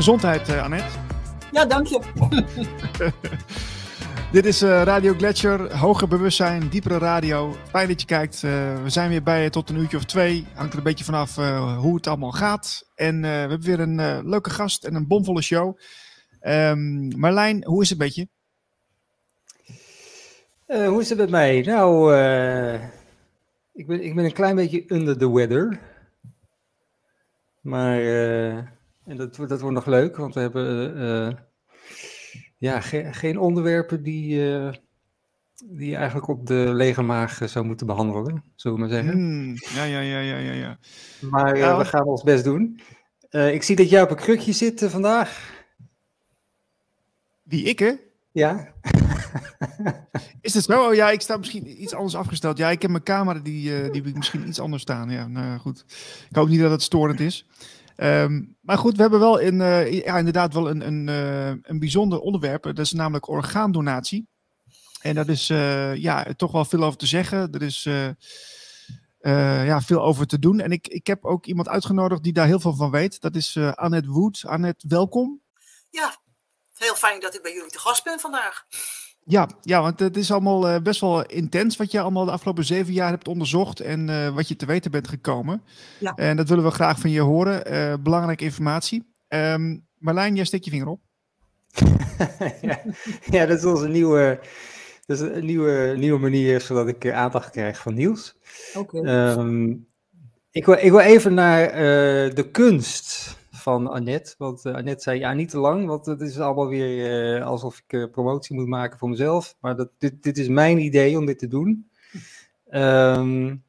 Gezondheid, uh, Annette. Ja, dank je. Dit is uh, Radio Gletscher, hoger bewustzijn, diepere radio. Fijn dat je kijkt. Uh, we zijn weer bij je tot een uurtje of twee. Hangt er een beetje vanaf hoe het allemaal gaat. En we hebben weer een leuke gast en een bomvolle show. Um, Marlijn, hoe is het met je? hoe is het met mij? Nou, ik, ben, ik ben een klein beetje under the weather. Maar en dat, dat wordt nog leuk, want we hebben uh, ja, ge geen onderwerpen die, uh, die je eigenlijk op de lege maag zou moeten behandelen, zullen we maar zeggen. Mm, ja, ja, ja, ja, ja, ja. Maar uh, we gaan ons best doen. ik zie dat jij op een krukje zit vandaag. Wie, ik hè? Ja. Is het zo? Oh ja, ik sta misschien iets anders afgesteld. Ja, ik heb mijn camera, die, die heb ik misschien iets anders staan. Ja, nou goed. Ik hoop niet dat het storend is. Um, maar goed, we hebben wel in, uh, ja, inderdaad wel een, een, uh, een bijzonder onderwerp. Dat is namelijk orgaandonatie. En dat is uh, ja, toch wel veel over te zeggen. Er is ja, veel over te doen. En ik, ik heb ook iemand uitgenodigd die daar heel veel van weet. Dat is Annette Wood. Annette, welkom. Ja, heel fijn dat ik bij jullie te gast ben vandaag. Ja, ja, want het is allemaal uh, best wel intens wat je allemaal de afgelopen zeven jaar hebt onderzocht en uh, wat je te weten bent gekomen. Ja. En dat willen we graag van je horen. Uh, belangrijke informatie. Um, Marlijn, jij steekt je vinger op. ja, ja, dat is onze nieuwe, dat is een nieuwe, nieuwe manier zodat ik aandacht krijg van nieuws. Oké. Okay. Um, ehm, ik, wil, ik wil even naar de kunst van Annette. Want uh, Annette zei, ja, niet te lang, want het is allemaal weer uh, alsof ik uh, promotie moet maken voor mezelf. Maar dat, dit, dit is mijn idee om dit te doen. Um,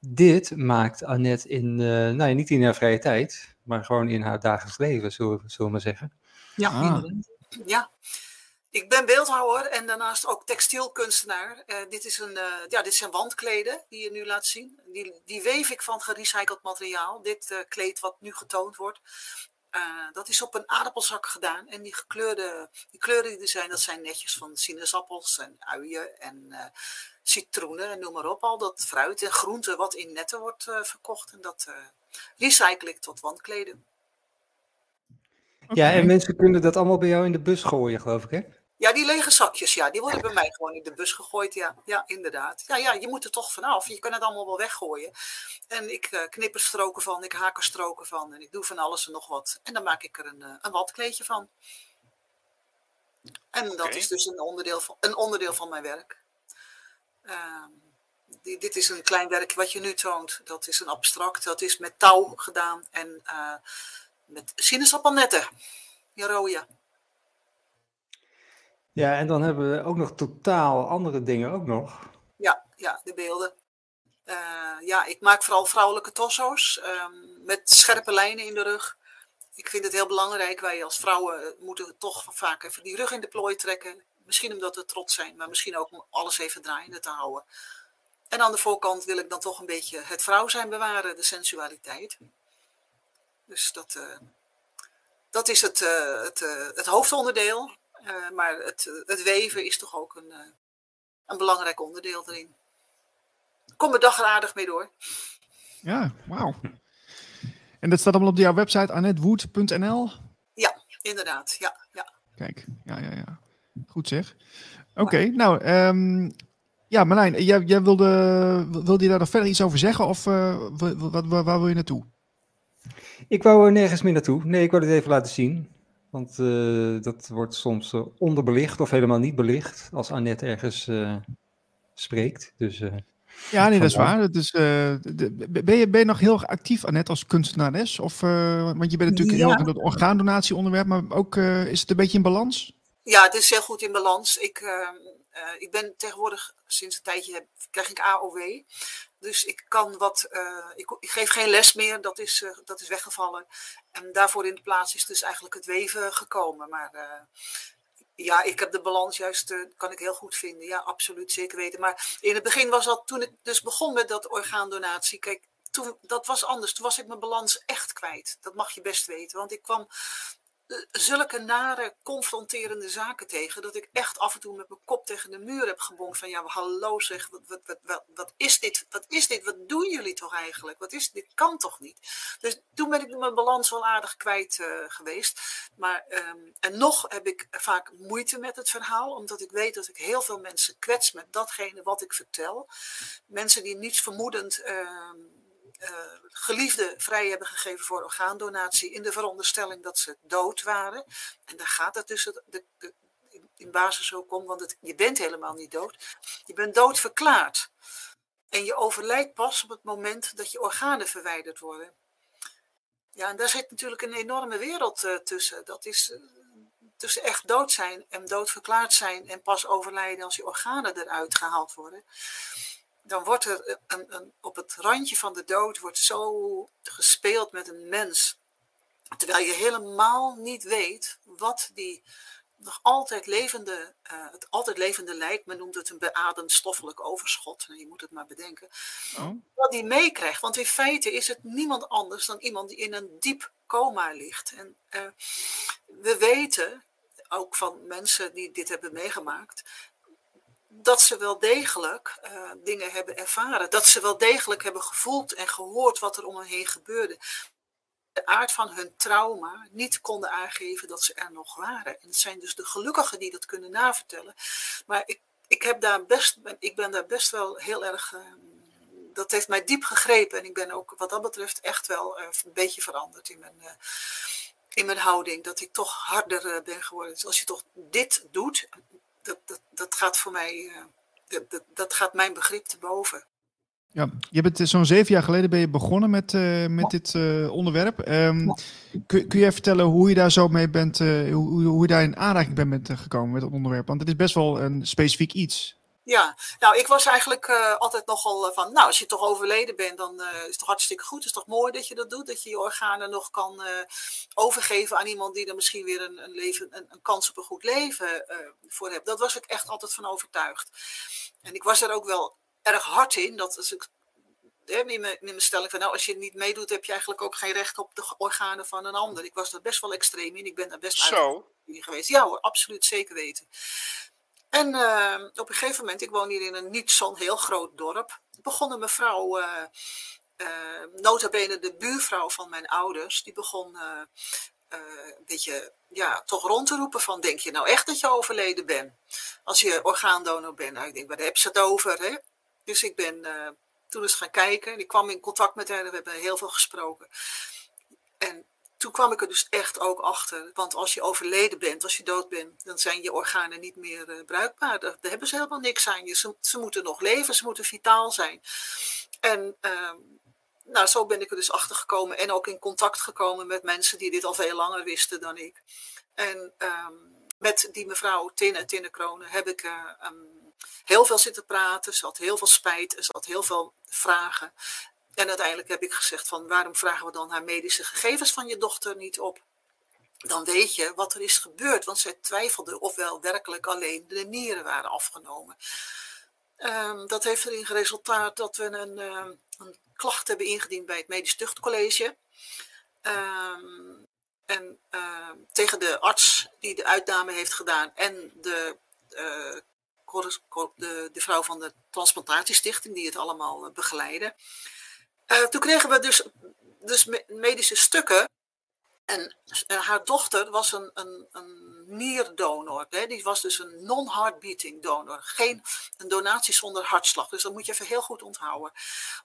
dit maakt Annette in, nou ja, niet in haar vrije tijd, maar gewoon in haar dagelijks leven, zullen, zullen we maar zeggen. Ja, ah. ja. Ik ben beeldhouwer en daarnaast ook textielkunstenaar. Uh, dit, is een, uh, ja, dit zijn wandkleden die je nu laat zien. Die, die weef ik van gerecycled materiaal. Dit uh, kleed wat nu getoond wordt. dat is op een aardappelzak gedaan. En die, gekleurde, die kleuren die er zijn, dat zijn netjes van sinaasappels en uien en citroenen en noem maar op. Al dat fruit en groente wat in netten wordt verkocht. En dat recycle ik tot wandkleden. Ja, en mensen kunnen dat allemaal bij jou in de bus gooien, geloof ik, hè? Ja, die lege zakjes, ja, die worden bij mij gewoon in de bus gegooid. Ja, ja inderdaad. Ja, ja, je moet er toch vanaf. Je kan het allemaal wel weggooien. En ik uh, knip er stroken van, ik haak er stroken van. En ik doe van alles en nog wat. En dan maak ik er een, uh, een watkleedje van. En dat is dus een onderdeel van, een onderdeel van mijn werk. Uh, die, dit is een klein werk wat je nu toont. Dat is een abstract. Dat is met touw gedaan. En uh, met sinaasappelnetten. Rode. Ja, en dan hebben we ook nog totaal andere dingen ook nog. Ja, ja de beelden. Uh, ja, ik maak vooral vrouwelijke torso's um, met scherpe lijnen in de rug. Ik vind het heel belangrijk. Wij als vrouwen moeten toch vaak even die rug in de plooi trekken. Misschien omdat we trots zijn, maar misschien ook om alles even draaiende te houden. En aan de voorkant wil ik dan toch een beetje het vrouw zijn bewaren, de sensualiteit. Dus dat, uh, dat is het, uh, het, het hoofdonderdeel. Maar het, het weven is toch ook een, een belangrijk onderdeel erin. Kom er dag aardig mee door. Ja, wauw. En dat staat allemaal op jouw website annetwood.nl? Ja, inderdaad. Ja, ja. Kijk, ja, ja, ja. Goed zeg. Oké, okay, nou, um, Ja, Marlijn, jij, jij wilde, wilde je daar nog verder iets over zeggen of uh, wat, waar, waar wil je naartoe? Ik wou er nergens meer naartoe. Nee, ik wou het even laten zien. Want uh, dat wordt soms uh, onderbelicht of helemaal niet belicht als Annette ergens uh, spreekt. Dus, ja, nee, dat is waar. Dat is, de, ben, je, ben je nog heel erg actief, Annette, als kunstenares? Of, want je bent natuurlijk ja. heel erg in het orgaandonatie onderwerp, maar ook is het een beetje in balans? Ja, het is heel goed in balans. Ik, ehm, ik ben tegenwoordig, sinds een tijdje krijg ik AOW. Dus ik kan wat, uh, ik, geef geen les meer, dat is, uh, dat is weggevallen. En daarvoor in de plaats is dus eigenlijk het weven gekomen. Maar uh, ja, ik heb de balans juist, kan ik heel goed vinden. Ja, absoluut, zeker weten. Maar in het begin was dat, toen ik dus begon met dat orgaandonatie, kijk, toen, dat was anders. Toen was ik mijn balans echt kwijt. Dat mag je best weten. Want ik kwam zulke nare, confronterende zaken tegen. Dat ik echt af en toe met mijn kop tegen de muur heb gebonkt. Van ja, hallo zeg, wat, wat, wat, wat, is dit? Wat is dit? Wat doen jullie toch eigenlijk? Wat is dit? kan toch niet? Dus toen ben ik mijn balans wel aardig kwijt uh, geweest. Maar, um, en nog heb ik vaak moeite met het verhaal. Omdat ik weet dat ik heel veel mensen kwets met datgene wat ik vertel. Mensen die niets vermoedend... Uh, geliefden vrij hebben gegeven voor orgaandonatie in de veronderstelling dat ze dood waren. En daar gaat het dus de, in basis ook om, want je bent helemaal niet dood. Je bent doodverklaard. En je overlijdt pas op het moment dat je organen verwijderd worden. Ja, en daar zit natuurlijk een enorme wereld uh, tussen. Dat is uh, tussen echt dood zijn en doodverklaard zijn en pas overlijden als je organen eruit gehaald worden dan wordt er een, een, op het randje van de dood wordt zo gespeeld met een mens. Terwijl je helemaal niet weet wat die nog altijd levende, uh, het altijd levende lijk, men noemt het een beademd stoffelijk overschot, je moet het maar bedenken, oh. wat die meekrijgt. Want in feite is het niemand anders dan iemand die in een diep coma ligt. En uh, we weten, ook van mensen die dit hebben meegemaakt, dat ze wel degelijk uh, dingen hebben ervaren. Dat ze wel degelijk hebben gevoeld en gehoord wat er om hen heen gebeurde. De aard van hun trauma niet konden aangeven dat ze er nog waren. En het zijn dus de gelukkigen die dat kunnen navertellen. Maar ik, ik, heb daar best, ik ben daar best wel heel erg. Uh, dat heeft mij diep gegrepen. En ik ben ook wat dat betreft echt wel uh, een beetje veranderd in mijn in mijn houding. Dat ik toch harder ben geworden. Dus als je toch dit doet, dat, dat, dat gaat voor mij, uh, dat, dat, gaat mijn begrip te boven. Ja, je bent eh, zo'n zeven jaar geleden ben je begonnen met, uh, met dit uh, onderwerp. Um, ja. kun, kun je vertellen hoe je daar zo mee bent, hoe, hoe je daar in aanraking bent met, gekomen met het onderwerp? Want het is best wel een specifiek iets. Ja, nou, ik was eigenlijk uh, altijd nogal uh, van, nou, als je toch overleden bent, dan uh, is het toch hartstikke goed. Het is toch mooi dat je dat doet, dat je je organen nog kan overgeven aan iemand die er misschien weer een, een, leven, een, een kans op een goed leven voor hebt. Dat was ik echt altijd van overtuigd. En ik was er ook wel erg hard in, dat als ik in mijn, in mijn stelling van, nou, als je niet meedoet, heb je eigenlijk ook geen recht op de organen van een ander. Ik was daar best wel extreem in, ik ben daar best Zo. uit geweest. Ja hoor, absoluut, zeker weten. En uh, op een gegeven moment, ik woon hier in een niet zo'n heel groot dorp, begon een mevrouw, uh, uh, nota bene de buurvrouw van mijn ouders, die begon een beetje ja, toch rond te roepen van, denk je nou echt dat je overleden bent? Als je orgaandonor bent. Nou, ik denk, waar heb ze het over? Hè? Dus ik ben toen eens gaan kijken. Ik kwam in contact met haar, we hebben heel veel gesproken. En toen kwam ik er dus echt ook achter. Want als je overleden bent, als je dood bent, dan zijn je organen niet meer uh, bruikbaar. Daar, hebben ze helemaal niks aan je. Ze, ze, moeten nog leven, ze moeten vitaal zijn. En uh, nou, zo ben ik er dus achter gekomen en ook in contact gekomen met mensen die dit al veel langer wisten dan ik. En uh, met die mevrouw Tinne, Tinne Kronen, heb ik uh, heel veel zitten praten. Ze had heel veel spijt, ze had heel veel vragen. En uiteindelijk heb ik gezegd van waarom vragen we dan haar medische gegevens van je dochter niet op? Dan weet je wat er is gebeurd, want zij twijfelde of wel werkelijk alleen de nieren waren afgenomen. Um, dat heeft erin geresultaat dat we een, uh, een, klacht hebben ingediend bij het Medisch Tuchtcollege. Um, en tegen de arts die de uitname heeft gedaan en de, de, de, vrouw van de Transplantatiestichting die het allemaal eh, begeleiden. Uh, toen kregen we dus, dus medische stukken. En haar dochter was een, een, een nierdonor. Hè? Die was dus een non-heartbeating donor. Geen een donatie zonder hartslag. Dus dat moet je even heel goed onthouden.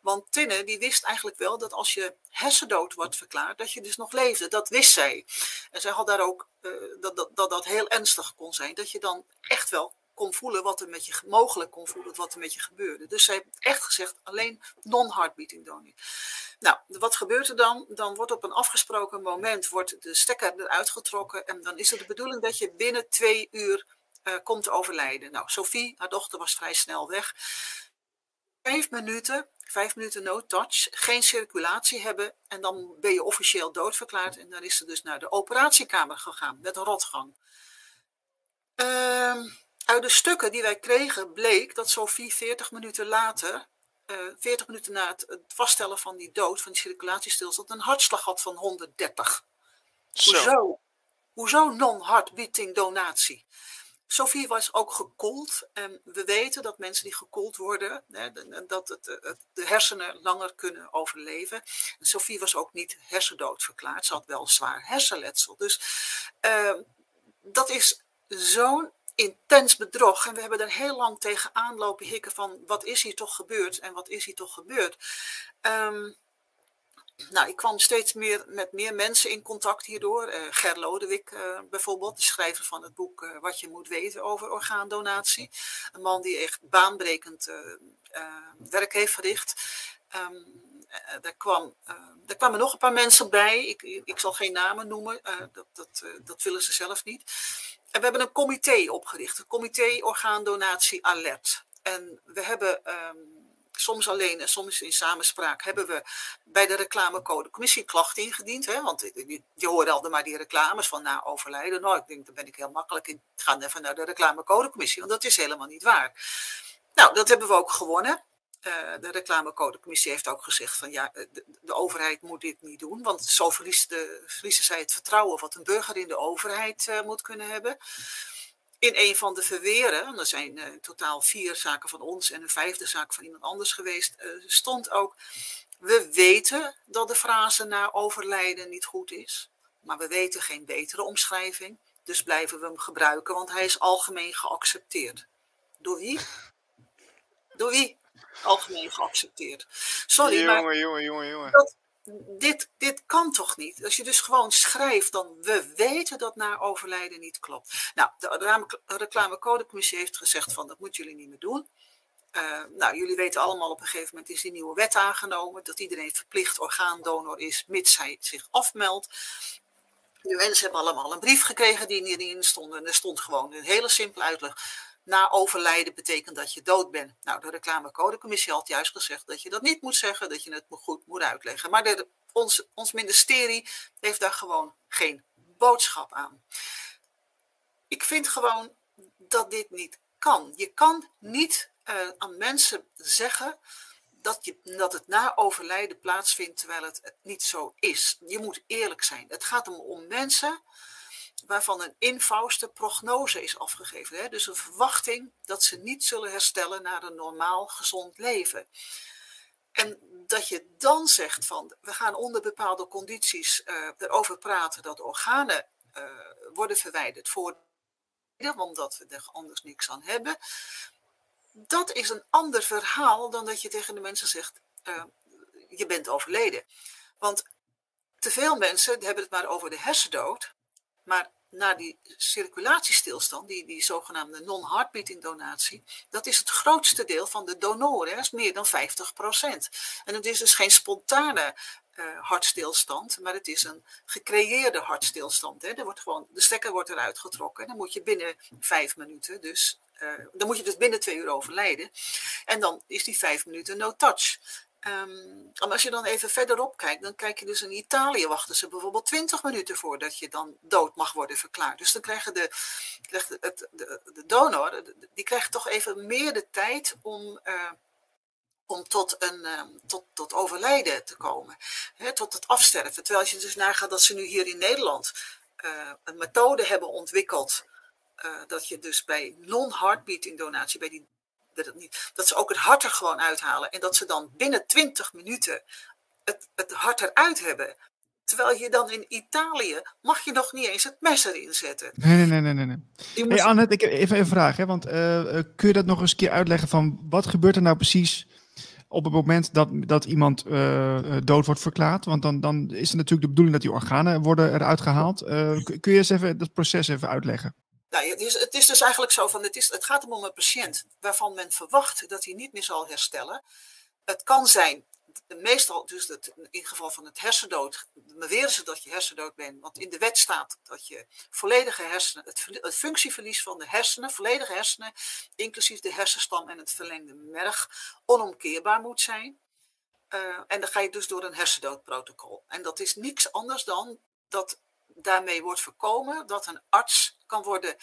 Want Tinne die wist eigenlijk wel dat als je hersendood wordt verklaard, dat je dus nog leefde. Dat wist zij. En zij had daar ook uh, dat, dat, dat dat heel ernstig kon zijn. Dat je dan echt wel kon voelen wat er met je mogelijk kon voelen wat er met je gebeurde. Dus zij heeft echt gezegd alleen non-heartbeating donor. Nou, wat gebeurt er dan? Dan wordt op een afgesproken moment wordt de stekker eruit getrokken en dan is het de bedoeling dat je binnen twee uur uh, komt overlijden. Nou, Sophie, haar dochter, was vrij snel weg. Vijf minuten, vijf minuten no touch, geen circulatie hebben en dan ben je officieel doodverklaard en dan is ze dus naar de operatiekamer gegaan met een rotgang. Uh, uit de stukken die wij kregen bleek dat Sophie 40 minuten later, uh, eh, 40 minuten na het, vaststellen van die dood, van die circulatiestilstand, een hartslag had van 130. Zo. Hoezo? Hoezo non-heartbeating donatie? Sophie was ook gekoeld. En we weten dat mensen die gekoeld worden, hè, dat het, de hersenen langer kunnen overleven. En Sophie was ook niet hersendood verklaard. Ze had wel zwaar hersenletsel. Dus uh, dat is zo'n intens bedrog. En we hebben er heel lang tegen aanlopen hikken van wat is hier toch gebeurd en wat is hier toch gebeurd. Um, nou, ik kwam steeds meer met meer mensen in contact hierdoor. Uh, Ger Lodewijk uh, bijvoorbeeld, de schrijver van het boek uh, Wat je moet weten over orgaandonatie. Een man die echt baanbrekend werk heeft verricht. Um, daar, kwam, daar kwamen nog een paar mensen bij. Ik, ik zal geen namen noemen, dat, dat, dat willen ze zelf niet. En we hebben een comité opgericht, een comité orgaandonatie alert. En we hebben um, soms alleen en soms in samenspraak hebben we bij de reclamecodecommissie klacht ingediend. Hè? Want je hoort altijd maar die reclames van na overlijden. Nou, ik denk, dan ben ik heel makkelijk. Ik ga even naar de reclamecodecommissie, want dat is helemaal niet waar. Nou, dat hebben we ook gewonnen. Uh, de reclamecodecommissie heeft ook gezegd van ja, de, de, overheid moet dit niet doen, want zo verliezen, verliezen zij het vertrouwen wat een burger in de overheid uh, moet kunnen hebben. In een van de verweren, er zijn uh, totaal vier zaken van ons en een vijfde zaak van iemand anders geweest, stond ook, we weten dat de frase na overlijden niet goed is, maar we weten geen betere omschrijving, dus blijven we hem gebruiken, want hij is algemeen geaccepteerd. Door wie? Door wie? Algemeen geaccepteerd. Sorry, jongen, maar jongen, jongen, jongen. Dat, dit, dit kan toch niet? Als je dus gewoon schrijft, dan we weten dat na overlijden niet klopt. Nou, de reclamecodecommissie heeft gezegd van dat moeten jullie niet meer doen. Uh, nou, jullie weten allemaal op een gegeven moment is die nieuwe wet aangenomen dat iedereen verplicht orgaandonor is, mits hij zich afmeldt. De mensen hebben allemaal een brief gekregen die hierin stond. En er stond gewoon een hele simpele uitleg na overlijden betekent dat je dood bent. Nou, de reclamecodecommissie had juist gezegd dat je dat niet moet zeggen, dat je het goed moet uitleggen. Maar de, ons, ons ministerie heeft daar gewoon geen boodschap aan. Ik vind gewoon dat dit niet kan. Je kan niet uh, aan mensen zeggen dat, je, dat het na overlijden plaatsvindt terwijl het niet zo is. Je moet eerlijk zijn. Het gaat om mensen waarvan een infauste prognose is afgegeven. Hè? Dus een verwachting dat ze niet zullen herstellen naar een normaal gezond leven. En dat je dan zegt van we gaan onder bepaalde condities uh, erover praten dat organen uh, worden verwijderd voor omdat we er anders niks aan hebben. Dat is een ander verhaal dan dat je tegen de mensen zegt uh, je bent overleden. Want te veel mensen hebben het maar over de hersendood. Maar na die circulatiestilstand, die, die zogenaamde non-heartbeating donatie, dat is het grootste deel van de donoren, is meer dan 50% En het is dus geen spontane uh, hartstilstand, maar het is een gecreëerde hartstilstand. Hè. Er wordt gewoon, de stekker wordt eruit getrokken en dan moet je binnen vijf minuten, dus, uh, dan moet je dus binnen twee uur overlijden. En dan is die vijf minuten no touch. Um, als je dan even verderop kijkt, dan kijk je dus in Italië wachten ze bijvoorbeeld 20 minuten voordat je dan dood mag worden verklaard. Dus dan krijgen de, krijgt de, de, de, donor, die krijgt toch even meer de tijd om, uh, om tot, een, uh, tot, tot overlijden te komen, hè, tot het afsterven. Terwijl als je dus nagaat dat ze nu hier in Nederland uh, een methode hebben ontwikkeld, dat je dus bij non-heartbeating donatie, bij die dat, het niet, dat ze ook het hart er gewoon uithalen. En dat ze dan binnen 20 minuten het, het hart eruit hebben. Terwijl je dan in Italië mag je nog niet eens het mes erin zetten. Nee, nee, nee, nee. nee. Hey Annette, ik heb even een vraag. Hè? Want uh, kun je dat nog eens een keer uitleggen van wat gebeurt er nou precies op het moment dat, dat iemand uh, dood wordt verklaard? Want dan, dan is het natuurlijk de bedoeling dat die organen worden eruit gehaald. Uh, kun je eens even dat proces even uitleggen? Nou, het, is, het is dus eigenlijk zo van, het, is, het gaat om een patiënt waarvan men verwacht dat hij niet meer zal herstellen. Het kan zijn meestal, dus in geval van het hersendood, beweren ze dat je hersendood bent. Want in de wet staat dat je volledige hersenen, het, functieverlies van de hersenen, volledige hersenen, inclusief de hersenstam en het verlengde merg, onomkeerbaar moet zijn. Uh, en dan ga je dus door een hersendoodprotocol. En dat is niks anders dan dat daarmee wordt voorkomen dat een arts kan worden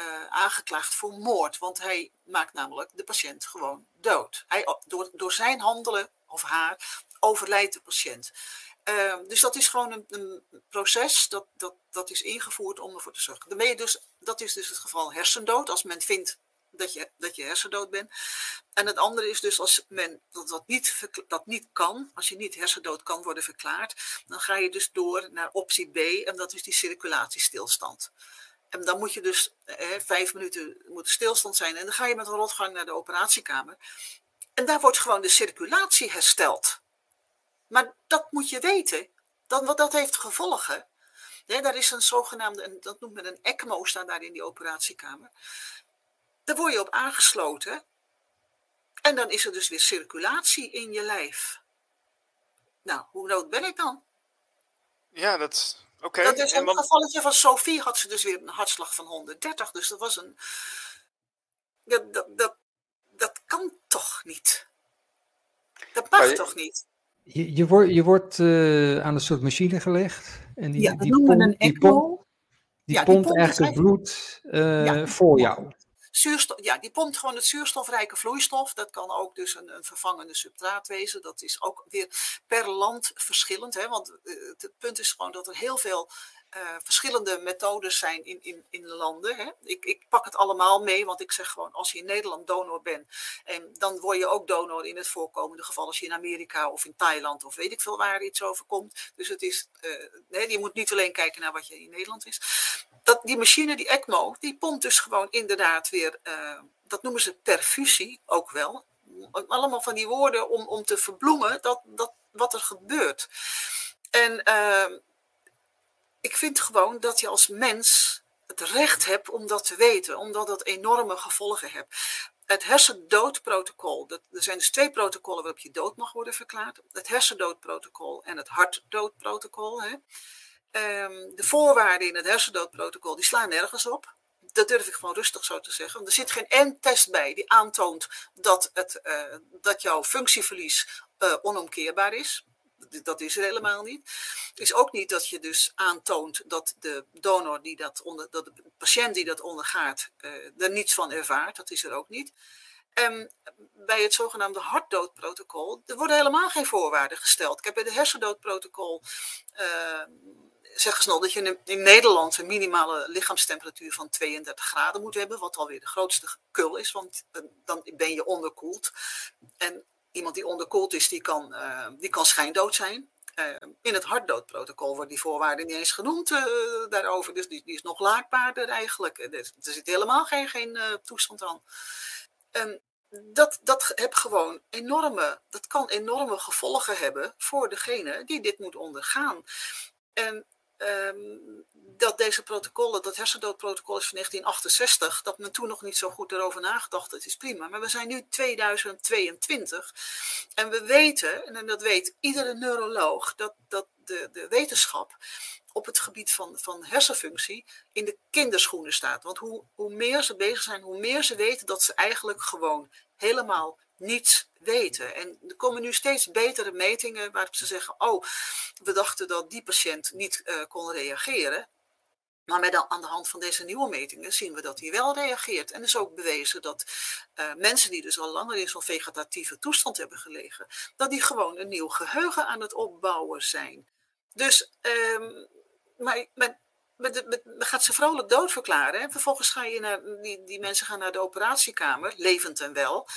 uh, aangeklaagd voor moord. Want hij maakt namelijk de patiënt gewoon dood. Hij, door, door zijn handelen of haar overlijdt de patiënt. Uh, dus dat is gewoon een, een, proces dat, dat, dat is ingevoerd om ervoor te zorgen. Je dus, dat is dus het geval hersendood, als men vindt dat je, dat je hersendood bent. En het andere is dus als men dat, dat, niet, dat niet kan, als je niet hersendood kan worden verklaard, dan ga je dus door naar optie B en dat is die circulatiestilstand. En dan moet je dus vijf minuten moet stilstand zijn. En dan ga je met een rotgang naar de operatiekamer. En daar wordt gewoon de circulatie hersteld. Maar dat moet je weten. Dan, wat dat heeft gevolgen. Ja, daar is een zogenaamde, dat noemt men een ECMO, staat daar in die operatiekamer. Daar word je op aangesloten. En dan is er dus weer circulatie in je lijf. Nou, hoe dood ben ik dan? Ja, dat, Oké. Dat is een gevalletje van Sophie had ze dus weer een hartslag van 130. Dus dat was een. Dat, dat, dat, dat kan toch niet? Dat mag toch niet? Je, je, wordt, je wordt uh, aan een soort machine gelegd. En die, ja, dat die noemen we een Die pompt, die ja, pompt eigenlijk het bloed uh, ja, voor jou. Zuurstof, ja, die pompt gewoon het zuurstofrijke vloeistof. Dat kan ook dus een, een vervangende substraat wezen. Dat is ook weer per land verschillend. Hè? Want uh, het punt is gewoon dat er heel veel uh, verschillende methodes zijn in, in, in landen. Hè. Ik, ik pak het allemaal mee, want ik zeg gewoon, als je in Nederland donor bent, en dan word je ook donor in het voorkomende geval als je in Amerika of in Thailand of weet ik veel waar iets over komt. Dus het is, nee, je moet niet alleen kijken naar wat je in Nederland is. Dat, die machine, die ECMO, die pompt dus gewoon inderdaad weer, uh, dat noemen ze perfusie ook wel. Allemaal van die woorden om, om te verbloemen dat, dat, wat er gebeurt. En ik vind gewoon dat je als mens het recht hebt om dat te weten, omdat dat enorme gevolgen heeft. Het hersendoodprotocol, dat, er zijn dus twee protocollen waarop je dood mag worden verklaard. Het hersendoodprotocol en het hartdoodprotocol. Hè. Um, de voorwaarden in het hersendoodprotocol die slaan nergens op. Dat durf ik gewoon rustig zo te zeggen. Er zit geen N-test bij die aantoont dat, het, uh, dat jouw functieverlies uh, onomkeerbaar is dat is er helemaal niet. Het is ook niet dat je dus aantoont dat de donor die dat onder, dat de patiënt die dat ondergaat, uh, er niets van ervaart. Dat is er ook niet. En bij het zogenaamde hartdoodprotocol, er worden helemaal geen voorwaarden gesteld. Ik heb bij de hersendoodprotocol zeggen ze nog dat je in, Nederland een minimale lichaamstemperatuur van 32 graden moet hebben, wat alweer de grootste kul is, want uh, dan ben je onderkoeld. En iemand die onderkoeld is, die kan, uh, die kan schijndood zijn. Uh, in het hartdoodprotocol wordt die voorwaarde niet eens genoemd daarover. Dus die, die, is nog laakbaarder eigenlijk. Er, er zit helemaal geen, geen toestand aan. Dat, dat, heb gewoon enorme, dat kan enorme gevolgen hebben voor degene die dit moet ondergaan. En um, dat deze protocollen, dat hersendoodprotocol is van 1968, dat men toen nog niet zo goed erover nagedacht het is prima. Maar we zijn nu 2022 en we weten, en dat weet iedere neuroloog, dat, dat de, de wetenschap op het gebied van, van hersenfunctie in de kinderschoenen staat. Want hoe, hoe meer ze bezig zijn, hoe meer ze weten dat ze eigenlijk gewoon helemaal niets weten. En er komen nu steeds betere metingen waarop ze zeggen: Oh, we dachten dat die patiënt niet uh, kon reageren. Maar met aan de hand van deze nieuwe metingen zien we dat hij wel reageert. En is ook bewezen dat uh, mensen die dus al langer in zo'n vegetatieve toestand hebben gelegen, dat die gewoon een nieuw geheugen aan het opbouwen zijn. Dus, um, maar, maar met, gaat ze vrolijk doodverklaren. Vervolgens ga je naar, die, die mensen gaan naar de operatiekamer, levend en wel.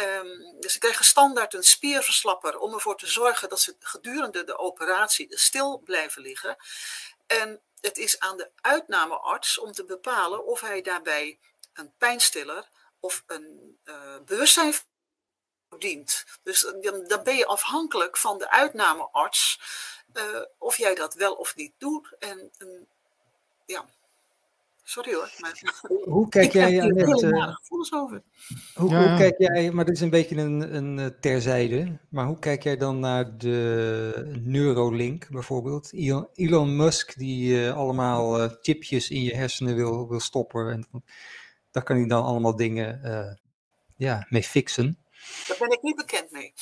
Um, ze krijgen standaard een spierverslapper om ervoor te zorgen dat ze gedurende de operatie stil blijven liggen. En het is aan de uitnamearts om te bepalen of hij daarbij een pijnstiller of een uh, bewustzijn dient. Dus dan, dan, ben je afhankelijk van de uitnamearts uh, of jij dat wel of niet doet. En ja, Sorry hoor. Maar... Hoe kijk jij, Annette? Uh, gevoelens over. Hoe, ja. hoe, kijk jij, maar dit is een beetje een, een eh, terzijde, maar hoe kijk jij dan naar de Neurolink bijvoorbeeld? Elon, Musk die uh, allemaal uh, chipjes in je hersenen wil, wil stoppen en daar kan hij dan allemaal dingen ja, mee fixen. Daar ben ik niet bekend mee.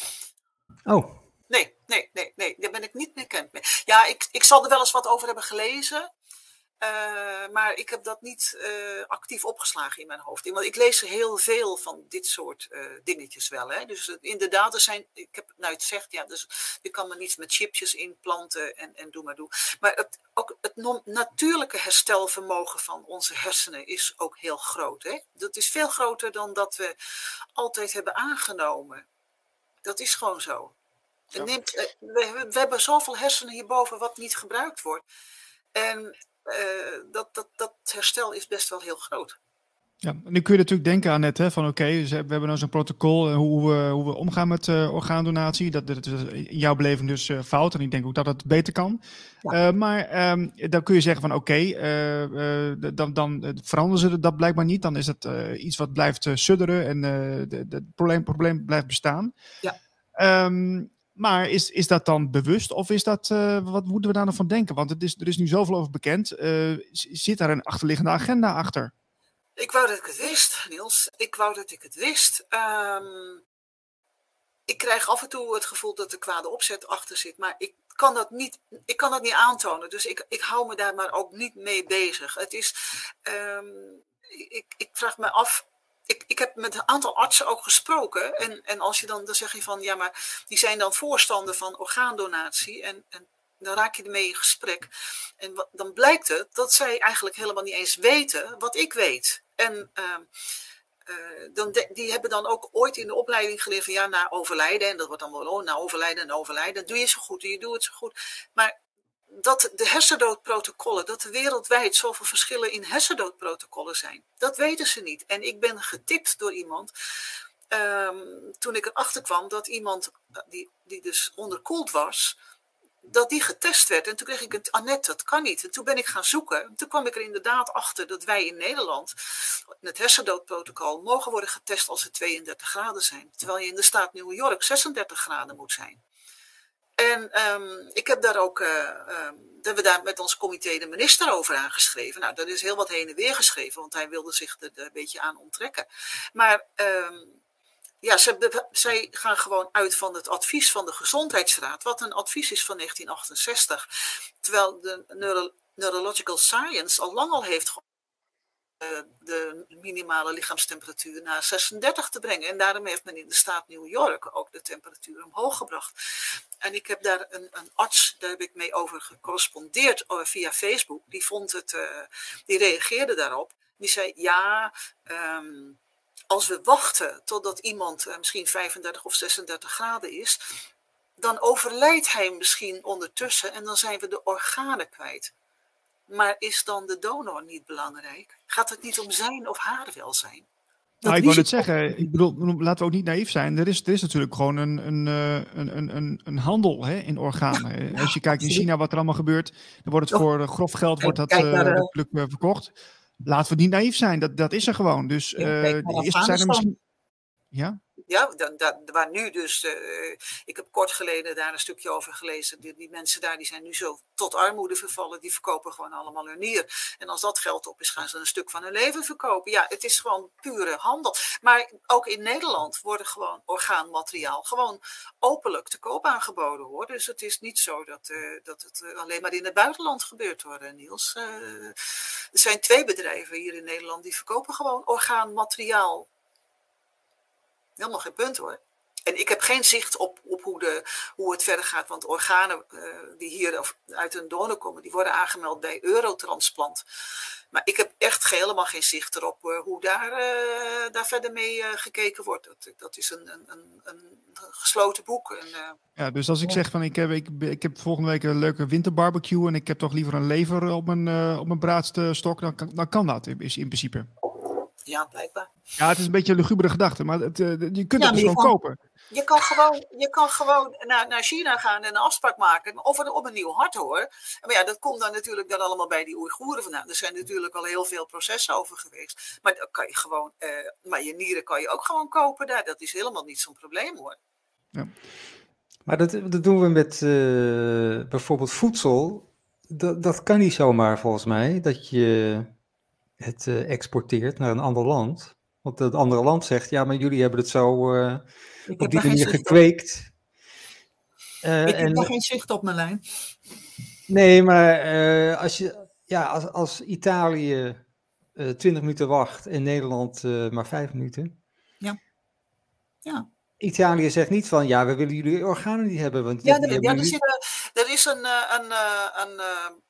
Oh. Nee, nee, nee, nee, daar ben ik niet bekend mee. Ja, ik, ik zal er wel eens wat over hebben gelezen. Uh, maar ik heb dat niet uh, actief opgeslagen in mijn hoofd. Want ik lees heel veel van dit soort uh, dingetjes wel. Hè? Dus inderdaad, er zijn, ik heb nou het zegt, ja, dus je kan me niet met chipjes inplanten en, en doe maar doe. Maar het, ook het natuurlijke herstelvermogen van onze hersenen is ook heel groot. Hè? Dat is veel groter dan dat we altijd hebben aangenomen. Dat is gewoon zo. Ja. Neemt, we, we hebben zoveel hersenen hierboven wat niet gebruikt wordt. En dat, dat, dat herstel is best wel heel groot. Ja, nu kun je natuurlijk denken aan net, hè, van oké, okay, we hebben nou zo'n protocol uh, hoe, we, hoe we omgaan met uh, orgaandonatie. Dat, dat is in jouw beleving dus uh, fout en ik denk ook dat het beter kan. Ja. maar um, dan kun je zeggen van oké, okay, dan, dan veranderen ze dat blijkbaar niet. Dan is het iets wat blijft sudderen en het probleem, probleem blijft bestaan. Ja. Um, maar is, is dat dan bewust of is dat, uh, wat moeten we daar nog van denken? Want het is, er is nu zoveel over bekend. Uh, zit daar een achterliggende agenda achter? Ik wou dat ik het wist, Niels. Ik wou dat ik het wist. Um, ik krijg af en toe het gevoel dat er kwade opzet achter zit, maar ik kan dat niet, ik kan dat niet aantonen. Dus ik, ik hou me daar maar ook niet mee bezig. Het is, um, ik, ik vraag me af ik, ik heb met een aantal artsen ook gesproken. En, en als je dan, dan zeg je van ja, maar die zijn dan voorstander van orgaandonatie. En, en dan raak je ermee in gesprek. En dan blijkt het dat zij eigenlijk helemaal niet eens weten wat ik weet. En uh, uh, dan die hebben dan ook ooit in de opleiding geleerd van ja, na overlijden. En dat wordt dan wel, oh, na overlijden en overlijden. Doe je zo goed en je doet het zo goed. Maar dat de hersendoodprotocollen, dat er wereldwijd zoveel verschillen in hersendoodprotocollen zijn. Dat weten ze niet. En ik ben getipt door iemand, um, toen ik erachter kwam dat iemand eh, die, die dus onderkoeld was, dat die getest werd. En toen kreeg ik het, Annette, dat kan niet. En toen ben ik gaan zoeken. En toen kwam ik er inderdaad achter dat wij in Nederland, het hersendoodprotocol, mogen worden getest als het 32 graden zijn. Terwijl je in de staat New York 36 graden moet zijn. En um, ik heb daar ook, uh, um, hebben we daar met ons comité de minister over aangeschreven. Nou, dat is heel wat heen en weer geschreven, want hij wilde zich er, een beetje aan onttrekken. Maar um, ja, ze, zij gaan gewoon uit van het advies van de Gezondheidsraad, wat een advies is van 1968. Terwijl de Neuro Neurological Science al lang al heeft eh, de minimale lichaamstemperatuur naar 36 te brengen. En daarom heeft men in de staat New York ook de temperatuur omhoog gebracht. En ik heb daar een, een arts, daar heb ik mee over gecorrespondeerd uh, via Facebook. Die vond het, uh, die reageerde daarop. Die zei, ja, um, als we wachten totdat iemand uh, misschien 35 of 36 graden is, dan overlijdt hij misschien ondertussen en dan zijn we de organen kwijt. Maar is dan de donor niet belangrijk? Gaat het niet om zijn of haar welzijn? Nou, ik wil het zeggen, ik bedoel, laten we ook niet naïef zijn. Er is, er is natuurlijk gewoon een, een, eh, een, een, een handel hè, in organen. Ja, Als je kijkt in China wat er allemaal gebeurt, dan wordt het voor grof geld wordt dat, uh, verkocht. Laten we niet naïef zijn, dat, dat is er gewoon. Dus uh, zijn er misschien. Ja? Ja, dan, dan, waar nu dus, uh, ik heb kort geleden daar een stukje over gelezen, die, die, mensen daar die zijn nu zo tot armoede vervallen, die verkopen gewoon allemaal hun nier. En als dat geld op is, gaan ze een stuk van hun leven verkopen. Ja, het is gewoon pure handel. Maar ook in Nederland worden gewoon orgaanmateriaal gewoon openlijk te koop aangeboden hoor. Dus het is niet zo dat, uh, dat het alleen maar in het buitenland gebeurt hoor, Niels. Er zijn twee bedrijven hier in Nederland die verkopen gewoon orgaanmateriaal Helemaal geen punt hoor. En ik heb geen zicht op, op hoe, de, hoe het verder gaat, want organen uh, die hier of uit een donor komen, die worden aangemeld bij Eurotransplant. Maar ik heb echt helemaal geen zicht erop uh, hoe daar, uh, daar verder mee gekeken wordt. Dat, dat is een, een, een, gesloten boek. En, ja, dus als ik zeg van ik heb, ik, ik heb volgende week een leuke winterbarbecue en ik heb toch liever een lever op mijn, op mijn braadstok, dan kan, dan kan dat in, in principe. Ja, blijkbaar. Ja, het is een beetje een lugubere gedachte, maar het, je kunt het dus gewoon kopen. Je kan gewoon, je kan gewoon naar, naar China gaan en een afspraak maken. Of op een nieuw hart hoor. Maar ja, dat komt dan natuurlijk dan allemaal bij die Oeigoeren vandaan. Er zijn natuurlijk al heel veel processen over geweest. Maar dan kan je gewoon, eh, maar je nieren kan je ook gewoon kopen daar. Dat is helemaal niet zo'n probleem hoor. Ja. Maar dat, dat doen we met uh, bijvoorbeeld voedsel. Dat, dat kan niet zomaar volgens mij. Dat je het uh, exporteert naar een ander land. Want het andere land zegt, ja, maar jullie hebben het zo uh, op die manier gekweekt. Uh, ik heb en, geen zicht op mijn lijn. Nee, maar als, je, ja, als, als Italië 20 minuten wacht en Nederland maar 5 minuten. Ja. ja. Italië zegt niet van, ja, we willen jullie organen niet hebben. Want ja, er, ja, er, zit, er is een, een, een, een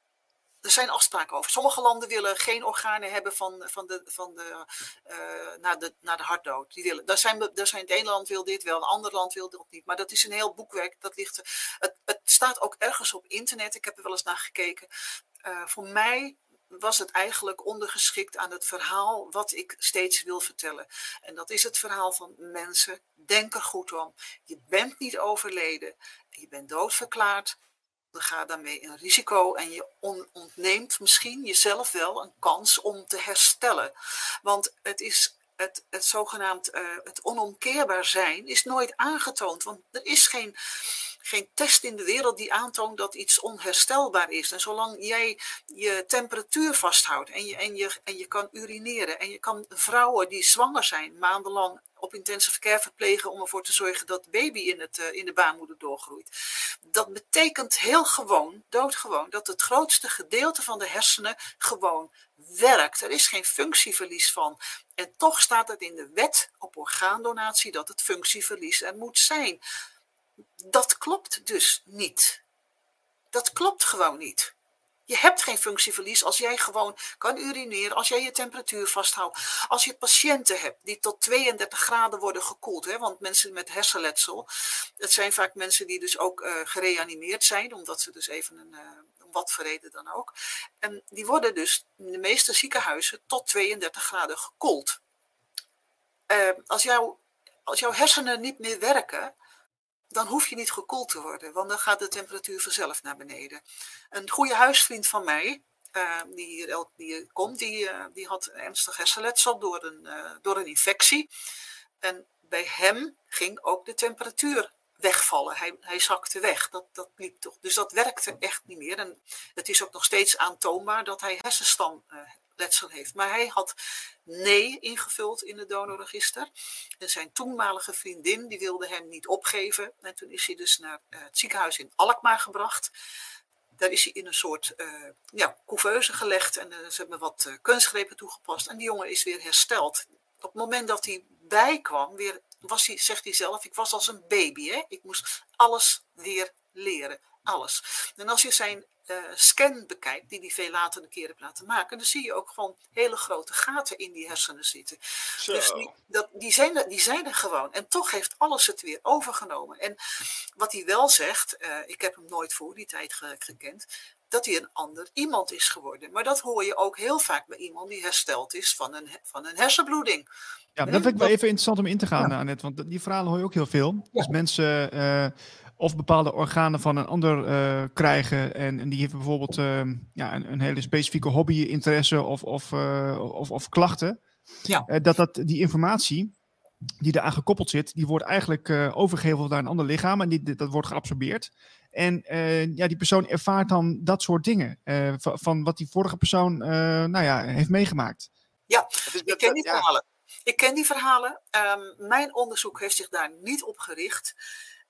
er zijn afspraken over. Sommige landen willen geen organen hebben van, van de, van de, uh, na, de, na de hartdood. Die willen, daar zijn, daar zijn, het ene land wil dit wel, een ander land wil dat niet. Maar dat is een heel boekwerk. Dat ligt, het, het staat ook ergens op internet. Ik heb er wel eens naar gekeken. Uh, voor mij was het eigenlijk ondergeschikt aan het verhaal wat ik steeds wil vertellen. En dat is het verhaal van mensen. Denk er goed om. Je bent niet overleden. Je bent doodverklaard ga daarmee een risico en je ontneemt misschien jezelf wel een kans om te herstellen. Want het is het, het zogenaamd uh, het onomkeerbaar zijn is nooit aangetoond. Want er is geen, geen test in de wereld die aantoont dat iets onherstelbaar is. En zolang jij je temperatuur vasthoudt en je, en je, en je kan urineren en je kan vrouwen die zwanger zijn maandenlang op intensive care verplegen om ervoor te zorgen dat de baby in, het, uh, in de baarmoeder doorgroeit. Dat betekent heel gewoon, doodgewoon, dat het grootste gedeelte van de hersenen gewoon werkt. Er is geen functieverlies van. En toch staat het in de wet op orgaandonatie dat het functieverlies er moet zijn. Dat klopt dus niet. Dat klopt gewoon niet. Je hebt geen functieverlies als jij gewoon kan urineren, als jij je temperatuur vasthoudt. Als je patiënten hebt die tot 32 graden worden gekoeld, hè, want mensen met hersenletsel, het zijn vaak mensen die dus ook uh, gereanimeerd zijn, omdat ze dus even een, uh, wat voor reden dan ook. En die worden dus in de meeste ziekenhuizen tot 32 graden gekoeld. Uh, als, jou, als jouw hersenen niet meer werken, dan hoef je niet gekoeld te worden, want dan gaat de temperatuur vanzelf naar beneden. Een goede huisvriend van mij, uh, die hier die komt, die, uh, die had ernstig hersenletsel door een, uh, door een infectie. En bij hem ging ook de temperatuur wegvallen. Hij, hij zakte weg. Dat, dat liep toch. Dus dat werkte echt niet meer. En het is ook nog steeds aantoonbaar dat hij hersenstam letsel heeft. Maar hij had nee ingevuld in het donorregister. En zijn toenmalige vriendin die wilde hem niet opgeven. En toen is hij dus naar uh, het ziekenhuis in Alkmaar gebracht. Daar is hij in een soort uh, ja, couveuse gelegd en uh, ze hebben wat kunstgrepen toegepast. En die jongen is weer hersteld. Op het moment dat hij bijkwam, weer, was hij, zegt hij zelf, ik was als een baby. Hè? Ik moest alles weer leren. Alles. En als je zijn uh, scan bekijkt, die die veel later een keer heeft laten maken, dan zie je ook gewoon hele grote gaten in die hersenen zitten. Dus die, dat, die, zijn er, die zijn er gewoon. En toch heeft alles het weer overgenomen. En wat hij wel zegt, uh, ik heb hem nooit voor die tijd gekend, dat hij een ander iemand is geworden. Maar dat hoor je ook heel vaak bij iemand die hersteld is van een, van een hersenbloeding. Ja, dat vind ik wel even interessant om in te gaan, ja. Annette, want die verhalen hoor je ook heel veel. Ja. Dus mensen uh, of bepaalde organen van een ander uh, krijgen. En, en, die heeft bijvoorbeeld uh, ja, een, een, hele specifieke hobby, interesse of, of, uh, of, of, klachten. Ja. dat, dat die informatie die eraan gekoppeld zit, die wordt eigenlijk overgeheveld naar een ander lichaam en die, dat wordt geabsorbeerd. En ja, die persoon ervaart dan dat soort dingen van, van, wat die vorige persoon nou ja, heeft meegemaakt. Ja, ik ken die verhalen. Ik ken die verhalen. Um, mijn onderzoek heeft zich daar niet op gericht.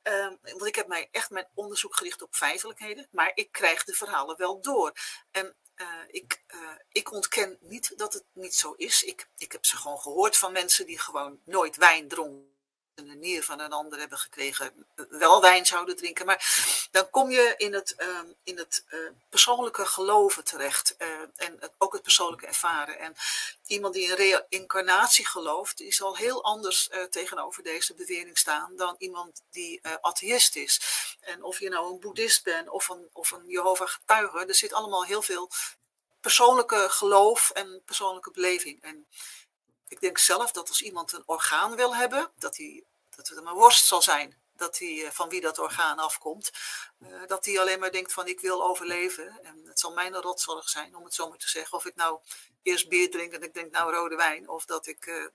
Um, want ik heb mij echt mijn onderzoek gericht op feitelijkheden, maar ik krijg de verhalen wel door. En uh, ik, uh, ik ontken niet dat het niet zo is. Ik, ik heb ze gewoon gehoord van mensen die gewoon nooit wijn dronken een nier van een ander hebben gekregen, wel wijn zouden drinken. Maar dan kom je in het, ehm, in het uh, persoonlijke geloven terecht. Uh, en ook het persoonlijke ervaren. En iemand die in reïncarnatie gelooft, die zal heel anders uh, tegenover deze bewering staan dan iemand die atheïst is. En of je nou een boeddhist bent of een, of een Jehovah getuige, er zit allemaal heel veel persoonlijke geloof en persoonlijke beleving. En ik denk zelf dat als iemand een orgaan wil hebben, dat, hij, dat het een worst zal zijn dat hij, eh, van wie dat orgaan afkomt. Uh, dat hij alleen maar denkt van ik wil overleven. En het zal mijn rotzorg zijn, om het zo maar te zeggen. Of ik nou eerst bier drink en ik denk nou rode wijn. Of dat ik uh,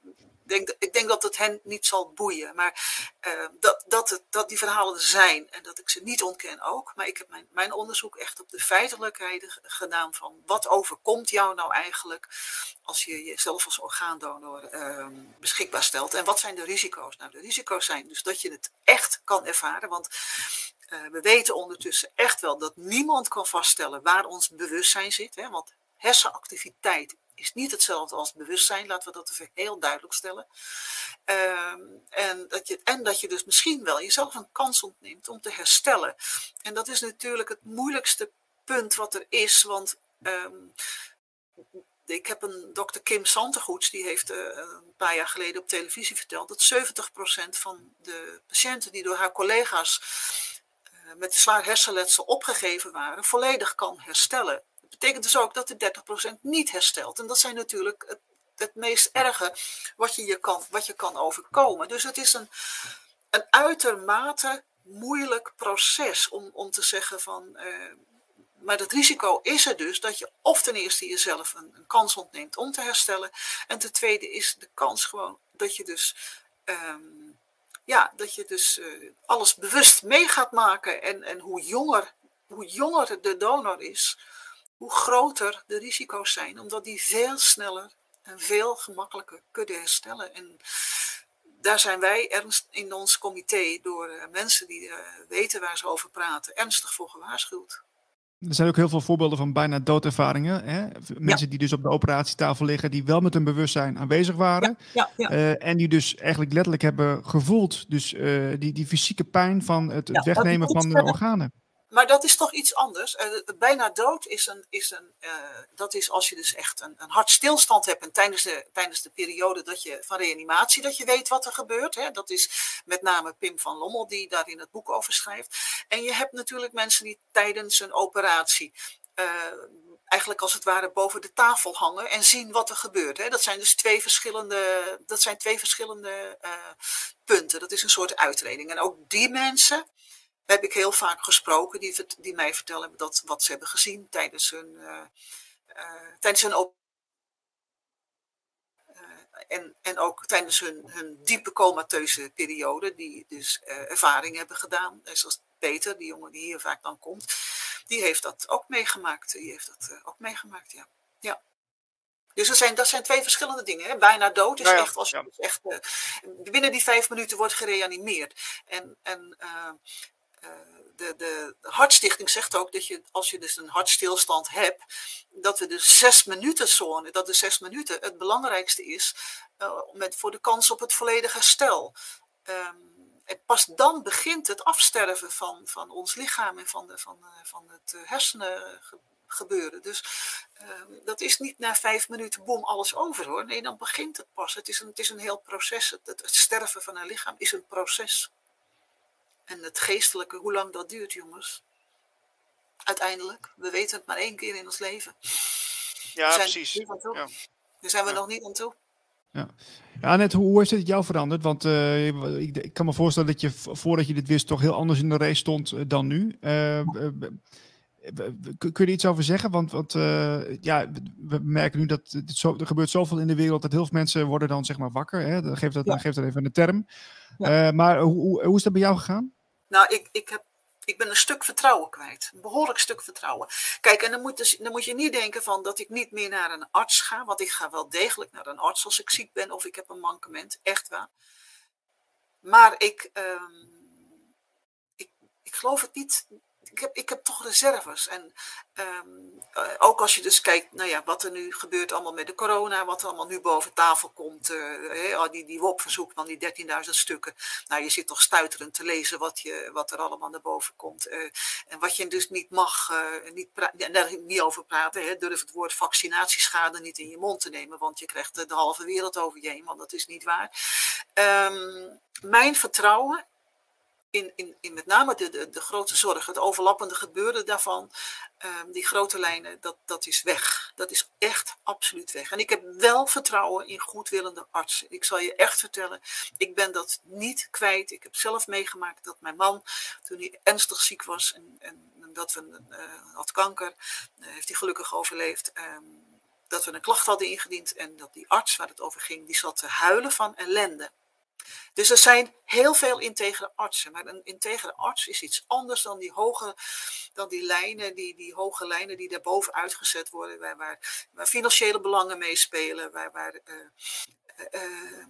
denk, ik denk dat het hen niet zal boeien. Maar uh, dat, dat, het, dat die verhalen er zijn en dat ik ze niet ontken ook. Maar ik heb mijn, mijn onderzoek echt op de feitelijkheid gedaan van wat overkomt jou nou eigenlijk als je jezelf als orgaandonor uh, beschikbaar stelt. En wat zijn de risico's? Nou, de risico's zijn dus dat je het echt kan ervaren. Want uh, we weten ondertussen echt wel dat niemand kan vaststellen waar ons bewustzijn zit. Hè? Want hersenactiviteit is niet hetzelfde als bewustzijn. Laten we dat even heel duidelijk stellen. Um, en, dat je, en dat je dus misschien wel jezelf een kans ontneemt om te herstellen. En dat is natuurlijk het moeilijkste punt wat er is. Want um, ik heb een dokter Kim Santegoeds, die heeft uh, een paar jaar geleden op televisie verteld dat 70% van de patiënten die door haar collega's uh, met zwaar hersenletsel opgegeven waren, volledig kan herstellen betekent dus ook dat de 30% niet herstelt. En dat zijn natuurlijk het, het meest erge wat je, je kan, wat je kan overkomen. Dus het is een, een uitermate moeilijk proces om, om te zeggen van. Uh, maar het risico is er dus dat je of ten eerste jezelf een, kans ontneemt om te herstellen. En ten tweede is de kans gewoon dat je dus. Um, ja, dat je dus uh, alles bewust mee gaat maken. En, en hoe, jonger, hoe jonger de donor is, hoe groter de risico's zijn, omdat die veel sneller en veel gemakkelijker kunnen herstellen. En daar zijn wij ernst in ons comité door uh, mensen die uh, weten waar ze over praten, ernstig voor gewaarschuwd. Er zijn ook heel veel voorbeelden van bijna doodervaringen. Hè? Mensen ja. die dus op de operatietafel liggen, die wel met hun bewustzijn aanwezig waren. Ja, ja, uh, en die dus eigenlijk letterlijk hebben gevoeld. Dus die, die fysieke pijn van het, het wegnemen van de organen. Maar dat is toch iets anders. Uh, bijna dood is een. Is een uh, dat is als je dus echt een, een hartstilstand hebt. En tijdens de, tijdens de periode dat je, van reanimatie, dat je weet wat er gebeurt. Hè. Dat is met name Pim van Lommel die daar in het boek over schrijft. En je hebt natuurlijk mensen die tijdens een operatie. Uh, eigenlijk als het ware boven de tafel hangen en zien wat er gebeurt. Hè. Dat zijn dus twee verschillende, dat zijn twee verschillende punten. Dat is een soort uitreding. En ook die mensen heb ik heel vaak gesproken die, die mij vertellen dat wat ze hebben gezien tijdens hun, uh, uh, tijdens hun op uh, en, en ook tijdens hun, hun diepe comateuze periode, die dus ervaring hebben gedaan. Zoals Peter, die jongen die hier vaak dan komt, die heeft dat ook meegemaakt. Die heeft dat ook meegemaakt, ja. ja. Dus dat zijn, dat zijn twee verschillende dingen. Hè? Bijna dood is nou ja, echt als je ja. echt binnen die vijf minuten wordt gereanimeerd. En, en uh, de, de, Hartstichting zegt ook dat je, als je dus een hartstilstand hebt, dat we de zes minuten zone, dat de zes minuten het belangrijkste is uh, met, voor de kans op het volledige herstel. Um, en pas dan begint het afsterven van, van ons lichaam en van, de, van, van het hersenen gebeuren. Dus uh, dat is niet na vijf minuten boem alles over hoor. Nee, dan begint het pas. Het is een, het is een heel proces. Het, het, het sterven van een lichaam is een proces. En het geestelijke, hoe lang dat duurt, jongens. Uiteindelijk, we weten het maar één keer in ons leven. Ja, precies. Ja. Daar zijn we ja. nog niet aan toe. Ja, ja net hoe heeft het jou veranderd? Want uh, ik, ik, kan me voorstellen dat je voordat je dit wist toch heel anders in de race stond uh, dan nu. Uh, kun je er iets over zeggen? Want, want ja, we merken nu dat het zo, er gebeurt zoveel in de wereld dat heel veel mensen worden dan zeg maar wakker. Hè? Dan geeft dat, ja. dan geeft dat even een term. Ja. maar hoe, hoe is dat bij jou gegaan? Nou, ik, ik, heb, ik ben een stuk vertrouwen kwijt. Een behoorlijk stuk vertrouwen. Kijk, en dan moet, dus, dan moet je niet denken van dat ik niet meer naar een arts ga. Want ik ga wel degelijk naar een arts als ik ziek ben of ik heb een mankement. Echt waar. Maar ik, um, ik, ik geloof het niet ik, heb, ik heb toch reserves. En ehm, eh, ook als je dus kijkt, nou ja, wat er nu gebeurt allemaal met de corona, wat er allemaal nu boven tafel komt, uh, die, die WOP-verzoek van die 13.000 stukken. Nou, je zit toch stuiterend te lezen wat, je, wat er allemaal naar boven komt. en wat je dus niet mag, niet, daar niet over praten, hè, durf het woord vaccinatieschade niet in je mond te nemen, want je krijgt de halve wereld over je heen, want dat is niet waar. Ehm, mijn vertrouwen in, in, in met name de, de, de grote zorg, het overlappende gebeuren daarvan, ehm, die grote lijnen, dat, dat is weg. Dat is echt absoluut weg. En ik heb wel vertrouwen in goedwillende artsen. Ik zal je echt vertellen, ik ben dat niet kwijt. Ik heb zelf meegemaakt dat mijn man, toen hij ernstig ziek was en, en, dat we uh, had kanker, uh, heeft hij gelukkig overleefd. Ehm, dat we een klacht hadden ingediend en dat die arts waar het over ging, die zat te huilen van ellende. Dus er zijn heel veel integere artsen. Maar een integere arts is iets anders dan die hoge, dan die lijnen, die, die hoge lijnen die daarboven uitgezet worden, waar, waar, financiële belangen meespelen, waar, waar uh, uh,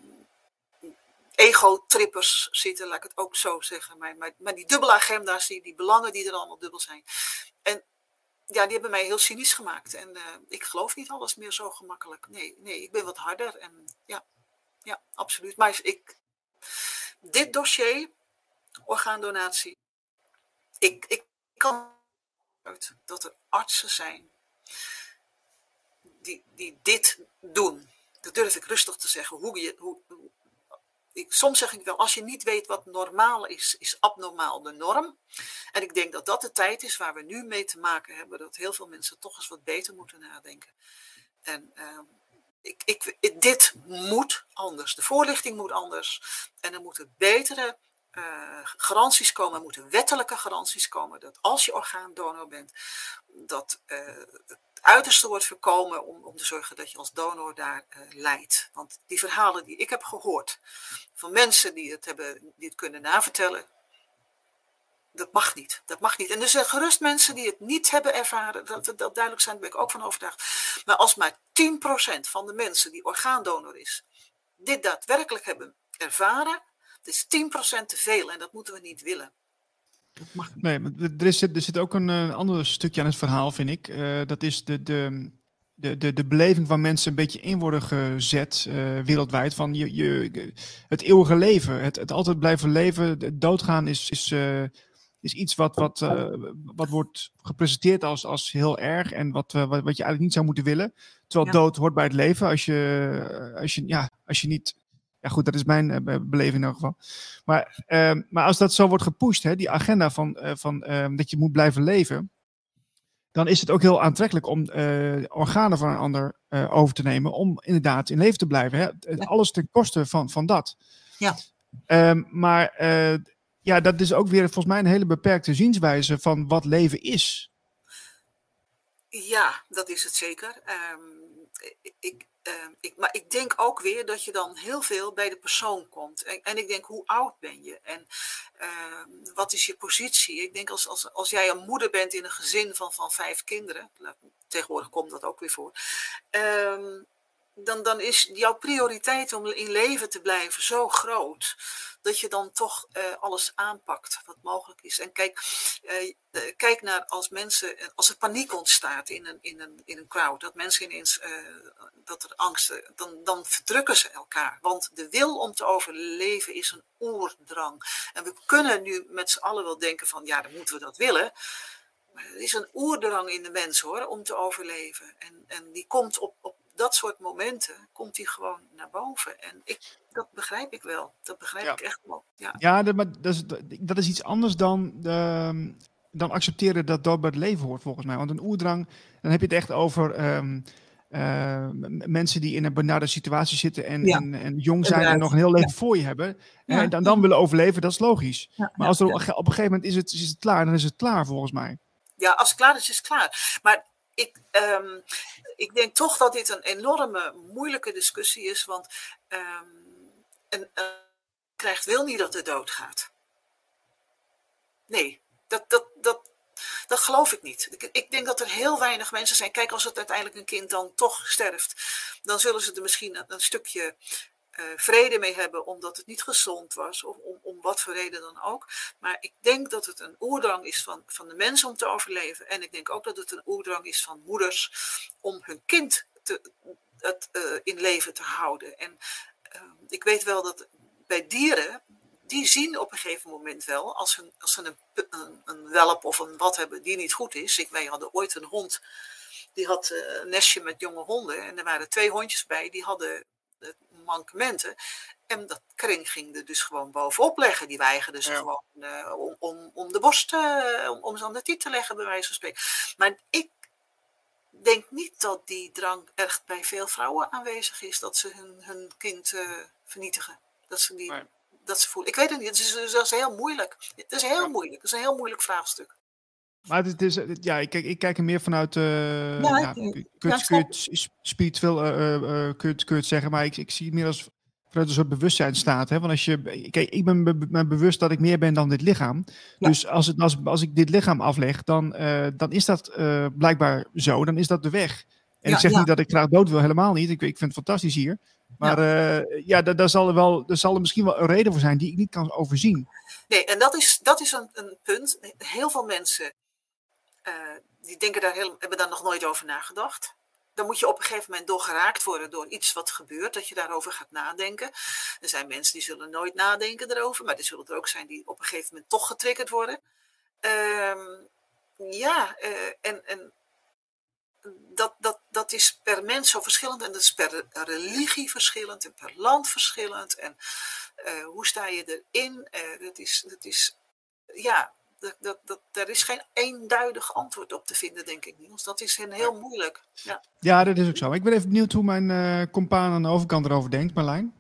ego-trippers zitten, laat ik het ook zo zeggen. Maar, maar, die dubbele agenda's, die, die belangen die er allemaal dubbel zijn. En ja, die hebben mij heel cynisch gemaakt. En ik geloof niet alles meer zo gemakkelijk. Nee, nee, ik ben wat harder. En ja, ja absoluut. Maar ik, dit dossier, orgaandonatie, ik, ik kan uit dat er artsen zijn die, die dit doen. Dat durf ik rustig te zeggen. Hoe je, hoe, ik, soms zeg ik wel, als je niet weet wat normaal is, is abnormaal de norm. En ik denk dat dat de tijd is waar we nu mee te maken hebben, dat heel veel mensen toch eens wat beter moeten nadenken. En uh, ik, ik, dit moet anders. De voorlichting moet anders. En er moeten betere uh, garanties komen, er moeten wettelijke garanties komen dat als je orgaandonor bent, dat uh, het uiterste wordt voorkomen om, om te zorgen dat je als donor daar uh, leidt. Want die verhalen die ik heb gehoord van mensen die het, hebben, die het kunnen navertellen, dat mag niet. Dat mag niet. En er zijn gerust mensen die het niet hebben ervaren. Dat, dat, dat duidelijk zijn, daar ben ik ook van overtuigd. Maar als maar 10% van de mensen die orgaandonor is, dit daadwerkelijk hebben ervaren, dat is 10% te veel en dat moeten we niet willen. Nee, er, is, er zit ook een, een ander stukje aan het verhaal, vind ik. Uh, dat is de, de, de, de, de beleving van mensen een beetje in worden gezet uh, wereldwijd. Van je, je, het eeuwige leven, het, het altijd blijven leven, het doodgaan is, is, is iets wat, wat, wat wordt gepresenteerd als, als heel erg en wat, wat, wat je eigenlijk niet zou moeten willen. Terwijl dood hoort bij het leven. Als je, als je, ja, als je niet ja, goed, dat is mijn uh, beleving in elk geval. Maar, uh, maar als dat zo wordt gepusht, hè, die agenda van, van uh, dat je moet blijven leven, dan is het ook heel aantrekkelijk om organen van een ander over te nemen, om inderdaad in leven te blijven. Hè? Alles ten koste van, van dat. Ja. Ehm, maar ja, dat is ook weer volgens mij een hele beperkte zienswijze van wat leven is. Ja, dat is het zeker. Um, ik, Ehm, ik, maar ik denk ook weer dat je dan heel veel bij de persoon komt. En, en ik denk, hoe oud ben je? En uh, wat is je positie? Ik denk, als, als, als jij een moeder bent in een gezin van, van vijf kinderen, tegenwoordig komt dat ook weer voor. Dan, dan is jouw prioriteit om in leven te blijven zo groot dat je dan toch uh, alles aanpakt wat mogelijk is. En kijk, uh, kijk naar als mensen, als er paniek ontstaat in een, in een, in een crowd, dat mensen ineens, uh, dat er angsten, dan, dan verdrukken ze elkaar. Want de wil om te overleven is een oerdrang. En we kunnen nu met z'n allen wel denken van, ja, dan moeten we dat willen. Maar er is een oerdrang in de mens hoor, om te overleven. En, en die komt op dat soort momenten komt hij gewoon naar boven. En ik, dat begrijp ik wel. Dat begrijp ik echt wel. Ja, ja dat, maar dat, is, dat is iets anders dan, de, dan accepteren dat dat bij het leven hoort, volgens mij. Want een oerdrang, dan heb je het echt over um, uh, mensen die in een benarde situatie zitten en, ja. en, en, jong zijn en nog een heel leven ja. voor je hebben. En dan, dan willen overleven, dat is logisch. maar als er op, op een gegeven moment is het, is het klaar, dan is het klaar volgens mij. Ja, als het klaar is, is het klaar. Maar ik, um, ik denk toch dat dit een enorme moeilijke discussie is, want um, een, krijgt wil niet dat de dood gaat. Nee, dat, dat, dat, dat geloof ik niet. Ik, ik, denk dat er heel weinig mensen zijn. Kijk, als het uiteindelijk een kind dan toch sterft, dan zullen ze er misschien een, stukje vrede mee hebben omdat het niet gezond was of om, om wat voor reden dan ook. Maar ik denk dat het een oerdrang is van, van de mensen om te overleven. En ik denk ook dat het een oerdrang is van moeders om hun kind te, het, uh, in leven te houden. En uh, ik weet wel dat bij dieren, die zien op een gegeven moment wel, als, hun, als ze een, een, welp of een wat hebben die niet goed is. Ik, wij hadden ooit een hond, die had een nestje met jonge honden. En er waren twee hondjes bij, die hadden mankementen. En dat kring ging er dus gewoon bovenop leggen. Die weigerden ze gewoon uh, om, om, om de borst, uh, om, om ze aan de tiet te leggen, bij wijze van spreken. Maar ik denk niet dat die drang echt bij veel vrouwen aanwezig is, dat ze hun, hun kind uh, vernietigen. Dat ze, die, nee. dat ze voelen. Ik weet het niet, het is, dat is heel moeilijk. Het is heel ja. moeilijk, het is een heel moeilijk vraagstuk. Maar het is, ja, ik kijk, ik kijk er meer vanuit, uh, ja, ja, kun, ja, kun je spiritueel uh, kun, kun je het zeggen, maar ik, ik zie het meer als vanuit een soort bewustzijn staat. Hè? Want als je, kijk, ik ben me bewust dat ik meer ben dan dit lichaam. Ja. Dus als, het, als, als ik dit lichaam afleg, dan, uh, dan is dat uh, blijkbaar zo. Dan is dat de weg. En ja, ik zeg ja. niet dat ik graag dood wil, helemaal niet. Ik, ik vind het fantastisch hier. Maar ja, uh, ja daar, daar, zal er wel, daar zal er misschien wel een reden voor zijn die ik niet kan overzien. Nee, en dat is, dat is een, een punt. Heel veel mensen die denken daar heel, hebben daar nog nooit over nagedacht dan moet je op een gegeven moment door geraakt worden door iets wat gebeurt, dat je daarover gaat nadenken. Er zijn mensen die zullen nooit nadenken erover, maar er zullen er ook zijn die op een gegeven moment toch getriggerd worden. Um, ja, uh, en, en dat, dat, dat is per mens zo verschillend en dat is per religie verschillend en per land verschillend. En uh, hoe sta je erin? Dat, is, dat is, ja, dat, dat, dat, daar is geen eenduidig antwoord op te vinden, denk ik, Niels. Dat is heel moeilijk. Ja, ja dat is ook zo. Ik ben even benieuwd hoe mijn uh, compaan aan de overkant erover denkt, Marlijn.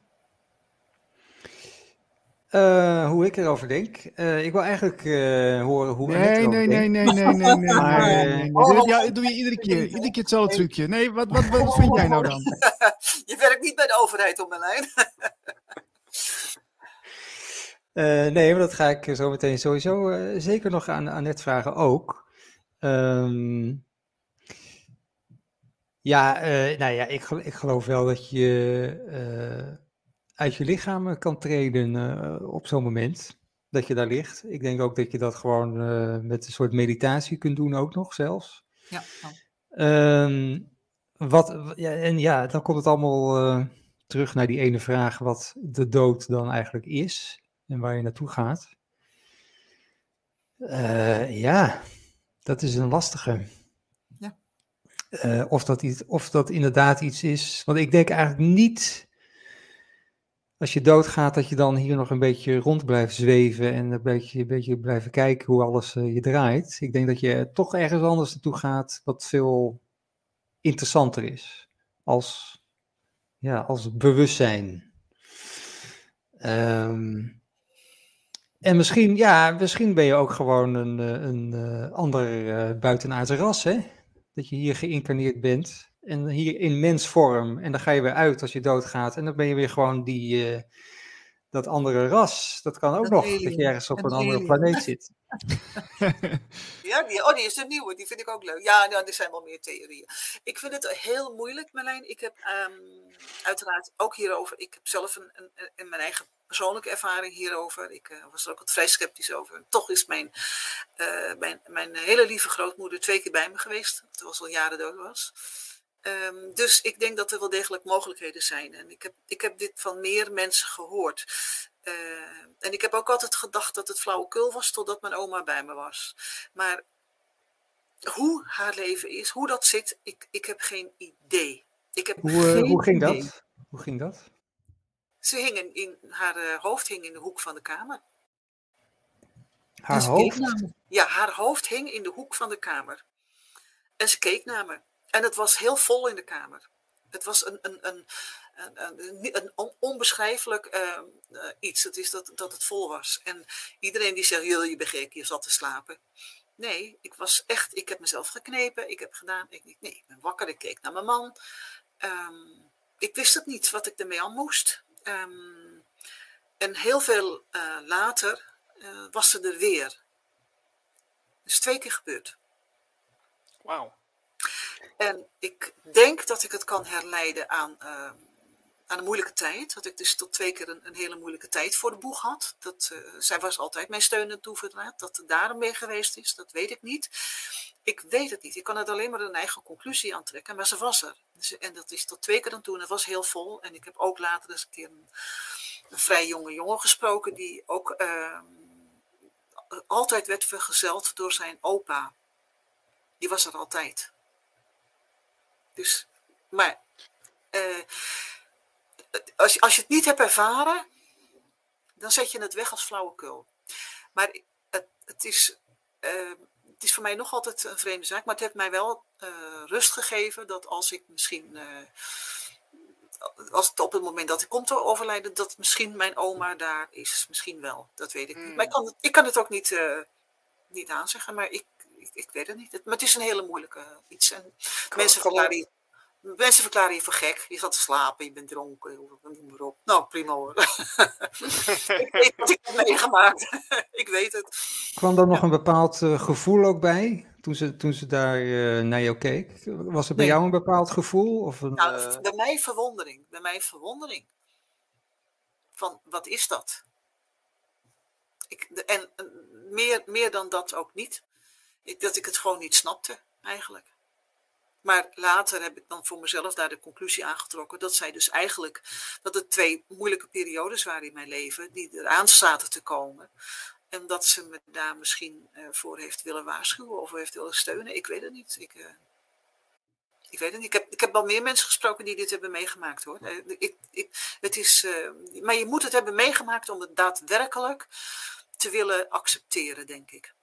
Uh, hoe ik erover denk. Uh, ik wil eigenlijk uh, horen hoe. Nee, nee, nee, nee, nee, nee, nee, nee, maar, nee, nee. Ja, doe je iedere keer. Iedere keer hetzelfde trucje. Nee, wat, wat, wat vind jij nou dan? je werkt niet bij de overheid, op Marlijn. Uh, nee, maar dat ga ik zo meteen sowieso uh, zeker nog aan Annette vragen ook. Um, ja, uh, nou ja, ik, ik geloof wel dat je uit je lichaam kan treden op zo'n moment dat je daar ligt. Ik denk ook dat je dat gewoon met een soort meditatie kunt doen ook nog zelfs. Ja. Um, wat, ja, en ja, dan komt het allemaal terug naar die ene vraag wat de dood dan eigenlijk is en waar je naartoe gaat. Uh, ja, dat is een lastige. Ja. Uh, of, dat iets, of dat inderdaad iets is. Want ik denk eigenlijk niet. Als je doodgaat, dat je dan hier nog een beetje rond blijft zweven en een beetje, een beetje blijven kijken hoe alles uh, je draait. Ik denk dat je toch ergens anders naartoe gaat, wat veel interessanter is. Als, ja, als bewustzijn. Um, en misschien, ja, misschien ben je ook gewoon een, eh, een, een ander uh, buitenaardse ras, hè? Dat je hier geïncarneerd bent en hier in mensvorm. En dan ga je weer uit als je doodgaat en dan ben je weer gewoon die, uh, dat andere ras. Dat kan ook dat nog, alien. dat je ergens op een, een andere planeet zit. ja, die, oh, die is de nieuwe, die vind ik ook leuk. Ja, nou, er zijn wel meer theorieën. Ik vind het heel moeilijk, Marlijn. Ik heb um, uiteraard ook hierover, ik heb zelf een, een, een, mijn eigen persoonlijke ervaring hierover. Ik uh, was er ook wat vrij sceptisch over. Toch is mijn, uh, mijn, mijn hele lieve grootmoeder twee keer bij me geweest, terwijl ze al jaren dood was. Um, dus ik denk dat er wel degelijk mogelijkheden zijn. En ik heb, ik heb dit van meer mensen gehoord. Uh, en ik heb ook altijd gedacht dat het flauwekul was totdat mijn oma bij me was. Maar hoe haar leven is, hoe dat zit, ik, ik heb geen idee. Ik heb hoe, geen hoe ging idee. dat? Hoe ging dat? Ze hing in, in haar uh, hoofd hing in de hoek van de kamer. Haar hoofd? Ja, haar hoofd hing in de hoek van de kamer. En ze keek naar me. En het was heel vol in de kamer. Het was een, een, een, een, een onbeschrijfelijk uh, uh, iets. Het is dat, dat het vol was. En iedereen die zegt, je bent gek, je zat te slapen. Nee, ik was echt, ik heb mezelf geknepen. Ik heb gedaan, ik, nee, ik ben wakker, ik keek naar mijn man. Um, ik wist het niet wat ik ermee aan moest. Um, en heel veel uh, later uh, was ze er weer. Het is twee keer gebeurd. Wauw. En ik denk dat ik het kan herleiden aan uh, aan een moeilijke tijd. Dat ik dus tot twee keer een, een hele moeilijke tijd voor de boeg had. Dat, uh, zij was altijd mijn steun en toeverlaat. Dat het daarom mee geweest is, dat weet ik niet. Ik weet het niet. Ik kan het alleen maar een eigen conclusie aantrekken. Maar ze was er. En dat is tot twee keer aan toe. En het was heel vol. En ik heb ook later eens een keer een, vrij jonge jongen gesproken. Die ook uh, altijd werd vergezeld door zijn opa. Die was er altijd. Dus, maar uh, als, als je het niet hebt ervaren, dan zet je het weg als flauwekul. Maar het, het, is, uh, het is voor mij nog altijd een vreemde zaak, maar het heeft mij wel uh, rust gegeven dat als ik misschien, uh, als het op het moment dat ik kom te overlijden, dat misschien mijn oma daar is. Misschien wel, dat weet ik mm. niet. Maar ik kan het, ik kan het ook niet, niet aanzeggen, maar ik, ik, ik, weet het niet. Het, maar het is een hele moeilijke iets. En kan, mensen verklaren Mensen verklaren je voor gek. Je zat te slapen, je bent dronken, noem maar op. Nou, prima hoor. ik weet wat ik heb meegemaakt. ik weet het. Kwam er nog een bepaald uh, gevoel ook bij, toen ze, toen ze daar uh, naar jou keek? Was er bij nee. jou een bepaald gevoel? Of een, nou, uh... bij mij verwondering. Bij mij verwondering. Van, wat is dat? Ik, en meer, meer dan dat ook niet. Ik, dat ik het gewoon niet snapte, eigenlijk. Maar later heb ik dan voor mezelf daar de conclusie aangetrokken dat zij dus eigenlijk, dat het twee moeilijke periodes waren in mijn leven, die eraan zaten te komen. En dat ze me daar misschien uh, voor heeft willen waarschuwen of heeft willen steunen. Ik weet het niet. Ik, uh, ik weet het niet. Ik heb, ik heb wel meer mensen gesproken die dit hebben meegemaakt hoor. Uh, ik, ik, het is, maar je moet het hebben meegemaakt om het daadwerkelijk te willen accepteren, denk ik.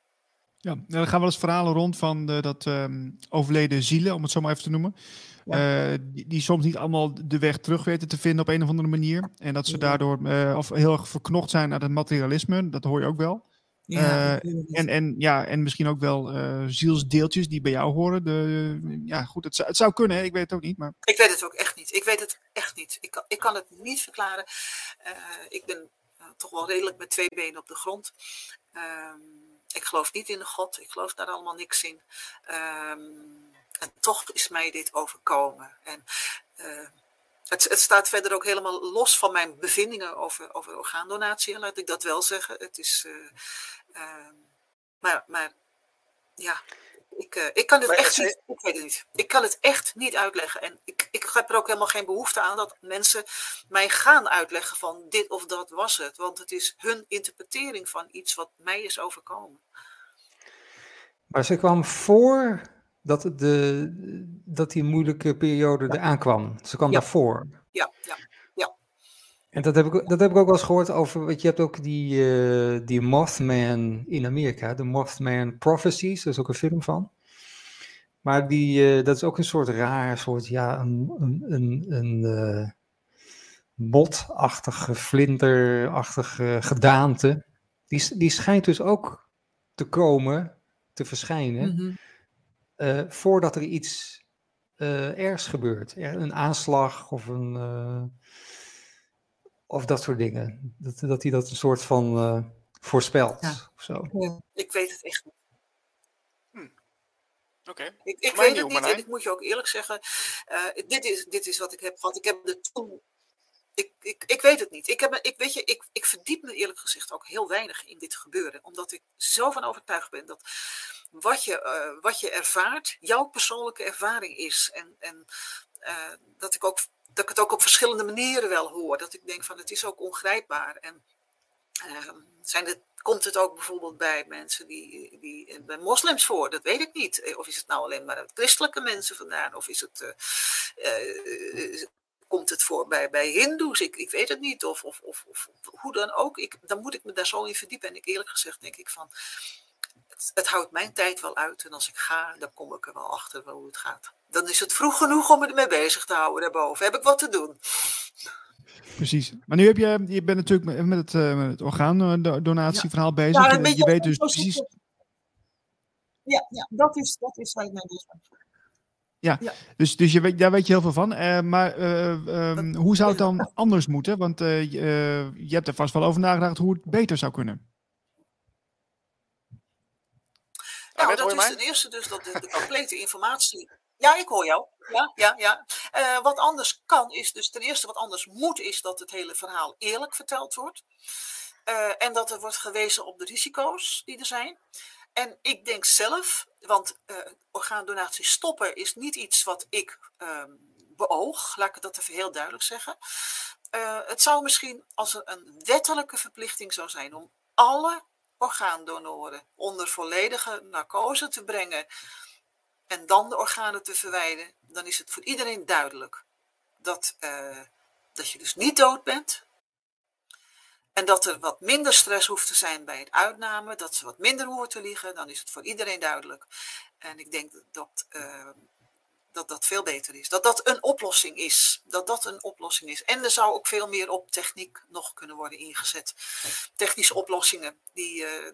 Ja, er gaan wel eens verhalen rond van de, dat um, overleden zielen, om het zo maar even te noemen. Ja. Uh, die, die, soms niet allemaal de weg terug weten te vinden op een of andere manier. En dat ze daardoor uh, of heel erg verknocht zijn aan het materialisme. Dat hoor je ook wel. Ja, uh, en, en, ja, en misschien ook wel zielsdeeltjes die bij jou horen. De, ja, goed, het zou, het zou kunnen, hè? ik weet het ook niet. Maar... Ik weet het ook echt niet. Ik weet het echt niet. Ik kan, ik kan het niet verklaren. ik ben toch wel redelijk met twee benen op de grond. Ehm, ik geloof niet in God, ik geloof daar allemaal niks in. Um, en toch is mij dit overkomen. En uh, het, het, staat verder ook helemaal los van mijn bevindingen over, over orgaandonatie, laat ik dat wel zeggen. Het is. Uh, uh, maar, maar ja, ik, uh, ik kan het maar echt niet, ik weet het niet. Ik kan het echt niet uitleggen. En ik, ik heb er ook helemaal geen behoefte aan dat mensen mij gaan uitleggen van dit of dat was het. Want het is hun interpretering van iets wat mij is overkomen. Maar ze kwam voor dat, de, dat die moeilijke periode ja. eraan kwam. Ze kwam ja. daarvoor. Ja, ja, ja. En dat heb, ik, dat heb ik ook wel eens gehoord over, want je hebt ook die, uh, die Mothman in Amerika, de Mothman Prophecies, daar is ook een film van. Maar die, uh, dat is ook een soort raar, soort, ja, een, een, een, een uh, botachtige, vlinderachtige gedaante. Die, die schijnt dus ook te komen, te verschijnen, mm -hmm. uh, voordat er iets ergs gebeurt. Een aanslag of een. Of dat soort dingen. Dat, dat hij dat een soort van uh, voorspelt. Ja. Of zo. Ja. Ik weet het echt niet. Hm. Oké. Okay. Ik, ik weet het niet en ik moet je ook eerlijk zeggen. dit, is, dit is wat ik heb. Want ik heb de toen ik, ik, ik weet het niet. Ik, heb, ik, weet je, ik, ik verdiep me eerlijk gezegd ook heel weinig in dit gebeuren. Omdat ik zo van overtuigd ben dat wat je, uh, wat je ervaart, jouw persoonlijke ervaring is. En, en uh, dat, ik ook, dat ik het ook op verschillende manieren wel hoor. Dat ik denk van het is ook ongrijpbaar. En uh, zijn het, komt het ook bijvoorbeeld bij mensen die, die bij moslims voor? Dat weet ik niet. Of is het nou alleen maar christelijke mensen vandaan? Of is het komt het voor bij, bij Hindoes? Ik, ik weet het niet. Of, of, of, of hoe dan ook. Ik, dan moet ik me daar zo in verdiepen. En ik eerlijk gezegd denk ik van. Het, het, houdt mijn tijd wel uit. En als ik ga, dan kom ik er wel achter hoe het gaat. Dan is het vroeg genoeg om me ermee bezig te houden daarboven. Heb ik wat te doen. Precies. Maar nu heb je, je bent natuurlijk met het, uh, met het orgaandonatieverhaal ja. bezig. Ja, je, je weet dus precies. Ja, ja, dat is, dat is waar ik mee bezig ben. Ja, ja, dus, dus je weet, daar weet je heel veel van. Uh, maar uh, um, hoe zou het dan anders moeten? Want uh, je hebt er vast wel over nagedacht hoe het beter zou kunnen. Nou, dat is ten eerste dus dat de, de complete informatie Ja, ik hoor jou. Ja, ja, ja. Uh, wat anders kan is dus ten eerste wat anders moet is dat het hele verhaal eerlijk verteld wordt. Uh, en dat er wordt gewezen op de risico's die er zijn. En ik denk zelf, want uh, orgaandonatie stoppen is niet iets wat ik ehm, beoog, laat ik dat even heel duidelijk zeggen. het zou misschien als er een wettelijke verplichting zou zijn om alle orgaandonoren onder volledige narcose te brengen en dan de organen te verwijderen, dan is het voor iedereen duidelijk dat, uh, dat je dus niet dood bent. En dat er wat minder stress hoeft te zijn bij het uitnamen, dat ze wat minder hoeven te liegen, dan is het voor iedereen duidelijk. En ik denk dat uh, dat, dat veel beter is. Dat dat een oplossing is. Dat dat een oplossing is. En er zou ook veel meer op techniek nog kunnen worden ingezet. Technische oplossingen, die, uh,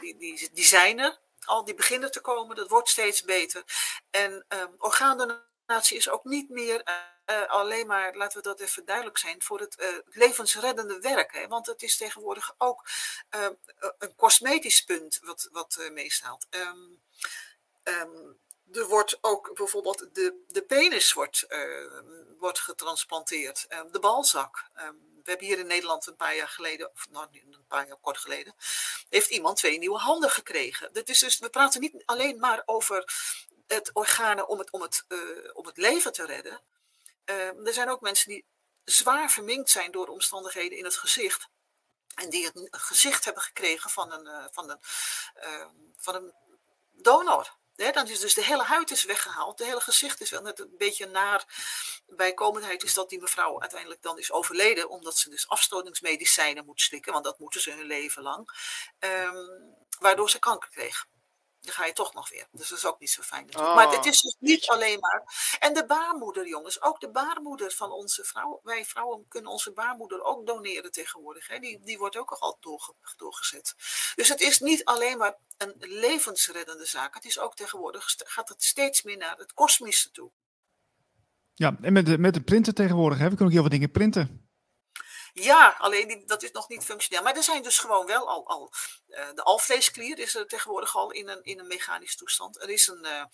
die, die, die zijn er al die beginnen te komen, dat wordt steeds beter. En um, orgaandonatie is ook niet meer uh, alleen maar, laten we dat even duidelijk zijn, voor het uh, levensreddende werk. Hè? Want het is tegenwoordig ook uh, een cosmetisch punt wat, wat er wordt ook bijvoorbeeld de, de penis wordt, wordt getransplanteerd, de balzak we hebben hier in Nederland een paar jaar geleden, of nou, een paar jaar kort geleden, heeft iemand twee nieuwe handen gekregen. Dat is dus, we praten niet alleen maar over het organen om het, om het, uh, om het leven te redden. Uh, er zijn ook mensen die zwaar verminkt zijn door omstandigheden in het gezicht. En die het gezicht hebben gekregen van een, uh, van een, van een donor dan is dus de hele huid is weggehaald, de hele gezicht is wel net een beetje naar bijkomendheid is dat die mevrouw uiteindelijk dan is overleden, omdat ze dus afstotingsmedicijnen moet slikken, want dat moeten ze hun leven lang, um, waardoor ze kanker kreeg dan ga je toch nog weer. Dus dat is ook niet zo fijn. Maar het is dus niet alleen maar. En de baarmoeder, jongens. Ook de baarmoeder van onze vrouw. Wij vrouwen kunnen onze baarmoeder ook doneren tegenwoordig. Hè? Die, die wordt ook al doorge, doorgezet. Dus het is niet alleen maar een levensreddende zaak. Het is ook tegenwoordig. gaat het steeds meer naar het kosmische toe. Ja, en met de, met de printer tegenwoordig. Hè? We kunnen ook heel wat dingen printen. Ja, alleen dat is nog niet functioneel. Maar er zijn dus gewoon wel al. al uh, de alvleesklier is er tegenwoordig al in een, in een mechanisch toestand. Er is een. Uh,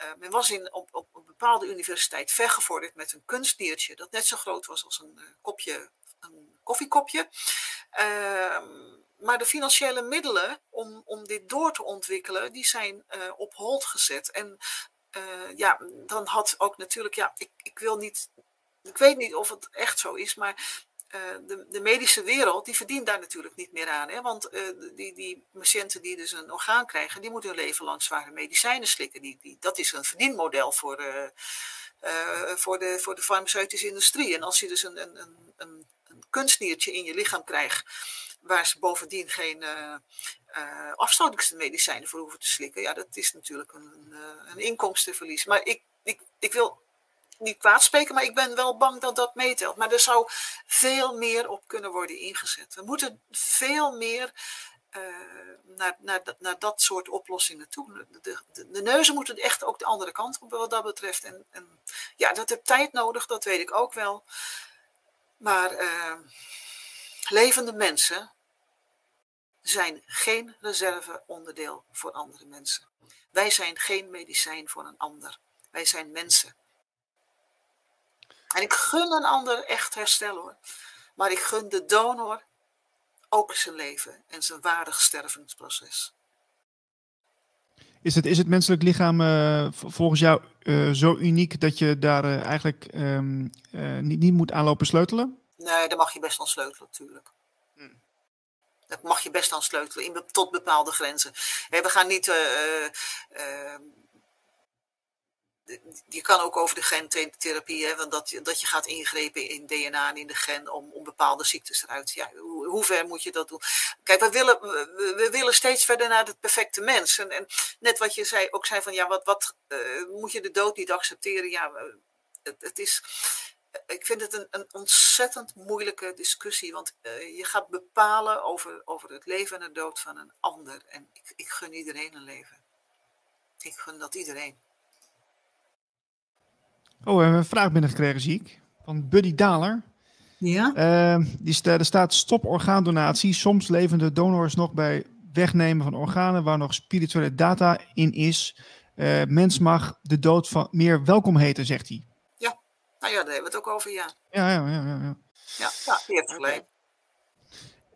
uh, men was in, op, op een bepaalde universiteit vergevorderd met een kunstdiertje. dat net zo groot was als een kopje. een koffiekopje. Ehm, maar de financiële middelen om, om dit door te ontwikkelen, die zijn op hold gezet. En ja, dan had ook natuurlijk, ja, ik, ik wil niet ik weet niet of het echt zo is, maar eh, de, de, medische wereld, die verdient daar natuurlijk niet meer aan. Hè? Want uh, die, die patiënten die dus een orgaan krijgen, die moeten hun leven lang zware medicijnen slikken. Die, die, dat is een verdienmodel voor, uh, voor, de, voor de farmaceutische industrie. En als je dus een, een, een, een kunstniertje in je lichaam krijgt, waar ze bovendien geen afstotingsmedicijnen voor hoeven te slikken, ja, dat is natuurlijk een, een inkomstenverlies. Maar ik, ik, ik wil niet kwaad spreken, maar ik ben wel bang dat dat meetelt. Maar er zou veel meer op kunnen worden ingezet. We moeten veel meer uh, naar, naar, naar dat soort oplossingen toe. De, de, neuzen moeten echt ook de andere kant op wat dat betreft. En, en ja, dat heeft tijd nodig, dat weet ik ook wel. Maar uh, levende mensen zijn geen reserveonderdeel voor andere mensen. Wij zijn geen medicijn voor een ander. Wij zijn mensen. En ik gun een ander echt herstel hoor. Maar ik gun de donor ook zijn leven en zijn waardig stervensproces. Is het, is het menselijk lichaam uh, volgens jou uh, zo uniek dat je daar uh, eigenlijk um, niet, niet moet aanlopen sleutelen? Nee, daar mag je best aan sleutelen natuurlijk. Hmm. Dat mag je best aan sleutelen, in, tot bepaalde grenzen. we gaan niet je kan ook over de gentherapie, hè, want dat, dat je gaat ingrepen in DNA en in de gen om, om bepaalde ziektes eruit. Ja, hoe, hoe ver moet je dat doen? Kijk, we willen, we, willen steeds verder naar het perfecte mens. En, en, net wat je zei, ook zei van ja, wat, wat uh, moet je de dood niet accepteren? Ja, het, het is. Ik vind het een, een ontzettend moeilijke discussie, want je gaat bepalen over, over het leven en de dood van een ander. En ik, ik gun iedereen een leven. Ik gun dat iedereen. Oh, we hebben een vraag binnengekregen, zie ik. Van Buddy Daler. Ja? Uh, die st er staat stop orgaandonatie. Soms levende donors nog bij wegnemen van organen waar nog spirituele data in is. Uh, mens mag de dood van meer welkom heten, zegt hij. Ja, nou ja, daar hebben we het ook over, ja. Ja, ja, ja. Ja, ja. ja, ja die heeft gelijk.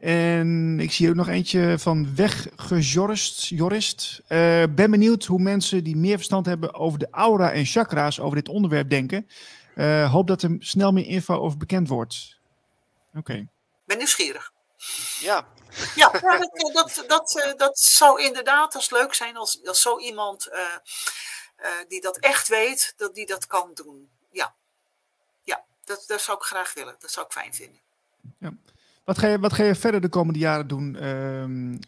En ik zie ook nog eentje van weggejorst. Jorist. Uh, ben benieuwd hoe mensen die meer verstand hebben over de aura en chakra's over dit onderwerp denken. Uh, hoop dat er snel meer info over bekend wordt. Oké. Ben nieuwsgierig. Ja. Ja, dat, dat, dat, eh, dat, zou inderdaad als leuk zijn als, als zo iemand die dat echt weet, dat die dat kan doen. Ja, ja dat, dat zou ik graag willen. Dat zou ik fijn vinden. Ja. Wat ga, je, wat ga je verder de komende jaren doen,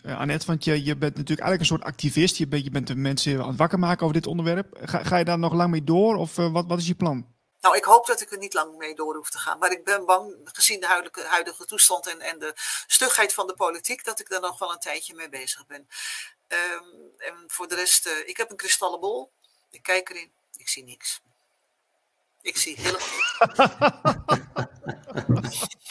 uh, Annette? Want je, je bent natuurlijk eigenlijk een soort activist. Je bent, je bent de mensen aan het wakker maken over dit onderwerp. Ga, ga je daar nog lang mee door of uh, wat, wat is je plan? Nou, ik hoop dat ik er niet lang mee door hoef te gaan. Maar ik ben bang, gezien de huidige, huidige toestand en, en de stugheid van de politiek, dat ik daar nog wel een tijdje mee bezig ben. Um, en voor de rest, uh, ik heb een kristallenbol. Ik kijk erin, ik zie niks. Ik zie helemaal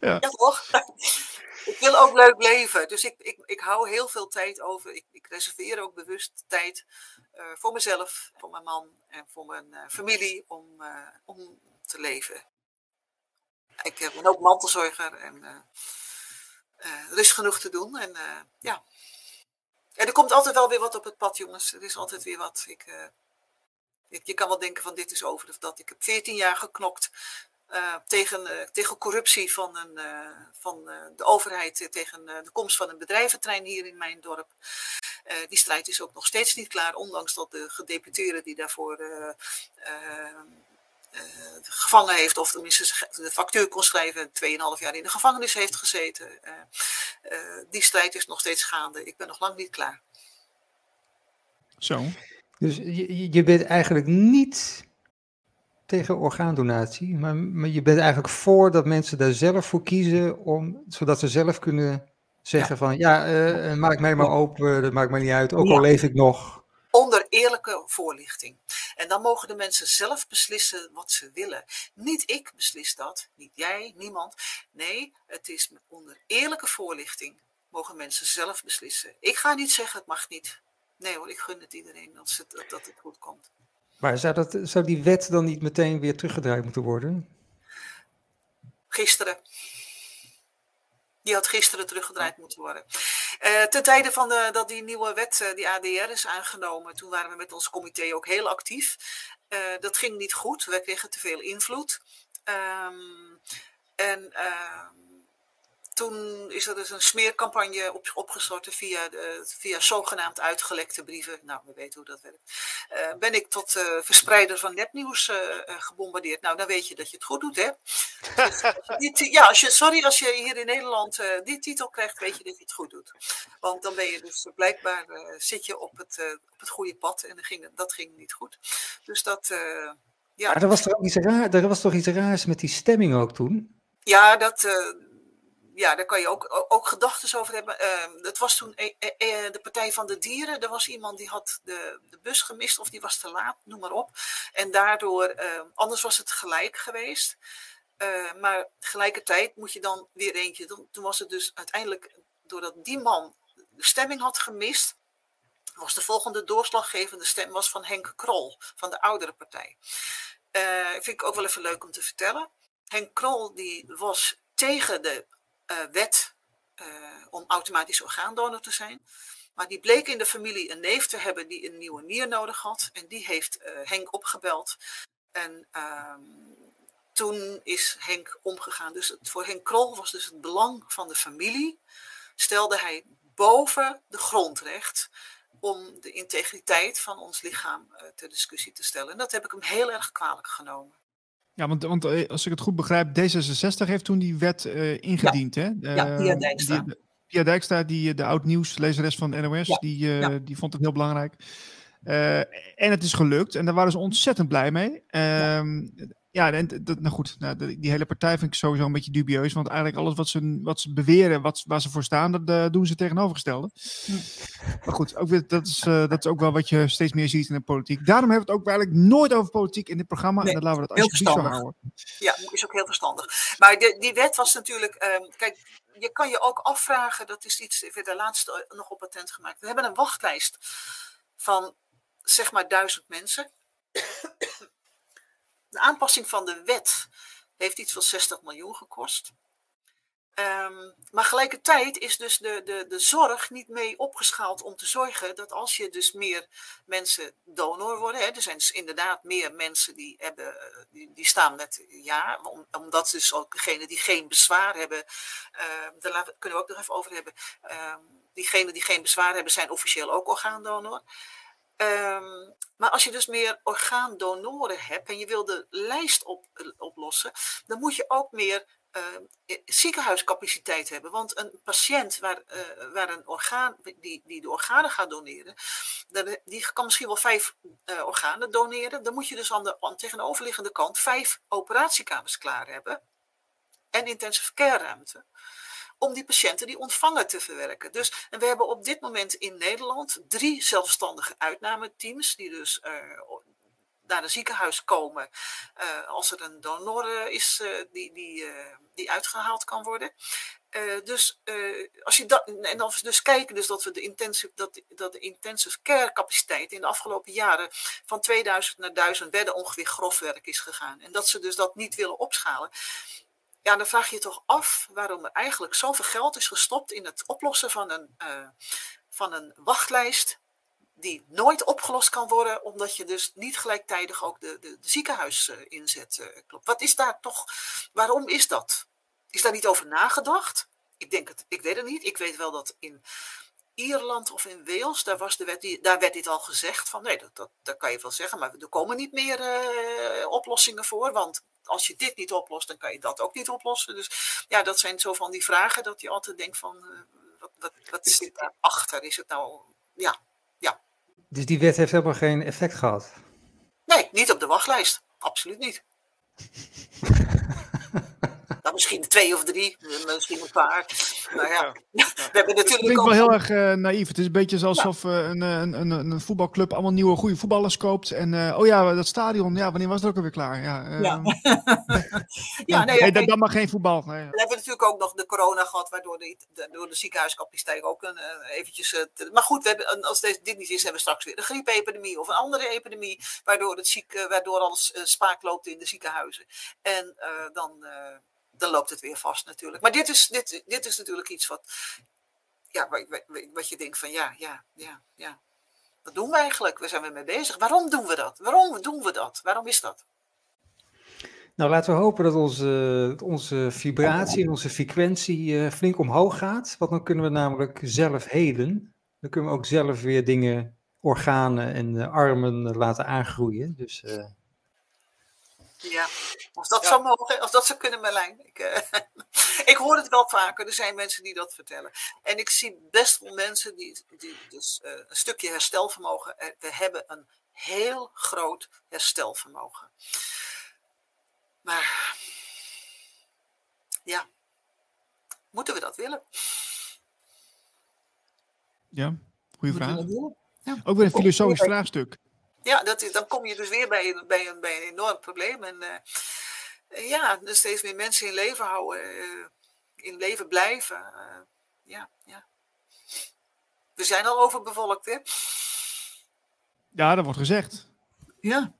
ja. ja, toch? ik wil ook leuk leven. Dus ik, ik, ik hou heel veel tijd over. Ik, ik reserveer ook bewust tijd uh, voor mezelf, voor mijn man en voor mijn uh, familie om, uh, om te leven. Ik ben ook mantelzorger en er is genoeg te doen. En ja. En er komt altijd wel weer wat op het pad, jongens. Er is altijd weer wat. Ik, je kan wel denken van dit is over of dat. Ik heb 14 jaar geknokt uh, tegen, uh, tegen corruptie van, een, uh, van de overheid, tegen de komst van een bedrijventrein hier in mijn dorp. die strijd is ook nog steeds niet klaar, ondanks dat de gedeputeerde die daarvoor gevangen heeft, of tenminste de factuur kon schrijven, 2,5 jaar in de gevangenis heeft gezeten. die strijd is nog steeds gaande. Ik ben nog lang niet klaar. Zo. Dus je, je bent eigenlijk niet tegen orgaandonatie, maar, maar je bent eigenlijk voor dat mensen daar zelf voor kiezen, om, zodat ze zelf kunnen zeggen van ja, uh, maak mij maar open, dat maakt mij niet uit, ook al leef ik nog. Onder eerlijke voorlichting. En dan mogen de mensen zelf beslissen wat ze willen. Niet ik beslis dat, niet jij, niemand. Nee, het is onder eerlijke voorlichting mogen mensen zelf beslissen. Ik ga niet zeggen het mag niet. Nee hoor, ik gun het iedereen dat het, dat het goed komt. Maar zou, dat, zou die wet dan niet meteen weer teruggedraaid moeten worden? Gisteren. Die had gisteren teruggedraaid moeten worden. Uh, ten tijde van dat die nieuwe wet, uh, die ADR, is aangenomen, toen waren we met ons comité ook heel actief. Uh, dat ging niet goed, we kregen te veel invloed. Um, en ehm, toen is er dus een smeercampagne op, via, via zogenaamd uitgelekte brieven. Nou, we weten hoe dat werkt. Uh, ben ik tot uh, verspreider van nepnieuws gebombardeerd. Nou, dan weet je dat je het goed doet, hè? Dus, die, ja, als je, sorry, als je hier in Nederland die titel krijgt, weet je dat je het goed doet. Want dan ben je dus blijkbaar, zit je op het, op het goede pad en dat ging, dat ging niet goed. Dus dat, ja. Maar er was toch iets raar, er was toch iets raars met die stemming ook toen? Ja, dat ja, daar kan je ook, ook gedachten over hebben. Het was toen e, e, e, de Partij van de Dieren. Er was iemand die had de, de bus gemist of die was te laat, noem maar op. En daardoor, uh, anders was het gelijk geweest. Uh, maar tegelijkertijd moet je dan weer eentje. Toen, toen was het dus uiteindelijk, doordat die man de stemming had gemist, was de volgende doorslaggevende stem was van Henk Krol, van de oudere partij. Uh, vind ik ook wel even leuk om te vertellen. Henk Krol die was tegen de wet uh, om automatisch orgaandonor te zijn. Maar die bleek in de familie een neef te hebben die een nieuwe nier nodig had. En die heeft uh, Henk opgebeld. En ehm, toen is Henk omgegaan. Dus voor Henk Krol was dus het belang van de familie. Stelde hij boven de grondrecht om de integriteit van ons lichaam ter discussie te stellen. En dat heb ik hem heel erg kwalijk genomen. Ja, want, want eh, als ik het goed begrijp, D66 heeft toen die wet uh, ingediend, ja. hè? Uh, ja, Pia Dijkstra. Die, Pia Dijkstra, die, de oud-nieuwslezeres van NOS, ja. die, ja. die vond het heel belangrijk. en het is gelukt en daar waren ze ontzettend blij mee. Ehm, ja, en dat, nou goed, nou, die hele partij vind ik sowieso een beetje dubieus. Want eigenlijk alles wat ze, wat ze beweren, wat, waar ze voor staan, dat uh, doen ze tegenovergestelde. Hm. Maar goed, ook weer, dat, is, uh, dat is ook wel wat je steeds meer ziet in de politiek. Daarom hebben we het ook eigenlijk nooit over politiek in dit programma. Nee, en dan laten we dat alsjeblieft zo houden. Ja, is ook heel verstandig. Maar de, die wet was natuurlijk, um, kijk, je kan je ook afvragen, dat is iets, ik werd daar laatst nog op patent gemaakt. We hebben een wachtlijst van zeg maar duizend mensen. De aanpassing van de wet heeft iets van 60 miljoen gekost. Um, maar gelijkertijd is dus de, de, de zorg niet mee opgeschaald om te zorgen dat als je dus meer mensen donor worden, hè, er zijn dus inderdaad meer mensen die, hebben, die, die staan met ja, omdat dus ook degenen die geen bezwaar hebben, uh, daar kunnen we ook nog even over hebben, uh, diegenen die geen bezwaar hebben zijn officieel ook orgaandonor. Um, maar als je dus meer orgaandonoren hebt en je wil de lijst op, oplossen, dan moet je ook meer uh, ziekenhuiscapaciteit hebben. Want een patiënt waar, uh, waar een orgaan, die, die de organen gaat doneren, die kan misschien wel vijf organen doneren. Dan moet je dus aan de aan tegenoverliggende kant vijf operatiekamers klaar hebben en intensive care ruimte om die patiënten die ontvangen te verwerken. Dus, en we hebben op dit moment in Nederland drie zelfstandige uitnameteams, die dus uh, naar een ziekenhuis komen uh, als er een donor is uh, die, die, die uitgehaald kan worden. dus als je dat, en als we dus kijken dus dat we de intensive, dat, dat de intensive care capaciteit in de afgelopen jaren van 2000 naar 1000 bedden ongeveer grofwerk is gegaan. En dat ze dus dat niet willen opschalen ja, dan vraag je je toch af waarom er eigenlijk zoveel geld is gestopt in het oplossen van een, uh, van een wachtlijst die nooit opgelost kan worden, omdat je dus niet gelijktijdig ook de, de, de ziekenhuis uh, inzet uh, klopt. Wat is daar toch, waarom is dat? Is daar niet over nagedacht? Ik denk het, ik weet het niet. Ik weet wel dat in Ierland of in Wales, daar, was de wet, daar werd dit al gezegd van nee, dat, dat, dat kan je wel zeggen, maar er komen niet meer uh, oplossingen voor, want als je dit niet oplost, dan kan je dat ook niet oplossen. Dus ja, dat zijn zo van die vragen dat je altijd denkt van, uh, wat, wat, wat dit daarachter? Is het nou, ja, ja. Dus die wet heeft helemaal geen effect gehad? Nee, niet op de wachtlijst. Absoluut niet. Nou, misschien twee of drie, misschien een paar. Nou ja, we hebben natuurlijk. Het klinkt wel heel erg uh, naïef. Het is een beetje alsof ja. uh, een, een, een, een, voetbalclub allemaal nieuwe goede voetballers koopt. En uh, oh ja, dat stadion, ja, wanneer was het ook alweer klaar? Ja, ja. ja, nee, nee, dat, mag geen voetbal. Nee. We hebben natuurlijk ook nog de corona gehad, waardoor de, de, door de ziekenhuiscapaciteit ook een, eventjes. Te, maar goed, we hebben, als deze, dit niet is, hebben we straks weer een griepepidemie of een andere epidemie, waardoor, het ziek, waardoor alles spaak loopt in de ziekenhuizen. En dan dan loopt het weer vast natuurlijk. Maar dit is, dit, dit is natuurlijk iets wat, ja, wat je denkt van ja, ja, ja, ja. Wat doen we eigenlijk? Waar zijn we mee bezig? Waarom doen we dat? Waarom doen we dat? Waarom is dat? Nou, laten we hopen dat onze, onze vibratie en onze frequentie uh, flink omhoog gaat. Want dan kunnen we namelijk zelf heden. Dan kunnen we ook zelf weer dingen, organen en uh, armen laten aangroeien. Dus ja, als dat, ja. Zou mogen, als dat zou kunnen, Merlijn. Ik, uh, ik hoor het wel vaker, er zijn mensen die dat vertellen. En ik zie best wel mensen die, die dus uh, een stukje herstelvermogen. Uh, we hebben een heel groot herstelvermogen. Maar ja, moeten we dat willen? Ja, goede vraag. Ja. Ook weer een filosofisch vraagstuk ja, dat is, dan kom je dus weer bij, een, bij, een, bij een enorm probleem. En uh, ja, dus steeds meer mensen in leven houden, uh, in leven blijven. Uh, ja, ja. We zijn al overbevolkt, hè? Ja, dat wordt gezegd. Ja.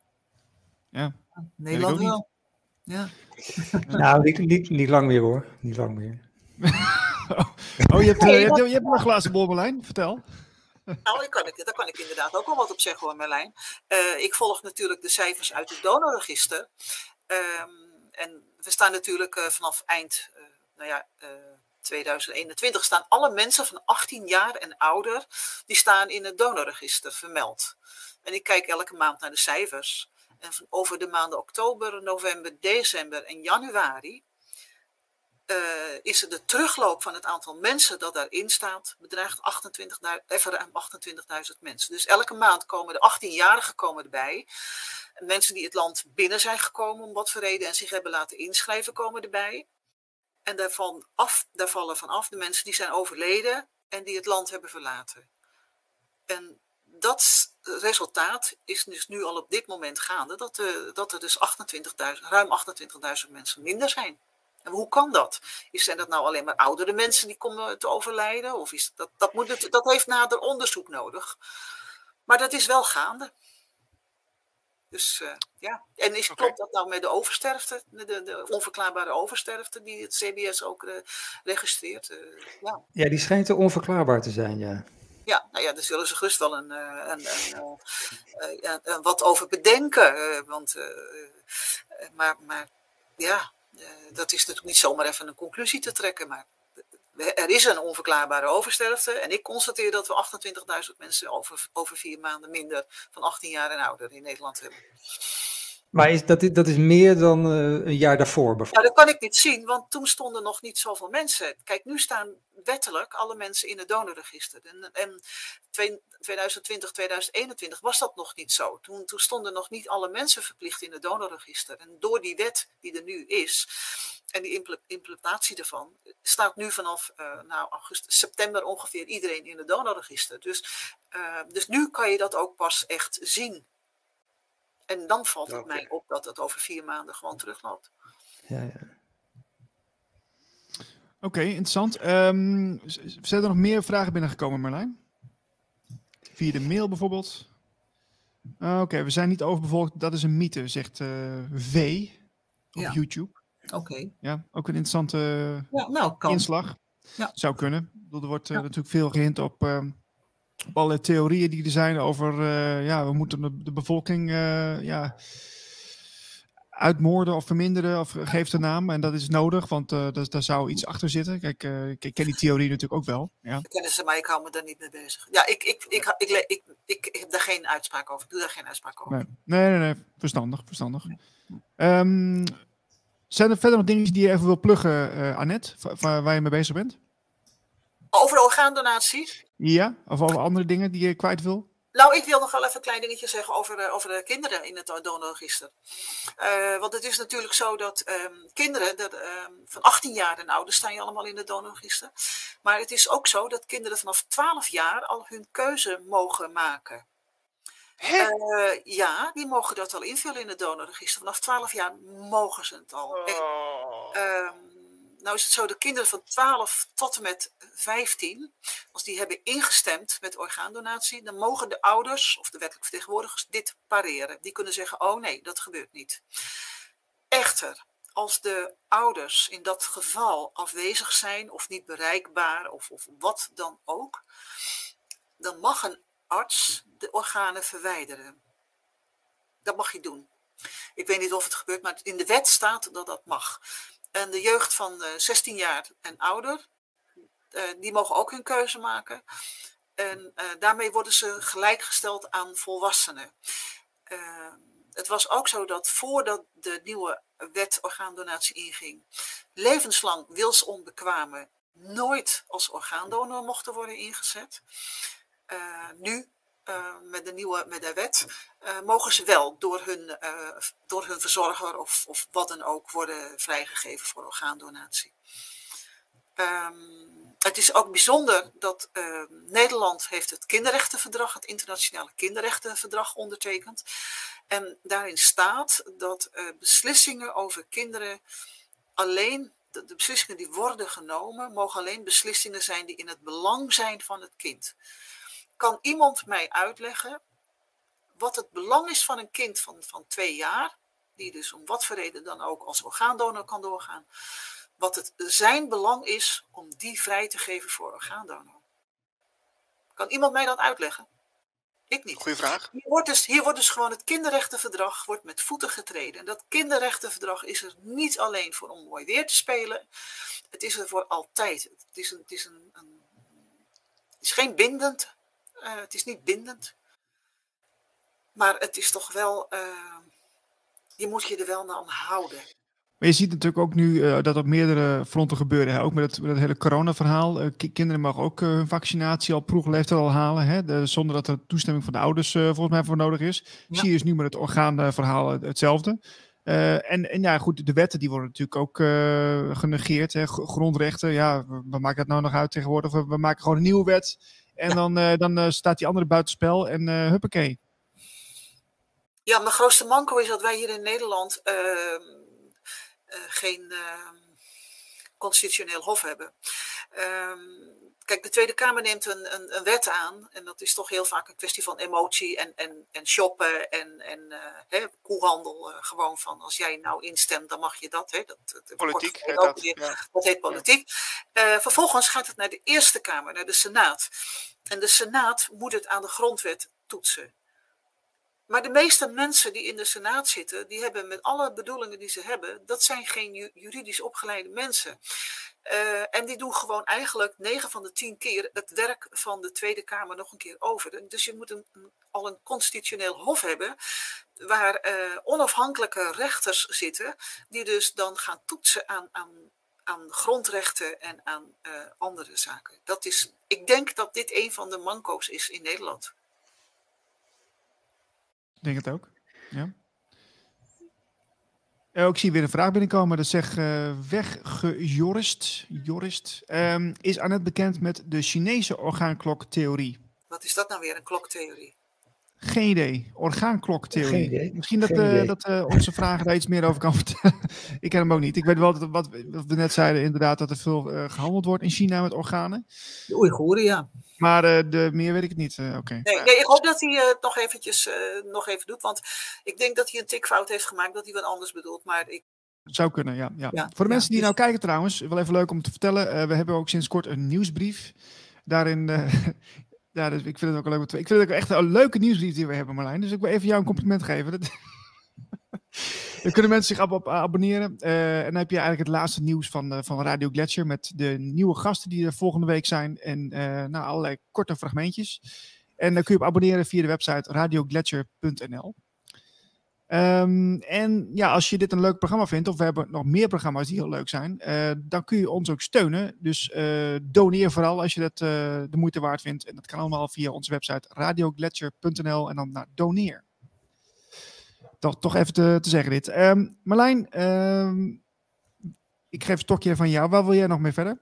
Ja. Nederland wel. Ja. nou, niet, niet, niet lang meer hoor. Niet lang meer. oh, je hebt, je hebt, je hebt een glazen borrelijn. Vertel. Nou, daar kan, ik, daar kan ik inderdaad ook wel wat op zeggen hoor, Merlijn. Uh, ik volg natuurlijk de cijfers uit het donorregister. Um, en we staan natuurlijk uh, vanaf eind, uh, nou ja, 2021 staan alle mensen van 18 jaar en ouder, die staan in het donorregister vermeld. En ik kijk elke maand naar de cijfers. En van over de maanden oktober, november, december en januari uh, is de terugloop van het aantal mensen dat daarin staat, bedraagt 28, even ruim 28.000 mensen. Dus elke maand komen de 18-jarigen komen erbij. Mensen die het land binnen zijn gekomen om wat voor reden en zich hebben laten inschrijven komen erbij. En daarvan af, daar vallen vanaf de mensen die zijn overleden en die het land hebben verlaten. En dat resultaat is dus nu al op dit moment gaande, dat, uh, dat er dus 28.000, ruim 28.000 mensen minder zijn. En hoe kan dat? Is, zijn dat nou alleen maar oudere mensen die komen te overlijden? Of is dat, dat, moet het, dat heeft nader onderzoek nodig. Maar dat is wel gaande. Dus uh, ja, en is, klopt dat nou met de oversterfte, de, de onverklaarbare oversterfte die het CBS ook uh, registreert? Uh, ja. ja, die schijnt er onverklaarbaar te zijn, ja. Ja, nou ja, daar zullen ze gerust wel een, een, een, een wat over bedenken. want, maar, maar ja, dat is natuurlijk niet zomaar even een conclusie te trekken. Maar er is een onverklaarbare oversterfte. En ik constateer dat we 28.000 mensen over, over vier maanden minder van 18 jaar en ouder in Nederland hebben. Maar dat, is, dat is meer dan uh, een jaar daarvoor bijvoorbeeld? Ja, dat kan ik niet zien, want toen stonden nog niet zoveel mensen. Kijk, nu staan wettelijk alle mensen in het donorregister. En, en 2020, 2021 was dat nog niet zo. Toen, toen stonden nog niet alle mensen verplicht in het donorregister. En door die wet die er nu is en die implementatie ervan, staat nu vanaf uh, nou, augustus, september ongeveer iedereen in het donorregister. Dus, uh, dus nu kan je dat ook pas echt zien. En dan valt het mij op dat het over vier maanden gewoon terugloopt. Ja, ja. Oké, interessant. Um, zijn er nog meer vragen binnengekomen, Marlijn? Via de mail bijvoorbeeld? Ah, oké, we zijn niet overbevolkt. Dat is een mythe, zegt uh, V op YouTube. Oké. Ja, ook een interessante ja, nou, kan. inslag. Ja. Zou kunnen. Er wordt uh, natuurlijk veel gehint op, uh, op alle theorieën die er zijn over, ja, we moeten de, de bevolking, ja, uitmoorden of verminderen of geeft de naam. En dat is nodig, want uh, daar zou iets achter zitten. Kijk, ik ken die theorie natuurlijk ook wel. Ja. Ik ken ze, maar ik hou me daar niet mee bezig. Ja, ik, ik, ik, ik, ik, ik, heb daar geen uitspraak over. Ik doe daar geen uitspraak over. Nee, nee, nee. nee. Verstandig, verstandig. Um, zijn er verder nog dingen die je even wil pluggen, Annette, waar je mee bezig bent? Over orgaandonatie? Ja, of over andere dingen die je kwijt wil? Nou, ik wil nog wel even een klein dingetje zeggen over, uh, over de kinderen in het donorregister. Uh, want het is natuurlijk zo dat um, kinderen dat, um, van 18 jaar en ouder staan je allemaal in het donorregister. Maar het is ook zo dat kinderen vanaf 12 jaar al hun keuze mogen maken. Uh, ja, die mogen dat al invullen in het donorregister. Vanaf 12 jaar mogen ze het al. Oh. Um, nou is het zo, de kinderen van 12 tot en met 15, als die hebben ingestemd met orgaandonatie, dan mogen de ouders of de wettelijk vertegenwoordigers dit pareren. Die kunnen zeggen, oh nee, dat gebeurt niet. Echter, als de ouders in dat geval afwezig zijn of niet bereikbaar of, of wat dan ook, dan mag een arts de organen verwijderen. Dat mag je doen. Ik weet niet of het gebeurt, maar in de wet staat dat dat mag. En de jeugd van 16 jaar en ouder, eh, die mogen ook hun keuze maken. En eh, daarmee worden ze gelijkgesteld aan volwassenen. Eh, het was ook zo dat voordat de nieuwe wet orgaandonatie inging, levenslang wilsonbekwamen nooit als orgaandonor mochten worden ingezet. nu uh, met de nieuwe met de wet, uh, mogen ze wel door hun, uh, door hun verzorger of, of wat dan ook worden vrijgegeven voor orgaandonatie. Um, het is ook bijzonder dat ehm, Nederland heeft het kinderrechtenverdrag, het internationale kinderrechtenverdrag ondertekend. En daarin staat dat beslissingen over kinderen alleen, de beslissingen die worden genomen, mogen alleen beslissingen zijn die in het belang zijn van het kind kan iemand mij uitleggen wat het belang is van een kind van, van twee jaar, die dus om wat voor reden dan ook als orgaandonor kan doorgaan, wat het zijn belang is om die vrij te geven voor orgaandonor? Kan iemand mij dat uitleggen? Ik niet. Goeie vraag. Hier wordt, dus, hier wordt dus gewoon het kinderrechtenverdrag wordt met voeten getreden. En dat kinderrechtenverdrag is er niet alleen voor om mooi weer te spelen. Het is er voor altijd. Het is, een, het is, een, een het is geen bindend uh, het is niet bindend. Maar het is toch wel, uh, je moet je er wel aan houden. Maar je ziet natuurlijk ook nu uh, dat op meerdere fronten gebeuren. Hè? Ook met het, met het hele corona-verhaal. Uh, kinderen mogen ook uh, hun vaccinatie al proegleeftijd al halen. Hè? De, zonder dat er toestemming van de ouders volgens mij voor nodig is. Ja. Zie je dus nu met het orgaanverhaal hetzelfde. en, en ja, goed, de wetten die worden natuurlijk ook genegeerd. Hè? Grondrechten, ja, we maken dat nou nog uit tegenwoordig? We, we maken gewoon een nieuwe wet. En dan, uh, dan uh, staat die andere buitenspel en uh, huppakee. Ja, mijn grootste manco is dat wij hier in Nederland ehm, geen ehm, constitutioneel hof hebben. Ehm, kijk, de Tweede Kamer neemt een, een, een, wet aan. En dat is toch heel vaak een kwestie van emotie en, en, en shoppen en, en uh, hè, koehandel. Uh, gewoon van als jij nou instemt, dan mag je dat. Hè. dat, dat politiek. Heet dat, weer, ja. dat heet politiek. Uh, vervolgens gaat het naar de Eerste Kamer, naar de Senaat. En de Senaat moet het aan de grondwet toetsen. Maar de meeste mensen die in de Senaat zitten, die hebben met alle bedoelingen die ze hebben, dat zijn geen juridisch opgeleide mensen. Uh, en die doen gewoon eigenlijk 9 van de 10 keer het werk van de Tweede Kamer nog een keer over. Dus je moet een, al een constitutioneel hof hebben waar uh, onafhankelijke rechters zitten, die dus dan gaan toetsen aan, aan, aan grondrechten en aan uh, andere zaken. Dat is, ik denk dat dit een van de manco's is in Nederland. Ik denk het ook. Ja. Ik zie weer een vraag binnenkomen. Dat zegt uh, weggejorist. Jorist. Um, is Annette bekend met de Chinese orgaankloktheorie? Wat is dat nou weer, een kloktheorie? Geen idee. Orgaankloktheorie. Geen idee. Misschien dat, uh, dat uh, onze vragen daar iets meer over kan vertellen. ik ken hem ook niet. Ik weet wel dat, wat, wat we net zeiden, inderdaad, dat er veel uh, gehandeld wordt in China met organen. De Oeigoeren, ja. Maar uh, de meer weet ik het niet. Uh, okay. nee, nee, ik hoop dat hij uh, het nog eventjes nog even doet. Want ik denk dat hij een tikfout heeft gemaakt, dat hij wat anders bedoelt. Maar ik... Het zou kunnen, ja. ja. ja Voor de mensen die dus... nou kijken trouwens, wel even leuk om te vertellen. we hebben ook sinds kort een nieuwsbrief. Daarin, ja, dus ik vind het ook leuk. Ik vind het ook echt een leuke nieuwsbrief die we hebben, Marlijn. Dus ik wil even jou een compliment geven. Dat... Dan kunnen mensen zich op abonneren. Uh, en dan heb je eigenlijk het laatste nieuws van, uh, van Radio Gletscher met de nieuwe gasten die er volgende week zijn. En uh, nou, allerlei korte fragmentjes. En dan kun je op abonneren via de website radiogletscher.nl. Um, en ja, als je dit een leuk programma vindt, of we hebben nog meer programma's die heel leuk zijn, dan kun je ons ook steunen. Dus doneer vooral als je dat de moeite waard vindt. En dat kan allemaal via onze website radiogletscher.nl en dan naar doneer toch, toch even te, te zeggen dit. Um, Marlijn, um, ik geef een stokje van jou. Waar wil jij nog mee verder?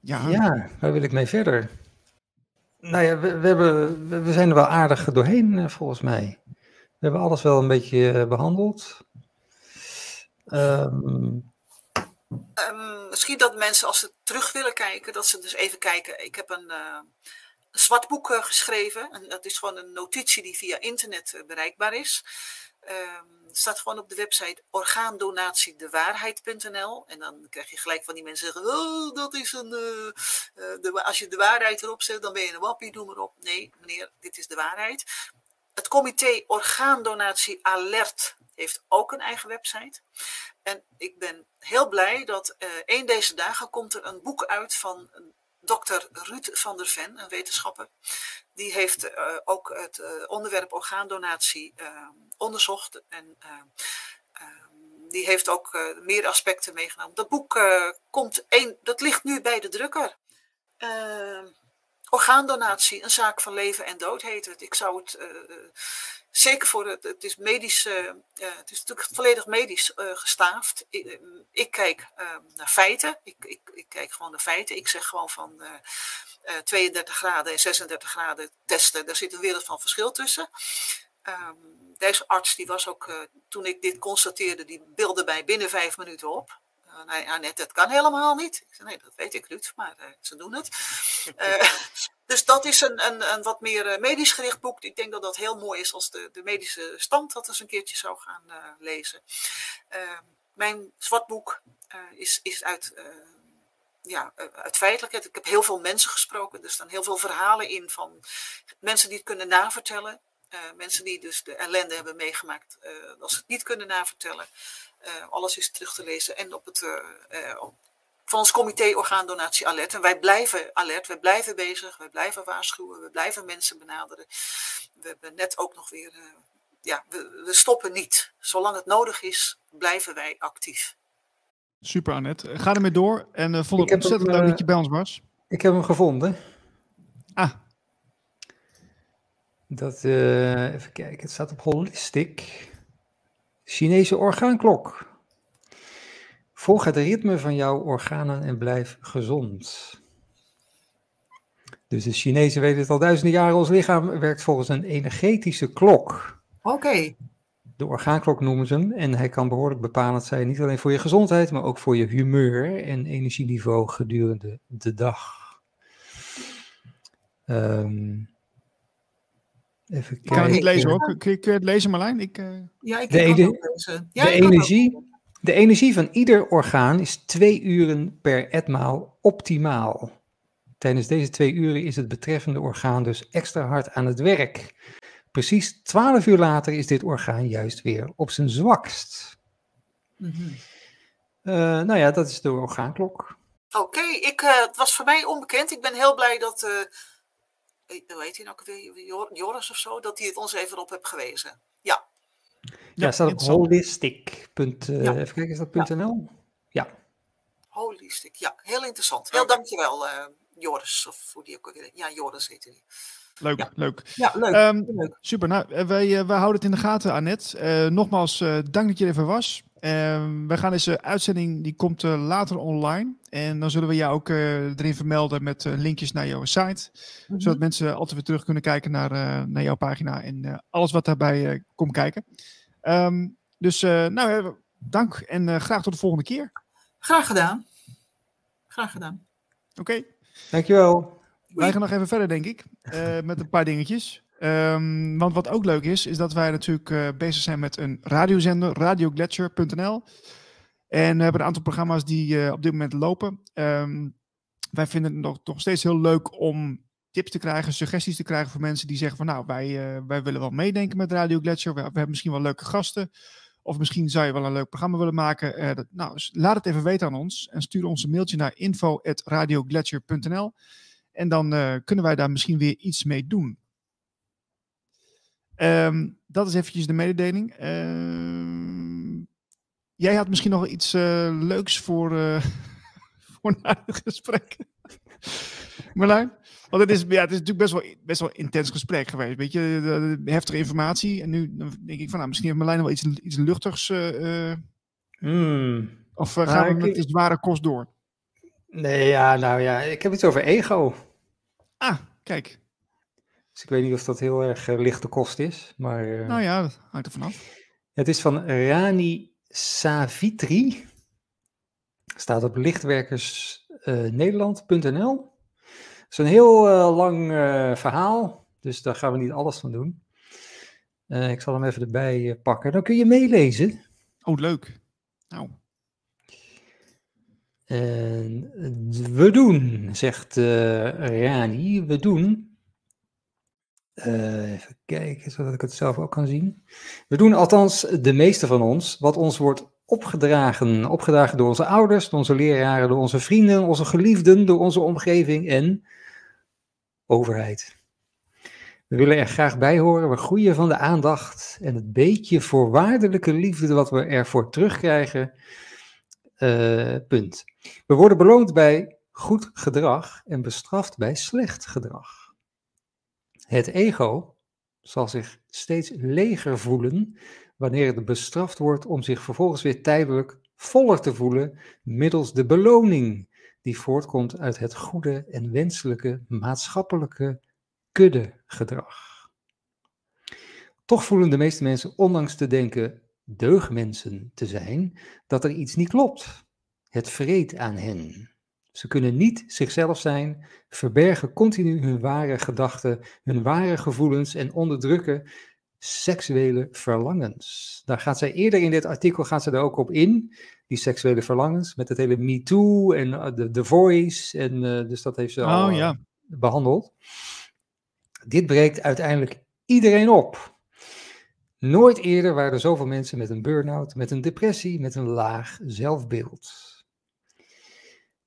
Ja. ja, waar wil ik mee verder? Nou ja, we, we, zijn er wel aardig doorheen, eh, volgens mij. We hebben alles wel een beetje uh, behandeld. Um, um, misschien dat mensen, als ze terug willen kijken, dat ze dus even kijken. Ik heb een, uh, zwart boek geschreven. En dat is gewoon een notitie die via internet bereikbaar is. Um, staat gewoon op de website orgaandonatiedewaarheid.nl. En dan krijg je gelijk van die mensen zeggen: Oh, dat is een. de, als je de waarheid erop zet, dan ben je een wappie, doe maar op. Nee, meneer, dit is de waarheid. Het comité Orgaandonatie Alert heeft ook een eigen website. En ik ben heel blij dat uh, een deze dagen komt er een boek uit van dokter Ruud van der Ven, een wetenschapper. Die heeft uh, ook het uh, onderwerp orgaandonatie onderzocht. En die heeft ook meer aspecten meegenomen. Dat boek komt een, dat ligt nu bij de drukker. orgaandonatie, een zaak van leven en dood heet het. Ik zou het zeker voor het, het is medisch, uh, het is natuurlijk volledig medisch uh, gestaafd. Ik, kijk uh, naar feiten. Ik, ik, ik, kijk gewoon naar feiten. Ik zeg gewoon van 32 graden en 36 graden testen, daar zit een wereld van verschil tussen. Um, deze arts die was ook, toen ik dit constateerde, die beelde mij binnen vijf minuten op. Uh, nee, Annette, dat kan helemaal niet. Ik zei, nee, dat weet ik, Ruud, maar uh, ze doen het. Uh, dus dat is een, een, een wat meer medisch gericht boek. Ik denk dat dat heel mooi is als de, de medische stand dat eens een keertje zou gaan lezen. Ehm, mijn zwartboek is, is uit, ja, uit feitelijkheid. Ik heb heel veel mensen gesproken. Er staan heel veel verhalen in van mensen die het kunnen navertellen. mensen die dus de ellende hebben meegemaakt als ze het niet kunnen navertellen. Uh, alles is terug te lezen en op het uh, op, van ons comité orgaandonatie alert. En wij blijven alert, we blijven bezig, we blijven waarschuwen, we blijven mensen benaderen. We hebben net ook nog weer, uh, ja, we, we, stoppen niet. Zolang het nodig is, blijven wij actief. Super Annette. Ga ermee door en uh, vond het ontzettend leuk dat je bij ons was. Ik heb hem gevonden. Ah. Dat, even kijken, het staat op Holistic. Chinese orgaanklok. Volg het ritme van jouw organen en blijf gezond. Dus de Chinezen weten het al duizenden jaren. Ons lichaam werkt volgens een energetische klok. Oké. Okay. De orgaanklok noemen ze hem. En hij kan behoorlijk bepalend zijn, niet alleen voor je gezondheid, maar ook voor je humeur en energieniveau gedurende de dag. Um, even kijken. Ik kan het niet lezen hoor. Kun je, het lezen Marlijn? Ik, uh... Ja, ik kan het lezen. Ja, de, energie, de energie van ieder orgaan is twee uren per etmaal optimaal. Tijdens deze twee uren is het betreffende orgaan dus extra hard aan het werk. Precies twaalf uur later is dit orgaan juist weer op zijn zwakst. Mm -hmm. uh, nou ja, dat is de orgaanklok. Oké, ik uh, het was voor mij onbekend. Ik ben heel blij dat, uh, hoe heet hij nou weer, Joris of zo, dat hij het ons even op heeft gewezen. Ja. Ja, staat op holistic. Punt, ja. Even kijken, is dat .nl? Ja. Holistic, ja, heel interessant. Heel dankjewel, Joris, of hoe die ook weer, ja, Joris heet hij. Leuk, ja. leuk. Ja, leuk. Um, leuk. Super. Nou, wij, wij houden het in de gaten, Annette. Uh, nogmaals, uh, dank dat je er even was. Uh, we gaan deze uitzending, die komt later online. En dan zullen we jou ook erin vermelden met linkjes naar jouw site. Mm -hmm. Zodat mensen altijd weer terug kunnen kijken naar, naar jouw pagina en alles wat daarbij komt kijken. Um, dus nou, dank en graag tot de volgende keer. Graag gedaan. Graag gedaan. Oké. Okay. Dankjewel. Wij gaan nog even verder, denk ik, uh, met een paar dingetjes. Um, want wat ook leuk is, is dat wij natuurlijk uh, bezig zijn met een radiozender, radiogletscher.nl. En we hebben een aantal programma's die uh, op dit moment lopen. Um, wij vinden het nog, nog steeds heel leuk om tips te krijgen, suggesties te krijgen voor mensen die zeggen van nou, wij, wij willen wel meedenken met Radio Gletscher. We, we, hebben misschien wel leuke gasten. Of misschien zou je wel een leuk programma willen maken. Nou, laat het even weten aan ons en stuur ons een mailtje naar info.radiogletscher.nl. En dan uh, kunnen wij daar misschien weer iets mee doen. Um, dat is eventjes de mededeling. Uh, jij had misschien nog iets uh, leuks voor, voor na het gesprek. Marlijn? Want het is, ja, het is natuurlijk best wel, best wel intens gesprek geweest. Weet je, heftige informatie. En nu denk ik van, nou, misschien heeft Marlijn wel iets, iets luchtigs. Mm. Of gaan nou, we met de zware kost door? Nee, ja, nou ja, ik heb iets over ego. Ah, kijk. Dus ik weet niet of dat heel erg uh, lichte kost is, maar... Uh, nou ja, dat hangt er vanaf. Het is van Rani Savitri. Staat op lichtwerkersnederland.nl. Het is een heel uh, lang verhaal, dus daar gaan we niet alles van doen. ik zal hem even erbij pakken. Dan kun je meelezen. Oh, leuk. Nou. En we doen, zegt uh, Rani, we doen. Uh, even kijken, zodat ik het zelf ook kan zien. We doen althans de meeste van ons wat ons wordt opgedragen. Opgedragen door onze ouders, door onze leraren, door onze vrienden, onze geliefden, door onze omgeving en overheid. We willen er graag bij horen. We groeien van de aandacht en het beetje voorwaardelijke liefde wat we ervoor terugkrijgen. Uh, punt. We worden beloond bij goed gedrag en bestraft bij slecht gedrag. Het ego zal zich steeds leger voelen wanneer het bestraft wordt om zich vervolgens weer tijdelijk voller te voelen middels de beloning die voortkomt uit het goede en wenselijke maatschappelijke kuddegedrag. Toch voelen de meeste mensen, ondanks te denken deugdmensen te zijn, dat er iets niet klopt. Het vreet aan hen. Ze kunnen niet zichzelf zijn, verbergen continu hun ware gedachten, hun ware gevoelens en onderdrukken seksuele verlangens. Daar gaat zij eerder in dit artikel gaat ze er ook op in, die seksuele verlangens, met het hele Me Too en uh, de, The Voice. En, uh, dus dat heeft ze al oh, ja. behandeld. Dit breekt uiteindelijk iedereen op. Nooit eerder waren er zoveel mensen met een burn-out, met een depressie, met een laag zelfbeeld.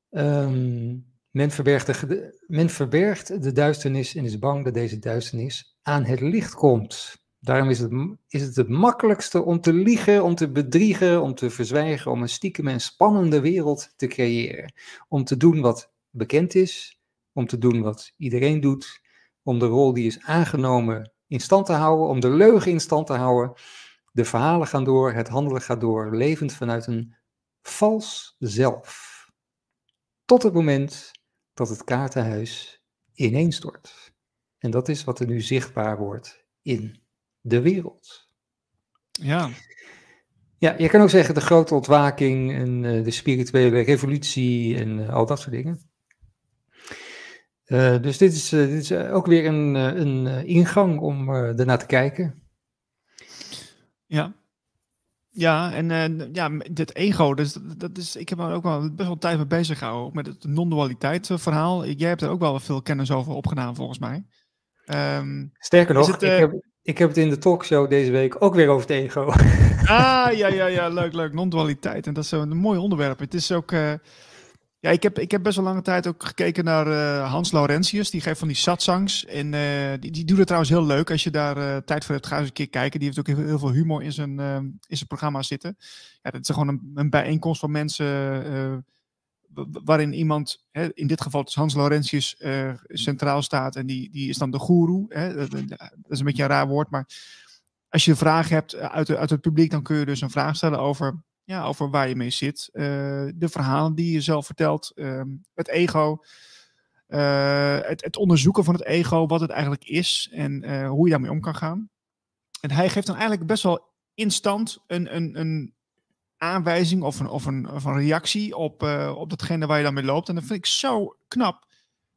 Um, men, verbergt de, men verbergt de duisternis en is bang dat deze duisternis aan het licht komt. Daarom is het, is het het makkelijkste om te liegen, om te bedriegen, om te verzwijgen, om een stiekem en spannende wereld te creëren. Om te doen wat bekend is, om te doen wat iedereen doet, om de rol die is aangenomen in stand te houden, om de leugen in stand te houden. De verhalen gaan door, het handelen gaat door, levend vanuit een vals zelf. Tot het moment dat het kaartenhuis ineenstort. En dat is wat er nu zichtbaar wordt in de wereld. Ja. Ja, je kan ook zeggen de grote ontwaking en de spirituele revolutie en al dat soort dingen. Dus dit is, dit is ook weer een, een ingang om ernaar te kijken. Ja. Ja, en uh, ja, dit ego, dus dat is, ik heb er ook wel best wel tijd mee bezig gehouden met het non-dualiteit eh, verhaal. Jij hebt er ook wel veel kennis over opgedaan, volgens mij. Um, Sterker nog, ik, uh, heb, ik heb het in de talkshow deze week ook weer over het ego. Ah, ja, ja, ja, leuk, leuk. Non-dualiteit. En dat is een mooi onderwerp. Het is ook, ja, ik heb, ik heb best wel lange tijd ook gekeken naar uh, Hans Laurentius. Die geeft van die satsangs. En uh, die, die doet het trouwens heel leuk. Als je daar uh, tijd voor hebt, ga eens een keer kijken. Die heeft ook heel, veel humor in zijn, in zijn programma zitten. Ja, dat is gewoon een, een bijeenkomst van mensen waarin iemand, hè, in dit geval is Hans Laurentius, centraal staat. En die, die is dan de goeroe. Dat, dat is een beetje een raar woord, maar als je een vraag hebt uit, de, uit het publiek, dan kun je dus een vraag stellen over ja, over waar je mee zit. Uh, de verhalen die je zelf vertelt. Uh, het ego. Uh, het, het, onderzoeken van het ego, wat het eigenlijk is en uh, hoe je daarmee om kan gaan. En hij geeft dan eigenlijk best wel instant een, een, een aanwijzing of een, of een, of reactie op, op datgene waar je dan mee loopt. En dat vind ik zo knap.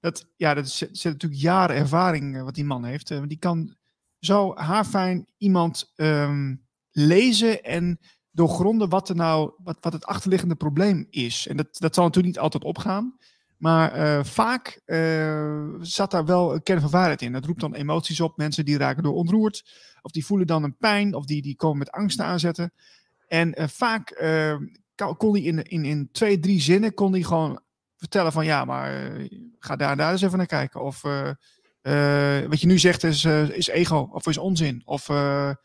Dat, ja, dat zit natuurlijk jaren ervaring wat die man heeft. die kan zo haarfijn iemand um, lezen en doorgronden wat, er nou, wat, wat het achterliggende probleem is. En dat, dat zal natuurlijk niet altijd opgaan. Maar uh, vaak uh, zat daar wel een kern van waarheid in. Dat roept dan emoties op. Mensen die raken door ontroerd. Of die voelen dan een pijn. Of die, die komen met angsten aanzetten. En uh, vaak kon hij in, in, in twee, drie zinnen kon hij gewoon vertellen van ja, maar ga daar daar eens even naar kijken. Of wat je nu zegt is, is ego of is onzin. Of nou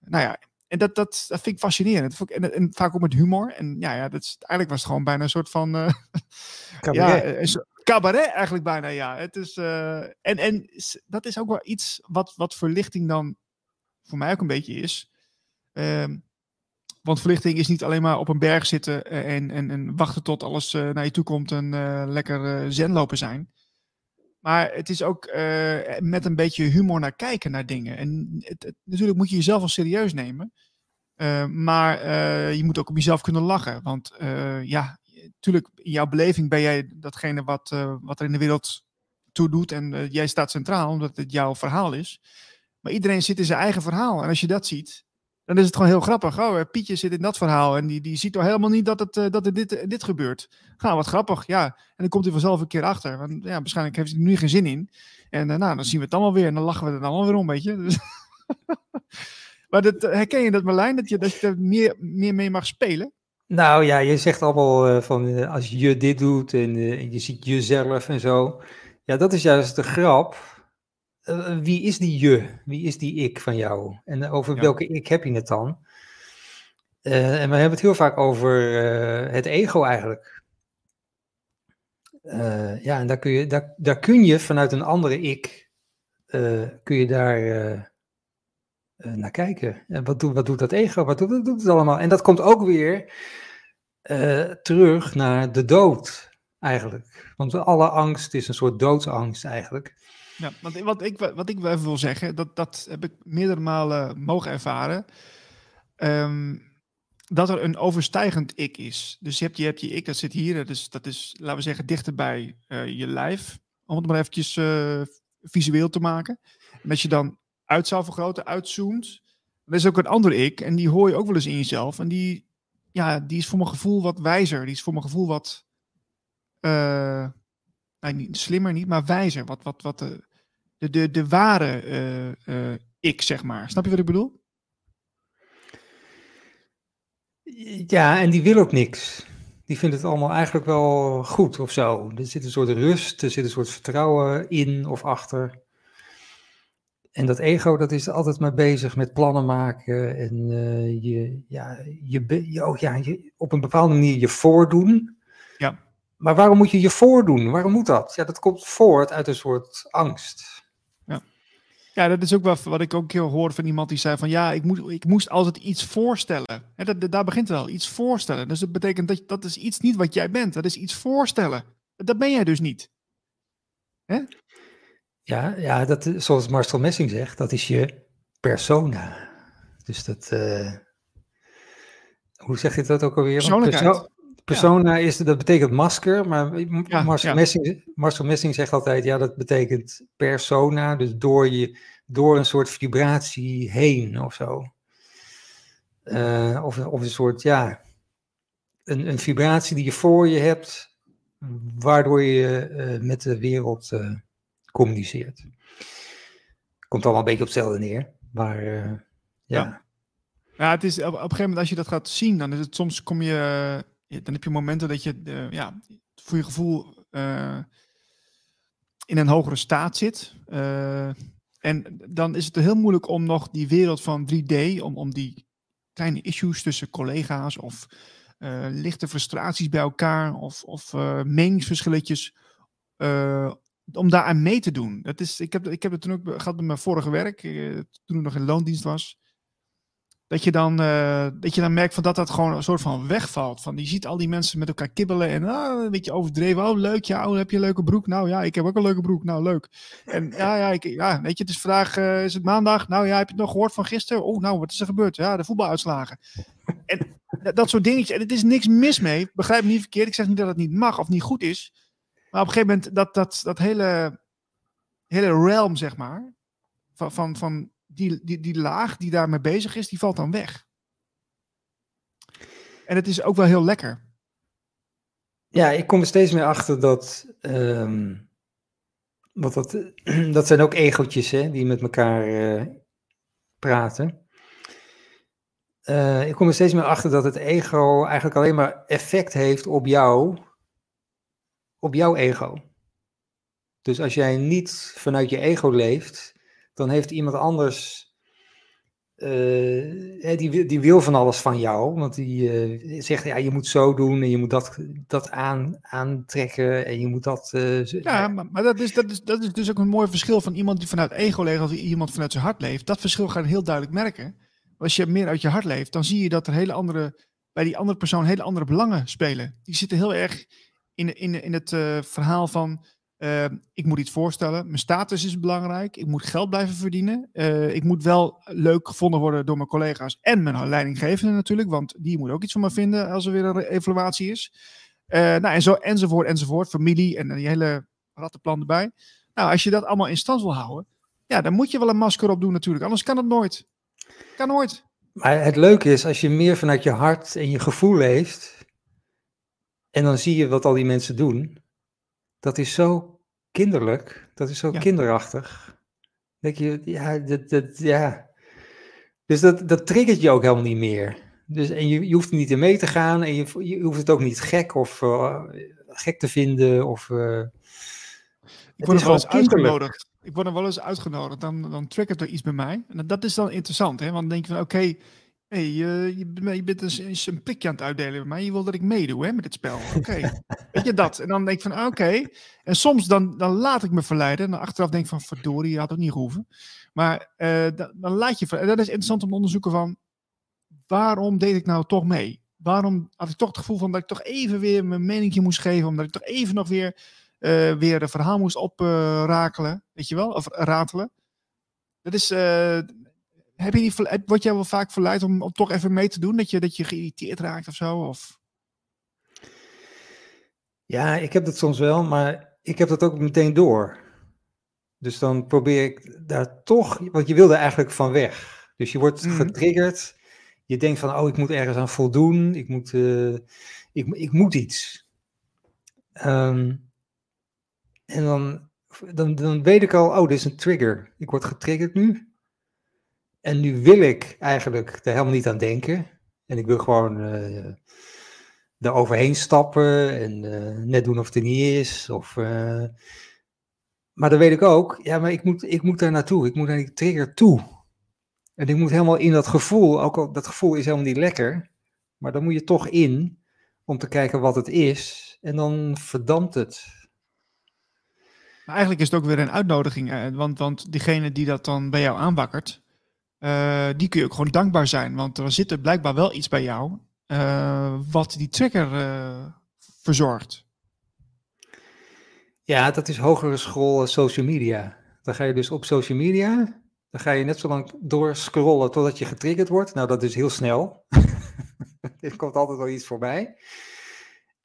ja, en dat, dat, dat vind ik fascinerend. En, en, vaak ook met humor. En ja, ja dat is, eigenlijk was het gewoon bijna een soort van. Uh, cabaret. Ja, een cabaret eigenlijk bijna, ja. Het is, uh, en, en dat is ook wel iets wat, wat verlichting dan voor mij ook een beetje is. Uh, want verlichting is niet alleen maar op een berg zitten en, en, en wachten tot alles uh, naar je toe komt en lekker zen lopen zijn. Maar het is ook uh, met een beetje humor naar kijken naar dingen. En het, natuurlijk moet je jezelf wel serieus nemen. Uh, maar uh, je moet ook op jezelf kunnen lachen. Want ja, natuurlijk, in jouw beleving ben jij datgene wat, wat er in de wereld toe doet. En jij staat centraal, omdat het jouw verhaal is. Maar iedereen zit in zijn eigen verhaal. En als je dat ziet, dan is het gewoon heel grappig. Oh, Pietje zit in dat verhaal en die, die ziet toch helemaal niet dat, het, uh, dat dit, uh, dit gebeurt. Nou, wat grappig, ja. En dan komt hij vanzelf een keer achter. Want ja, waarschijnlijk heeft hij er nu geen zin in. En nou, dan zien we het allemaal weer en dan lachen we er allemaal weer om, weet je. Dus maar dat, herken je dat Marlijn, dat je, dat je er meer, meer mee mag spelen? Nou ja, je zegt allemaal van als je dit doet en je ziet jezelf en zo. Ja, dat is juist de grap uh, wie is die je? Wie is die ik van jou? En over ja. welke ik heb je het dan? Uh, en we hebben het heel vaak over het ego eigenlijk. ja, en daar kun, je, daar, daar kun je vanuit een andere ik, kun je daar naar kijken. En wat, doet, wat doet dat ego? Wat doet, wat doet het allemaal? En dat komt ook weer terug naar de dood eigenlijk. Want alle angst is een soort doodsangst eigenlijk. Ja, want wat ik, wat ik even wil zeggen, dat, dat heb ik meerdere malen mogen ervaren. Um, dat er een overstijgend ik is. Dus je hebt je, ik, dat zit hier, is, dat is laten we zeggen, dichter bij uh, je lijf. Om het maar eventjes uh, visueel te maken. En als je dan uit zou vergroten, uitzoomt, dan is ook een ander ik. En die hoor je ook wel eens in jezelf. En die, ja, die is voor mijn gevoel wat wijzer. Die is voor mijn gevoel wat. Nou, niet, slimmer niet, maar wijzer. Wat, wat, wat de, de, de, ware uh, uh, ik, zeg maar. Snap je wat ik bedoel? Ja, en die wil ook niks. Die vindt het allemaal eigenlijk wel goed of zo. Er zit een soort rust, er zit een soort vertrouwen in of achter. En dat ego, dat is altijd maar bezig met plannen maken en uh, je, ja, je, je, oh ja, je, op een bepaalde manier je voordoen. Ja. Maar waarom moet je je voordoen? Waarom moet dat? Ja, dat komt voort uit een soort angst. Ja, dat is ook wel wat ik ook heel hoorde van iemand die zei van ja, ik, moet, ik moest altijd iets voorstellen. En dat, daar begint het al, iets voorstellen. Dus dat betekent dat dat is iets niet wat jij bent. Dat is iets voorstellen. Dat ben jij dus niet. Hè? Ja, ja dat, zoals Marcel Messing zegt, dat is je persona. Dus dat. Uh, hoe zeg je dat ook alweer? Persoonlijkheid. Persona is, dat betekent masker, maar ja, Marcel, Messing, Marcel Messing zegt altijd, ja, dat betekent persona, dus door, je, door een soort vibratie heen of zo. Uh, of, of een soort, ja, een, een vibratie die je voor je hebt, waardoor je uh, met de wereld uh, communiceert. Komt allemaal een beetje op hetzelfde neer, maar ja. ja. Ja, het is op, op, een gegeven moment als je dat gaat zien, dan is het soms kom je, dan heb je momenten dat je, uh, ja, voor je gevoel uh, in een hogere staat zit. Uh, en dan is het heel moeilijk om nog die wereld van 3D, om, om die kleine issues tussen collega's of lichte frustraties bij elkaar of, of meningsverschilletjes, om daar aan mee te doen. Dat is, ik, heb, ik heb het toen ook gehad met mijn vorige werk, toen ik nog in loondienst was dat je dan, uh, dat je dan merkt van dat dat gewoon een soort van wegvalt. Van je ziet al die mensen met elkaar kibbelen en ah, een beetje overdreven. Oh, leuk, ja, oh, heb je een leuke broek? Nou ja, ik heb ook een leuke broek. Nou, leuk. En ja, ja, ik, ja weet je, het is vandaag, uh, is het maandag? Nou ja, heb je het nog gehoord van gisteren? Oh, nou, wat is er gebeurd? Ja, de voetbaluitslagen. En dat soort dingetjes. En het is niks mis mee. Begrijp me niet verkeerd. Ik zeg niet dat het niet mag of niet goed is. Maar op een gegeven moment, dat, dat, dat hele, hele realm, zeg maar, van, van, van die, die, die laag die daarmee bezig is, die valt dan weg. En het is ook wel heel lekker. Ja, ik kom er steeds meer achter dat. Um, want dat, dat zijn ook egootjes hè, die met elkaar uh, praten. Uh, ik kom er steeds meer achter dat het ego eigenlijk alleen maar effect heeft op jou, op jouw ego. Dus als jij niet vanuit je ego leeft, dan heeft iemand anders. Uh, die, die wil van alles van jou, want die uh, zegt ja, je moet zo doen en je moet dat, dat aan, aantrekken en je moet dat. Uh, ja, maar, maar, dat, is, dat, is, dat is dus ook een mooi verschil van iemand die vanuit ego leeft of iemand vanuit zijn hart leeft. Dat verschil ga je heel duidelijk merken. Als je meer uit je hart leeft, dan zie je dat er hele andere, bij die andere persoon hele andere belangen spelen. Die zitten heel erg in, in, in het verhaal van uh, ik moet iets voorstellen. Mijn status is belangrijk. Ik moet geld blijven verdienen. Uh, ik moet wel leuk gevonden worden door mijn collega's en mijn leidinggevende natuurlijk. Want die moet ook iets van me vinden als er weer een evaluatie is. Uh, nou, en zo, enzovoort, enzovoort. Familie en die hele rattenplan erbij. Nou, als je dat allemaal in stand wil houden, ja, dan moet je wel een masker op doen natuurlijk. Anders kan het nooit. Kan nooit. Maar het leuke is, als je meer vanuit je hart en je gevoel leeft, en dan zie je wat al die mensen doen, dat is zo kinderlijk, dat is zo kinderachtig. Denk je, ja, dat, dat, ja. Dus dat, dat triggert je ook helemaal niet meer. Dus, en je, je hoeft er niet in mee te gaan en je, je hoeft het ook niet gek of uh, gek te vinden. Of, uh, ik word er wel eens uitgenodigd. Ik word er wel eens uitgenodigd. Dan, dan triggert er iets bij mij. En dat is dan interessant, hè? Want dan denk je van, oké, hey, je, je, bent eens, een prikje aan het uitdelen bij mij. Je wil dat ik meedoe hè, met dit spel. Oké, weet je dat? En dan denk ik van, oké. En soms dan, dan laat ik me verleiden. En dan achteraf denk ik van, verdorie, je had ook niet gehoeven. Maar uh, dan, dan, laat je... En dat is interessant om te onderzoeken van... Waarom deed ik nou toch mee? Waarom had ik toch het gevoel van dat ik toch even weer mijn meningje moest geven? Omdat ik toch even nog weer, uh, weer een verhaal moest oprakelen. Weet je wel? Of ratelen. Dat is... Uh, heb je niet, word jij wel vaak verleid om, om toch even mee te doen? Dat je, dat je geïrriteerd raakt of zo? Of? Ja, ik heb dat soms wel, maar ik heb dat ook meteen door. Dus dan probeer ik daar toch, want je wil er eigenlijk van weg. Dus je wordt mm. getriggerd. Je denkt van, oh, ik moet ergens aan voldoen. Ik moet, uh, ik, ik moet iets. Um, en dan, dan, dan weet ik al, oh, dit is een trigger. Ik word getriggerd nu. En nu wil ik eigenlijk er helemaal niet aan denken. En ik wil gewoon uh, er overheen stappen en uh, net doen of het er niet is. Of, uh, maar dan weet ik ook, ja, maar ik moet, ik moet daar naartoe. Ik moet naar die trigger toe. En ik moet helemaal in dat gevoel, ook al dat gevoel is helemaal niet lekker. Maar dan moet je toch in om te kijken wat het is. En dan verdampt het. Maar eigenlijk is het ook weer een uitnodiging. Want, want diegene die dat dan bij jou aanwakkert, uh, die kun je ook gewoon dankbaar zijn. Want er zit er blijkbaar wel iets bij jou uh, wat die trigger uh, verzorgt. Ja, dat is hogere school social media. Dan ga je dus op social media Dan ga je net zo lang doorscrollen totdat je getriggerd wordt. Nou, dat is heel snel. er komt altijd wel iets voorbij.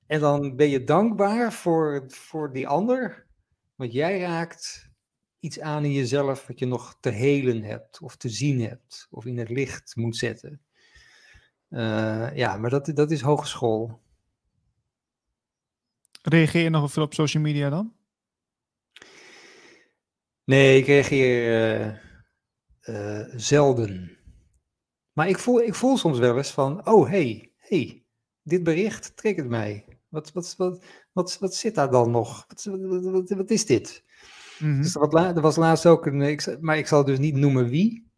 En dan ben je dankbaar voor, voor die ander. Want jij raakt iets aan in jezelf wat je nog te helen hebt, of te zien hebt, of in het licht moet zetten. Uh, ja, maar dat, dat is hogeschool. Reageer je nog veel op social media dan? Nee, ik reageer uh, uh, zelden. Maar ik voel, ik voel soms wel eens van, oh hey, hey, dit bericht triggert mij. Wat, wat, wat, wat, wat zit daar dan nog? Wat, wat, wat is dit? Mm er was laatst ook een, ik, maar ik zal dus niet noemen wie,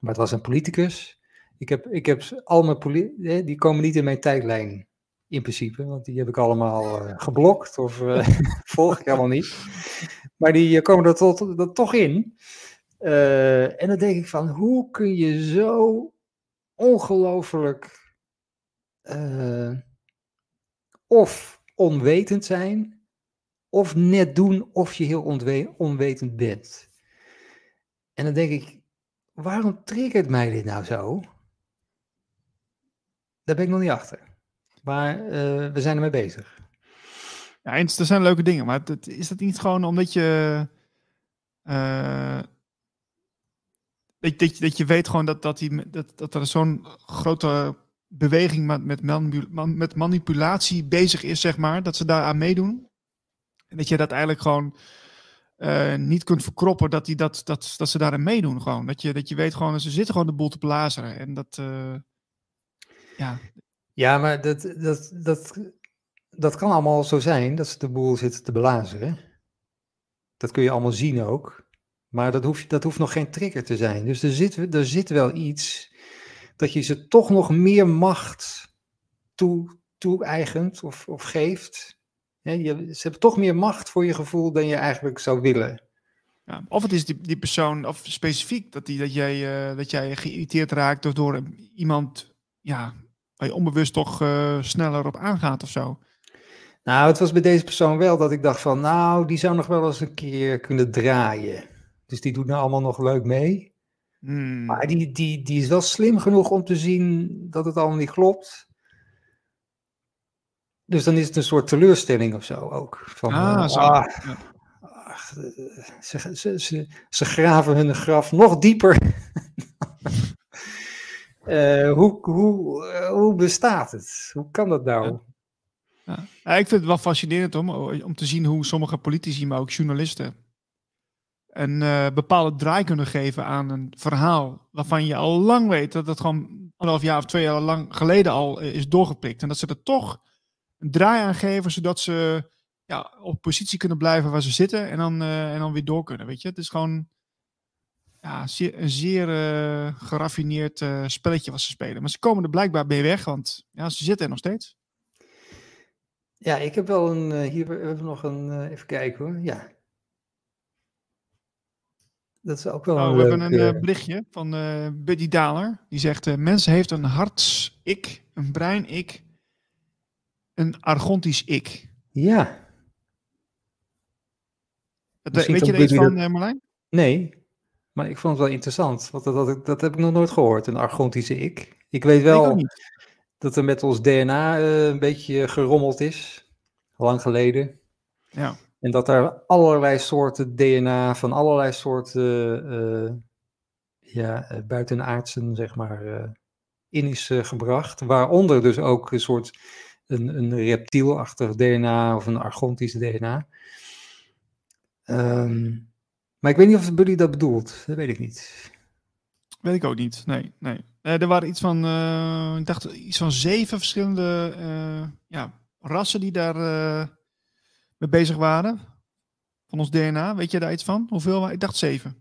maar het was een politicus. Ik heb, ik heb al mijn die komen niet in mijn tijdlijn in principe, want die heb ik allemaal uh, geblokt of uh, volg ik helemaal niet. Maar die uh, komen er, er toch in. en dan denk ik van, hoe kun je zo ongelooflijk of onwetend zijn, of net doen of je heel onwetend bent. En dan denk ik, waarom triggert mij dit nou zo? Daar ben ik nog niet achter. Maar uh, we zijn ermee bezig. Ja, er zijn leuke dingen, maar het, is dat niet gewoon omdat je, uh, dat, dat, dat, je weet gewoon dat, dat, die, dat, dat er zo'n grote beweging met, met manipulatie bezig is, zeg maar, dat ze daaraan meedoen. En dat je dat eigenlijk gewoon uh, niet kunt verkroppen dat, die dat, dat, dat ze daarin meedoen. Gewoon. Dat, je, dat je weet gewoon, ze zitten gewoon de boel te blazeren. En dat, uh, ja. Ja, maar dat, dat, dat, dat kan allemaal zo zijn, dat ze de boel zitten te blazeren. Dat kun je allemaal zien ook. Maar dat hoeft, dat hoeft nog geen trigger te zijn. Dus er zit, er zit wel iets dat je ze toch nog meer macht toe, toe-eigent of, of geeft je, ze hebben toch meer macht voor je gevoel dan je eigenlijk zou willen. Ja, of het is die, die persoon, of specifiek, dat, die, dat, jij, uh, dat jij geïrriteerd raakt door, door iemand ja, waar je onbewust toch uh, sneller op aangaat of zo. Nou, het was bij deze persoon wel dat ik dacht van, nou, die zou nog wel eens een keer kunnen draaien. Dus die doet nou allemaal nog leuk mee. Hmm. Maar die, die, die is wel slim genoeg om te zien dat het allemaal niet klopt. Dus dan is het een soort teleurstelling of zo ook. Van, ah, zo. Ah, ze, ze, ze, ze, graven hun graf nog dieper. uh, hoe, hoe, uh, hoe bestaat het? Hoe kan dat nou? Ja. Ja. ik vind het wel fascinerend om, om te zien hoe sommige politici, maar ook journalisten, een uh, bepaalde draai kunnen geven aan een verhaal waarvan je al lang weet dat het gewoon anderhalf jaar of twee jaar lang geleden al is doorgeprikt. En dat ze er toch een draai aan geven, zodat ze ja, op positie kunnen blijven waar ze zitten en dan, uh, en dan weer door kunnen. Weet je, het is gewoon ja, zeer, een zeer uh, geraffineerd uh, spelletje wat ze spelen. Maar ze komen er blijkbaar mee weg, want ja, ze zitten er nog steeds. Ja, ik heb wel een. hier hebben we nog een. even kijken hoor. Ja. Dat is ook wel. Oh, we hebben een berichtje van Buddy Daler. Die zegt: Mensen heeft een harts-ik, een brein-ik een argontisch ik. Ja. Dat, weet je er iets van, dat... Marlijn? Nee, maar ik vond het wel interessant. Want dat, dat, dat heb ik nog nooit gehoord, een argontische ik. Ik weet wel dat er met ons DNA uh, een beetje gerommeld is. Lang geleden. Ja. En dat er allerlei soorten DNA van allerlei soorten uh, ja, buitenaardsen, zeg maar, uh, in is gebracht. Waaronder dus ook een soort een, een reptielachtig DNA of een argontisch DNA. Um, maar ik weet niet of Buddy dat bedoelt. Dat weet ik niet. Weet ik ook niet. Nee, nee. Uh, er waren iets van, uh, ik dacht iets van zeven verschillende uh, ja, rassen die daar mee bezig waren. Van ons DNA. Weet je daar iets van? Hoeveel? Ik dacht zeven.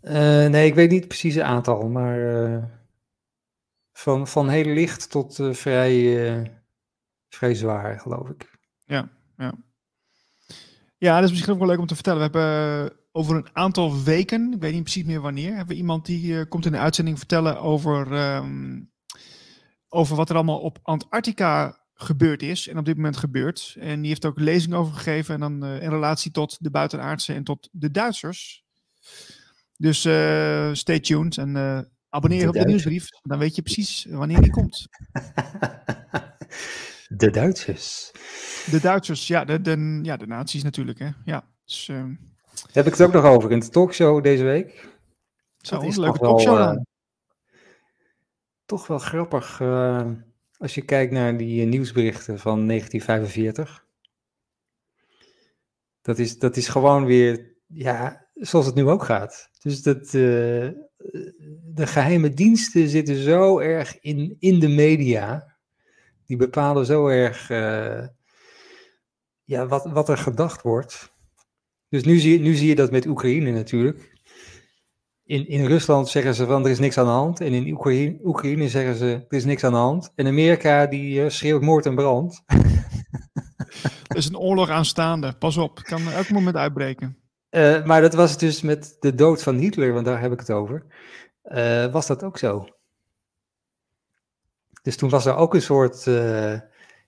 nee, ik weet niet precies het aantal, maar van, van heel licht tot uh, vrij, uh, vrij zwaar, geloof ik. Ja, ja. Ja, dat is misschien ook wel leuk om te vertellen. We hebben uh, over een aantal weken, ik weet niet precies meer wanneer, hebben we iemand die komt in de uitzending vertellen over, um, over wat er allemaal op Antarctica gebeurd is en op dit moment gebeurt. En die heeft ook lezing over gegeven en dan in relatie tot de buitenaardse en tot de Duitsers. Dus stay tuned en abonneer je op de nieuwsbrief. Dan weet je precies wanneer die komt. De Duitsers. De Duitsers, ja, de, de, ja, de nazi's natuurlijk. Hè. Ja, dus, uh... Heb ik het ook nog over in de talkshow deze week? Zo, dat is een leuke talkshow dan. Uh, toch wel grappig uh, als je kijkt naar die nieuwsberichten van 1945. Dat is, dat is gewoon weer, ja, zoals het nu ook gaat. Dus dat, de geheime diensten zitten zo erg in, in de media die bepalen zo erg uh, ja, wat, wat er gedacht wordt. Dus nu zie, nu zie je dat met Oekraïne natuurlijk. In, in Rusland zeggen ze van er is niks aan de hand. En in Oekraïne, Oekraïne zeggen ze er is niks aan de hand. En Amerika die uh, schreeuwt moord en brand. er is een oorlog aanstaande. Pas op, kan elk moment uitbreken. Uh, maar dat was dus met de dood van Hitler, want daar heb ik het over. Uh, was dat ook zo? Dus toen was er ook een soort. Uh,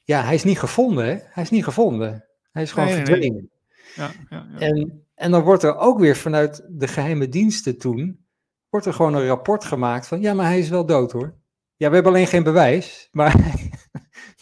ja, hij is niet gevonden, hè? Hij is niet gevonden. Hij is gewoon nee, verdwenen. Nee. Ja, ja, ja. En, en dan wordt er ook weer vanuit de geheime diensten toen. Wordt er gewoon een rapport gemaakt van. Ja, maar hij is wel dood hoor. Ja, we hebben alleen geen bewijs. Maar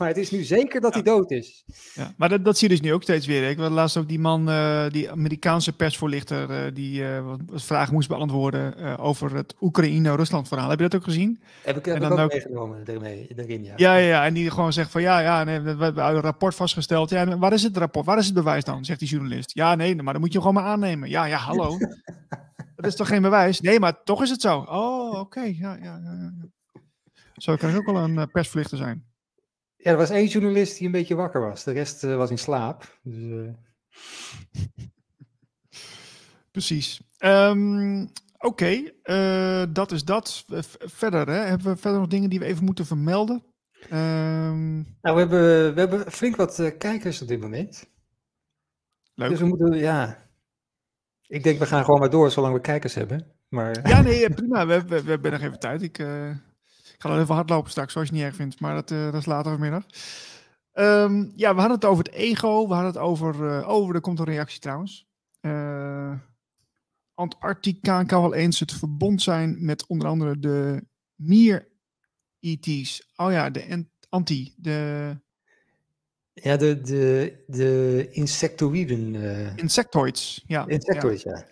Maar het is nu zeker dat hij dood is. Ja, maar dat, dat zie je dus nu ook steeds weer. Ik had laatst ook die man, uh, die Amerikaanse persvoorlichter, uh, die uh, wat vragen moest beantwoorden over het Oekraïne-Rusland verhaal. Heb je dat ook gezien? Heb ik, heb en dan ook, ook meegenomen daarin, ja. Ja, ja, en die gewoon zegt van ja, ja, nee, we hebben een rapport vastgesteld. Ja, waar is het rapport? Waar is het bewijs dan? Zegt die journalist. Ja, nee, maar dan moet je gewoon maar aannemen. Ja, ja, hallo. dat is toch geen bewijs? Nee, maar toch is het zo. Oh, oké. Okay. Ja, ja, ja, ja. Zo kan ook wel een persverlichter zijn. Ja, er was één journalist die een beetje wakker was. De rest uh, was in slaap. Dus, uh... Precies. Um, Oké, okay. uh, dat is dat. verder, hè? hebben we verder nog dingen die we even moeten vermelden? Um... Nou, we hebben, we hebben flink wat kijkers op dit moment. Leuk. Dus we moeten, ja... Ik denk, we gaan gewoon maar door zolang we kijkers hebben. Maar... Ja, nee, prima. We, we, we hebben nog even tijd. Ik, ga dan even hardlopen straks, zoals je niet erg vindt. Maar dat, uh, dat is later vanmiddag. Um, ja, we hadden het over het ego. We hadden het over... Uh, oh, er komt een reactie trouwens. Uh, Antarctica kan wel eens het verbond zijn met onder andere de Mier-ET's. Oh ja, de anti, de... Ja, de, de, de insectoïden. Uh... Insectoids, ja. Insectoids, ja. Ja,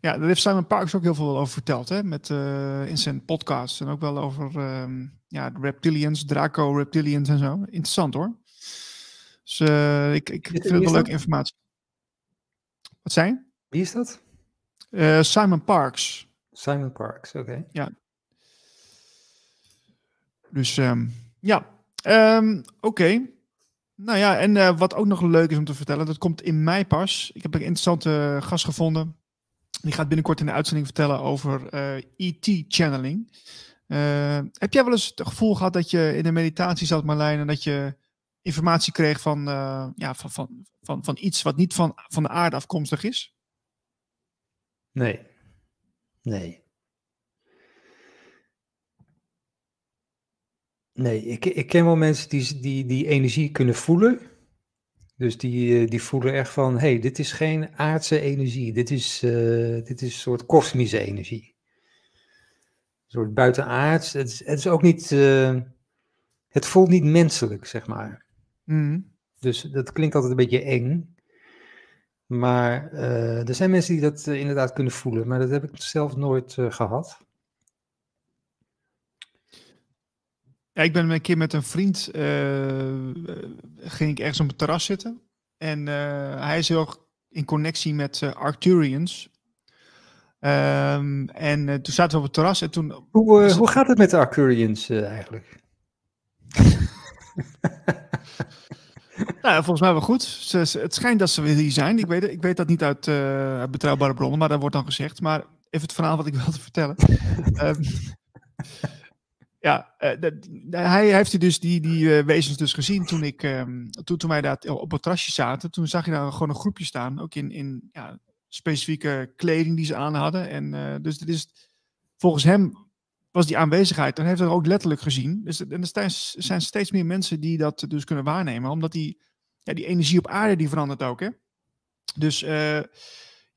daar heeft Simon Parks ook heel veel over verteld, hè? Met, uh, in zijn podcast. En ook wel over um, ja, reptilians, Draco reptilians en zo. Interessant hoor. Dus uh, ik, ik vind het wel leuke informatie. Wat zijn? Wie is dat? Uh, Simon Parks. Simon Parks, oké. Okay. Ja. Dus um, ja, um, oké. Okay. Nou ja, en wat ook nog leuk is om te vertellen, dat komt in mei pas. Ik heb een interessante gast gevonden. Die gaat binnenkort in de uitzending vertellen over ET-channeling. Eh, e uh, heb jij wel eens het gevoel gehad dat je in een meditatie zat, Marlijn, en dat je informatie kreeg van, uh, ja, van, van, van, van iets wat niet van, van de aarde afkomstig is? Nee. Nee. Nee, ik, ik ken wel mensen die, die die energie kunnen voelen. Dus die, eh, die voelen echt van, hey, dit is geen aardse energie, dit is, uh, dit is een soort kosmische energie. Een soort buitenaards. Het is, het is ook niet, uh, het voelt niet menselijk, zeg maar. Mm. Dus dat klinkt altijd een beetje eng. Maar uh, er zijn mensen die dat inderdaad kunnen voelen, maar dat heb ik zelf nooit gehad. Ja, ik ben een keer met een vriend, uh, ging ik ergens op het terras zitten. En uh, hij is heel in connectie met Arcturians. Um, en toen zaten we op het terras en toen... Hoe, hoe gaat het met de Arcturians eigenlijk? nou, volgens mij wel goed. Ze, het schijnt dat ze weer hier zijn. Ik weet, ik weet dat niet uit, betrouwbare bronnen, maar dat wordt dan gezegd. Maar even het verhaal wat ik wilde vertellen. um, Ja, uh, hij heeft dus die, die uh, wezens dus gezien toen, ik, um, toen, toen wij daar op het trasje zaten. Toen zag je daar gewoon een groepje staan, ook in, in ja, specifieke kleding die ze aan hadden. En uh, dus dit is, volgens hem was die aanwezigheid, en hij heeft het ook letterlijk gezien. Dus en er zijn steeds meer mensen die dat dus kunnen waarnemen, omdat die, ja, die energie op aarde die verandert ook. Hè? Dus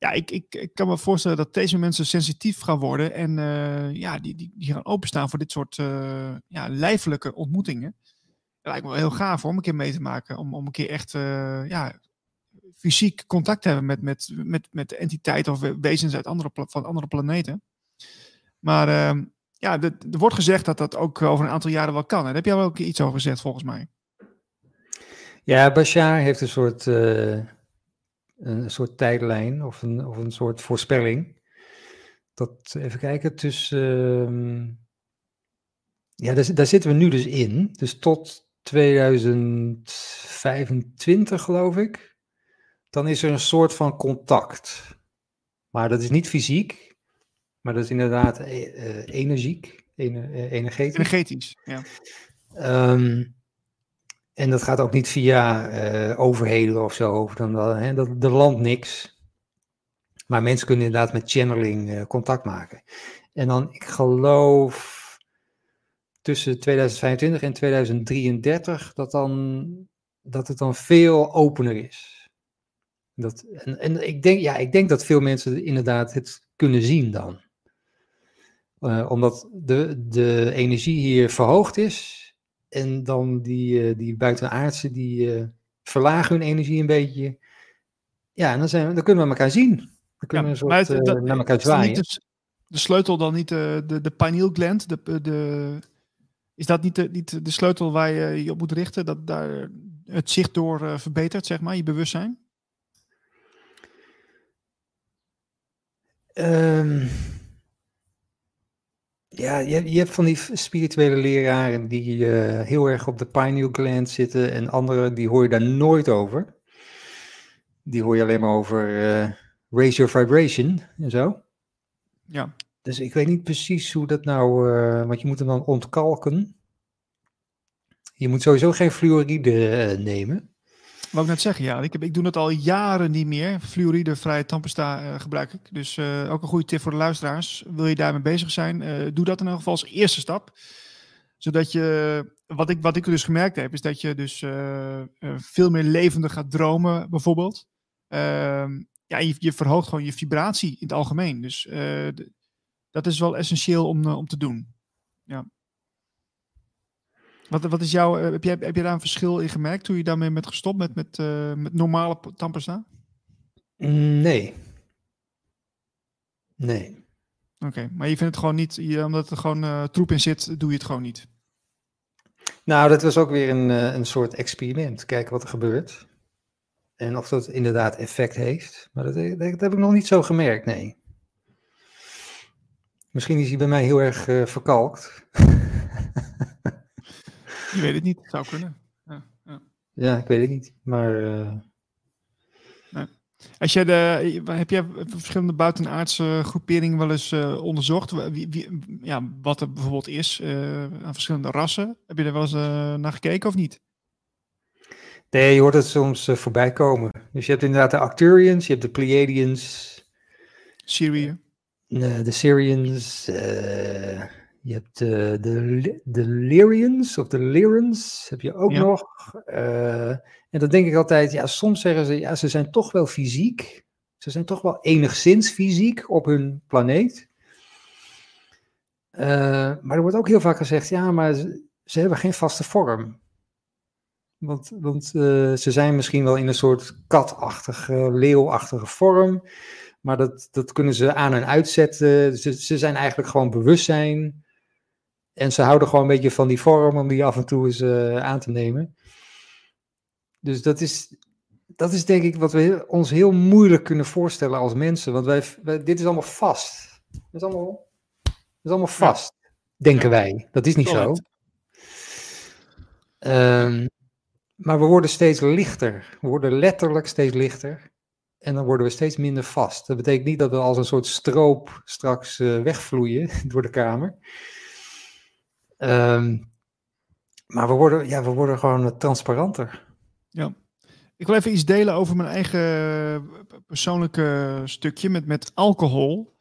ja, ik, ik, ik kan me voorstellen dat deze mensen sensitief gaan worden en ja, die, die, die gaan openstaan voor dit soort ja, lijfelijke ontmoetingen. Dat lijkt me wel heel gaaf om een keer mee te maken, om, om een keer echt ja, fysiek contact te hebben met, met, met, met entiteiten of wezens uit andere, van andere planeten. Maar ehm, ja, er wordt gezegd dat dat ook over een aantal jaren wel kan. Daar heb jij wel ook iets over gezegd, volgens mij. Ja, Bashar heeft een soort, een soort tijdlijn of een, of een soort voorspelling. Dat, even kijken, tussen. ja, daar, daar zitten we nu dus in. Dus tot 2025, geloof ik. Dan is er een soort van contact. Maar dat is niet fysiek, maar dat is inderdaad uh, energiek, ener, energetisch. Energetisch, ja. Um, en dat gaat ook niet via uh, overheden of zo, over dan, hè, dat, de land niks. Maar mensen kunnen inderdaad met channeling uh, contact maken. En dan, ik geloof, tussen 2025 en 2033, dat, dan, dat het dan veel opener is. Dat, en, en ik, denk, ja, ik denk dat veel mensen inderdaad het kunnen zien dan. Uh, omdat de, de energie hier verhoogd is. En dan die, uh, die buitenaardse, die uh, verlagen hun energie een beetje. Ja, en dan, zijn we, dan kunnen we elkaar zien. Dan kunnen ja, we een soort, dat, naar elkaar zwaaien. De, de, sleutel dan niet de, de, de pineal gland? De, de, is dat niet de, niet de sleutel waar je je op moet richten? Dat daar het zicht door verbetert, zeg maar, je bewustzijn? Um, ja, je, je hebt van die spirituele leraren die uh, heel erg op de pineal gland zitten en andere die hoor je daar nooit over. Die hoor je alleen maar over uh, raise your vibration en zo. Ja. Dus ik weet niet precies hoe dat nou, uh, want je moet hem dan ontkalken. Je moet sowieso geen fluoride nemen. Wou ik net zeggen, ja. Ik, heb, ik doe het al jaren niet meer. Fluoridevrije tandpasta uh, gebruik ik. Dus uh, ook een goede tip voor de luisteraars. Wil je daarmee bezig zijn, uh, doe dat in elk geval als eerste stap. Zodat je, wat ik, wat ik dus gemerkt heb, is dat je dus veel meer levendig gaat dromen, bijvoorbeeld. Ehm, ja, je, je, verhoogt gewoon je vibratie in het algemeen. Dus dat is wel essentieel om, om te doen. Ja. Wat, wat is jouw, eh, heb, jij, heb je daar een verschil in gemerkt toen je daarmee bent gestopt met, met, uh, met normale tandpasta? Nee. Nee. Oké, maar je vindt het gewoon niet, je, omdat er gewoon uh, troep in zit, doe je het gewoon niet? Nou, dat was ook weer een, een soort experiment. Kijken wat er gebeurt. En of dat inderdaad effect heeft. Maar dat, dat heb ik nog niet zo gemerkt, nee. Misschien is hij bij mij heel erg uh, verkalkt. Je weet het niet, het zou kunnen. Ja, ja. ja ik weet het niet, maar... Uh... Nee. Als jij de, heb jij verschillende buitenaardse groeperingen wel eens uh, onderzocht? Wie, wie, ja, wat er bijvoorbeeld is uh, aan verschillende rassen? Heb je er wel eens naar gekeken of niet? Nee, je hoort het soms voorbij komen. Dus je hebt inderdaad de Arcturians, je hebt de Pleiadians. Syrië. de Syrians, je hebt de, de, de Lyrians of de Lyrans heb je ook nog. Uh, en dan denk ik altijd, ja, soms zeggen ze, ja, ze zijn toch wel fysiek. Ze zijn toch wel enigszins fysiek op hun planeet. Uh, maar er wordt ook heel vaak gezegd, ja, maar ze, ze hebben geen vaste vorm. Want, want uh, ze zijn misschien wel in een soort katachtige, leeuwachtige vorm. Maar dat, dat kunnen ze aan en uitzetten. Ze, ze zijn eigenlijk gewoon bewustzijn. En ze houden gewoon een beetje van die vorm om die af en toe eens uh, aan te nemen. Dus dat is, dat is denk ik wat we ons heel moeilijk kunnen voorstellen als mensen. Want wij, wij dit is allemaal vast. Dat is allemaal, dat is allemaal vast, ja. denken wij. Dat is niet Correct. zo. Um, maar we worden steeds lichter. We worden letterlijk steeds lichter. En dan worden we steeds minder vast. Dat betekent niet dat we als een soort stroop straks uh, wegvloeien door de kamer. Um, maar we worden, ja, we worden gewoon transparanter. Ja. Ik wil even iets delen over mijn eigen persoonlijke stukje met, met alcohol.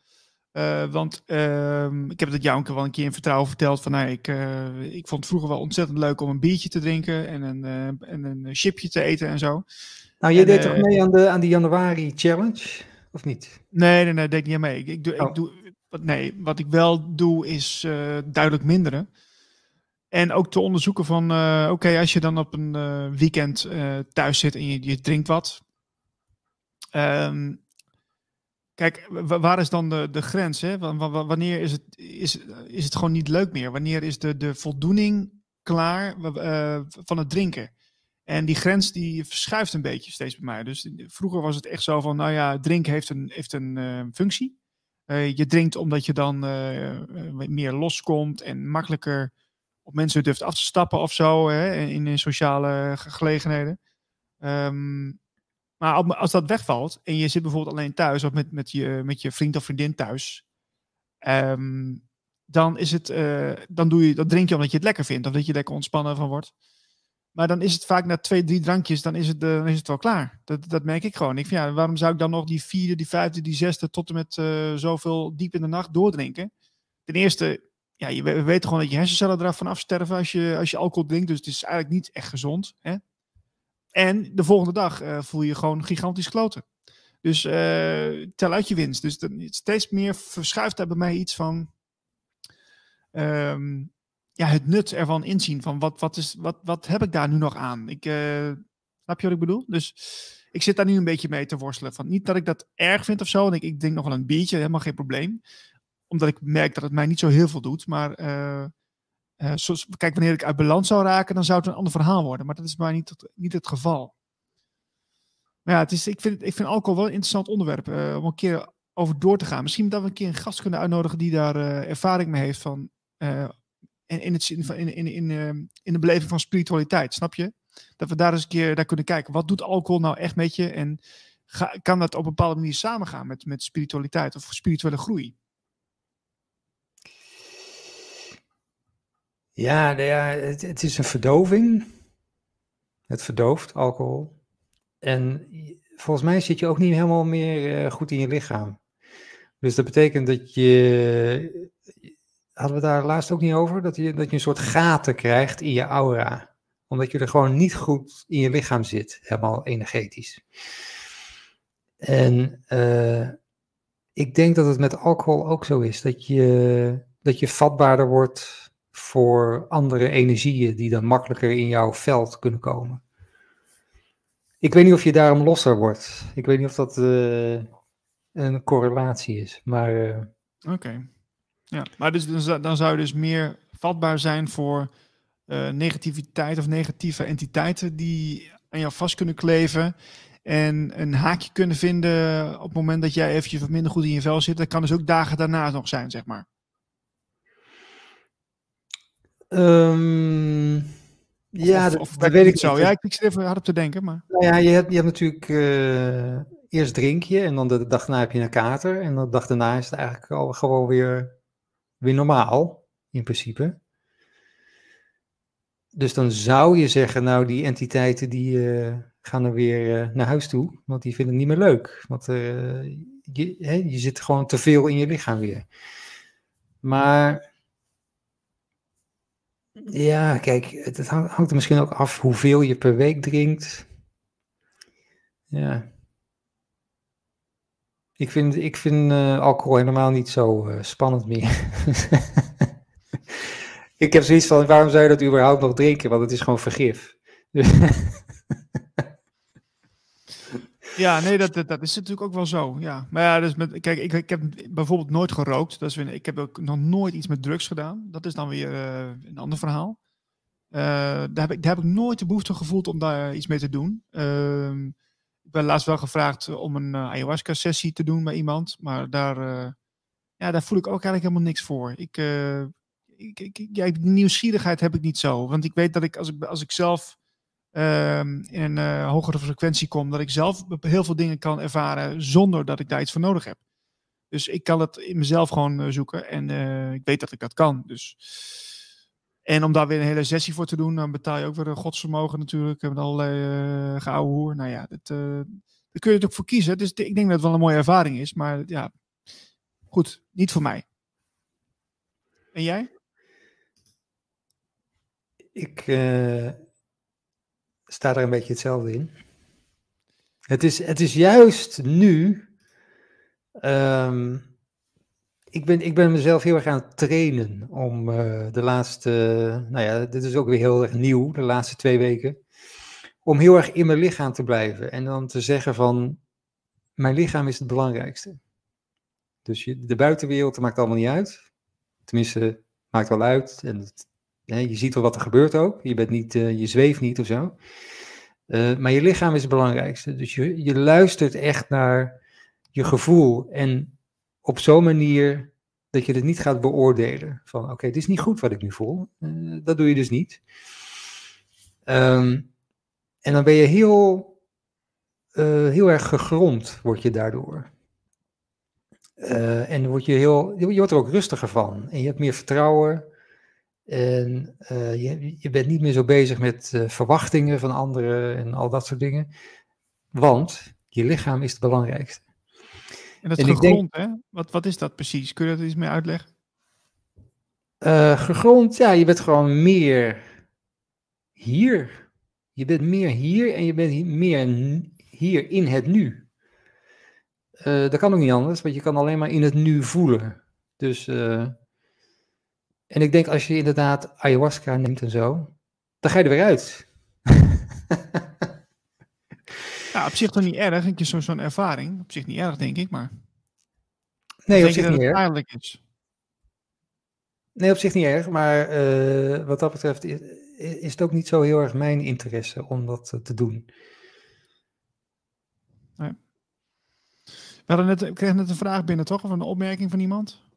Uh, want uh, ik heb het jou wel een keer in vertrouwen verteld. Van, nou, ik, uh, ik vond het vroeger wel ontzettend leuk om een biertje te drinken en een, en een chipje te eten en zo. Nou, je deed toch mee aan, de, aan die januari challenge? of niet? Nee, nee, nee, denk niet aan mee. Ik, ik doe, ik oh. doe, nee, wat ik wel doe is duidelijk minderen. En ook te onderzoeken van, uh, oké, als je dan op een uh, weekend thuis zit en je, je drinkt wat. Um, kijk, waar is dan de, de grens? Hè? Wanneer is het, is, is het gewoon niet leuk meer? Wanneer is de, de voldoening klaar van het drinken? En die grens die verschuift een beetje steeds bij mij. Dus vroeger was het echt zo van, nou ja, drinken heeft een, heeft een functie. Je drinkt omdat je dan meer loskomt en makkelijker mensen durft af te stappen of zo, hè, in, sociale gelegenheden. Um, maar als dat wegvalt en je zit bijvoorbeeld alleen thuis of met, met, je, met je vriend of vriendin thuis, um, dan, is het, dan, doe je, dan drink je omdat je het lekker vindt of dat je lekker ontspannen van wordt. Maar dan is het vaak na twee, drie drankjes, dan is het, uh, dan is het wel klaar. Dat, dat merk ik gewoon. Ik vind, ja, waarom zou ik dan nog die vierde, die vijfde, die zesde tot en met uh, zoveel diep in de nacht doordrinken? Ten eerste, ja, je, we weten gewoon dat je hersencellen eraf van afsterven als je, als je alcohol drinkt. Dus het is eigenlijk niet echt gezond. Hè? En de volgende dag uh, voel je gewoon gigantisch kloten. Dus tel uit je winst. Dus dan, steeds meer verschuift daar bij mij iets van... Um, ja, het nut ervan inzien. Van wat, wat, is, wat, wat heb ik daar nu nog aan? Ik, uh, snap je wat ik bedoel? Dus ik zit daar nu een beetje mee te worstelen. Van, niet dat ik dat erg vind of zo. En ik, ik denk nog wel een biertje, helemaal geen probleem. Omdat ik merk dat het mij niet zo heel veel doet. Maar uh, zoals, kijk, wanneer ik uit balans zou raken, dan zou het een ander verhaal worden. Maar dat is maar niet, het, niet het geval. Maar ja, het is, ik, vind, ik vind alcohol wel een interessant onderwerp om een keer over door te gaan. Misschien dat we een keer een gast kunnen uitnodigen die daar ervaring mee heeft van in, in, het, in, in, in, ehm, in de beleving van spiritualiteit, snap je? Dat we daar eens een keer naar kunnen kijken. Wat doet alcohol nou echt met je? En kan dat op een bepaalde manier samengaan met, met spiritualiteit of spirituele groei? Ja, nou ja het, is een verdoving. Het verdooft alcohol. En volgens mij zit je ook niet helemaal meer uh, goed in je lichaam. Dus dat betekent dat je hadden we daar laatst ook niet over? Dat je, dat je een soort gaten krijgt in je aura. Omdat je er gewoon niet goed in je lichaam zit, helemaal energetisch. En uh, ik denk dat het met alcohol ook zo is. Dat je, dat je vatbaarder wordt voor andere energieën die dan makkelijker in jouw veld kunnen komen. Ik weet niet of je daarom losser wordt. Ik weet niet of dat uh, een correlatie is. Maar. Uh, Oké. Ja, maar dus, dan zou je dus meer vatbaar zijn voor uh, negativiteit of negatieve entiteiten die aan jou vast kunnen kleven. En een haakje kunnen vinden op het moment dat jij eventjes wat minder goed in je vel zit. Dat kan dus ook dagen daarna nog zijn, zeg maar. Um, ja, of, of dat weet ik zo. Ja, ik, ik zit even hard op te denken. Maar... Nou ja, je hebt, je hebt natuurlijk uh, eerst drink je en dan de dag daarna heb je een kater. En de dag daarna is het eigenlijk al gewoon weer weer normaal, in principe. Dus dan zou je zeggen, nou, die entiteiten die uh, gaan er weer uh, naar huis toe, want die vinden het niet meer leuk. Want je, hè, je zit gewoon te veel in je lichaam weer. Maar ja, kijk, het, hangt er misschien ook af hoeveel je per week drinkt. Ja, ik vind, ik vind uh, alcohol helemaal niet zo uh, spannend meer. ik heb zoiets van, waarom zou je dat überhaupt nog drinken? Want het is gewoon vergif. ja, nee, dat, dat, is natuurlijk ook wel zo. Ja. Maar ja, dus met, kijk, ik, ik heb bijvoorbeeld nooit gerookt. Dat is weer, ik heb ook nog nooit iets met drugs gedaan. Dat is dan weer uh, een ander verhaal. daar, heb ik, daar heb ik nooit de behoefte gevoeld om daar iets mee te doen. Ehm, ik ben laatst wel gevraagd eh, om een uh, ayahuasca-sessie te doen bij iemand. Maar daar, uh, ja, daar voel ik ook eigenlijk helemaal niks voor. Ik, uh, ik, ik, ja, nieuwsgierigheid heb ik niet zo. Want ik weet dat ik als ik, als ik zelf ehm, in een hogere frequentie kom, dat ik zelf heel veel dingen kan ervaren zonder dat ik daar iets voor nodig heb. Dus ik kan het in mezelf gewoon zoeken en ik weet dat ik dat kan. Dus en om daar weer een hele sessie voor te doen, dan betaal je ook weer een godsvermogen natuurlijk. Met allerlei uh, hoer. Nou ja, dat, daar kun je natuurlijk voor kiezen. Dus ik denk dat het wel een mooie ervaring is. Maar ja, goed, niet voor mij. En jij? Ik sta er een beetje hetzelfde in. Het is, het is juist nu Ehm, ik, ben, ik ben mezelf heel erg aan het trainen om uh, de laatste, nou ja, dit is ook weer heel erg nieuw, de laatste twee weken, om heel erg in mijn lichaam te blijven en dan te zeggen van, mijn lichaam is het belangrijkste. Dus je, de buitenwereld maakt allemaal niet uit. Tenminste, maakt wel uit. En het, je ziet wel wat er gebeurt ook. Je, bent niet, uh, je zweeft niet of zo. Uh, maar je lichaam is het belangrijkste. Dus je, je luistert echt naar je gevoel. En op zo'n manier dat je het niet gaat beoordelen. Van oké, dit is niet goed wat ik nu voel. Uh, dat doe je dus niet. Um, en dan ben je heel, heel erg gegrond, word je daardoor. En word je, heel, je wordt er ook rustiger van. En je hebt meer vertrouwen. En uh, je, je bent niet meer zo bezig met uh, verwachtingen van anderen en al dat soort dingen. Want je lichaam is het belangrijkste. En dat is en gegrond, denk, hè? Wat, wat is dat precies? Kun je dat iets meer uitleggen? gegrond, ja, je bent gewoon meer hier. Je bent meer hier en je bent meer hier in het nu. Dat kan ook niet anders, want je kan alleen maar in het nu voelen. Dus, en ik denk als je inderdaad ayahuasca neemt en zo, dan ga je er weer uit. ja, op zich toch niet erg, een keer zo'n zo ervaring. Op zich niet erg, denk ik, maar... Nee, op zich niet erg. is. Nee, op zich niet erg, maar uh, wat dat betreft is, is het ook niet zo heel erg mijn interesse om dat te doen. Nee. We hadden net, ik kreeg net een vraag binnen, toch? Of een opmerking van iemand?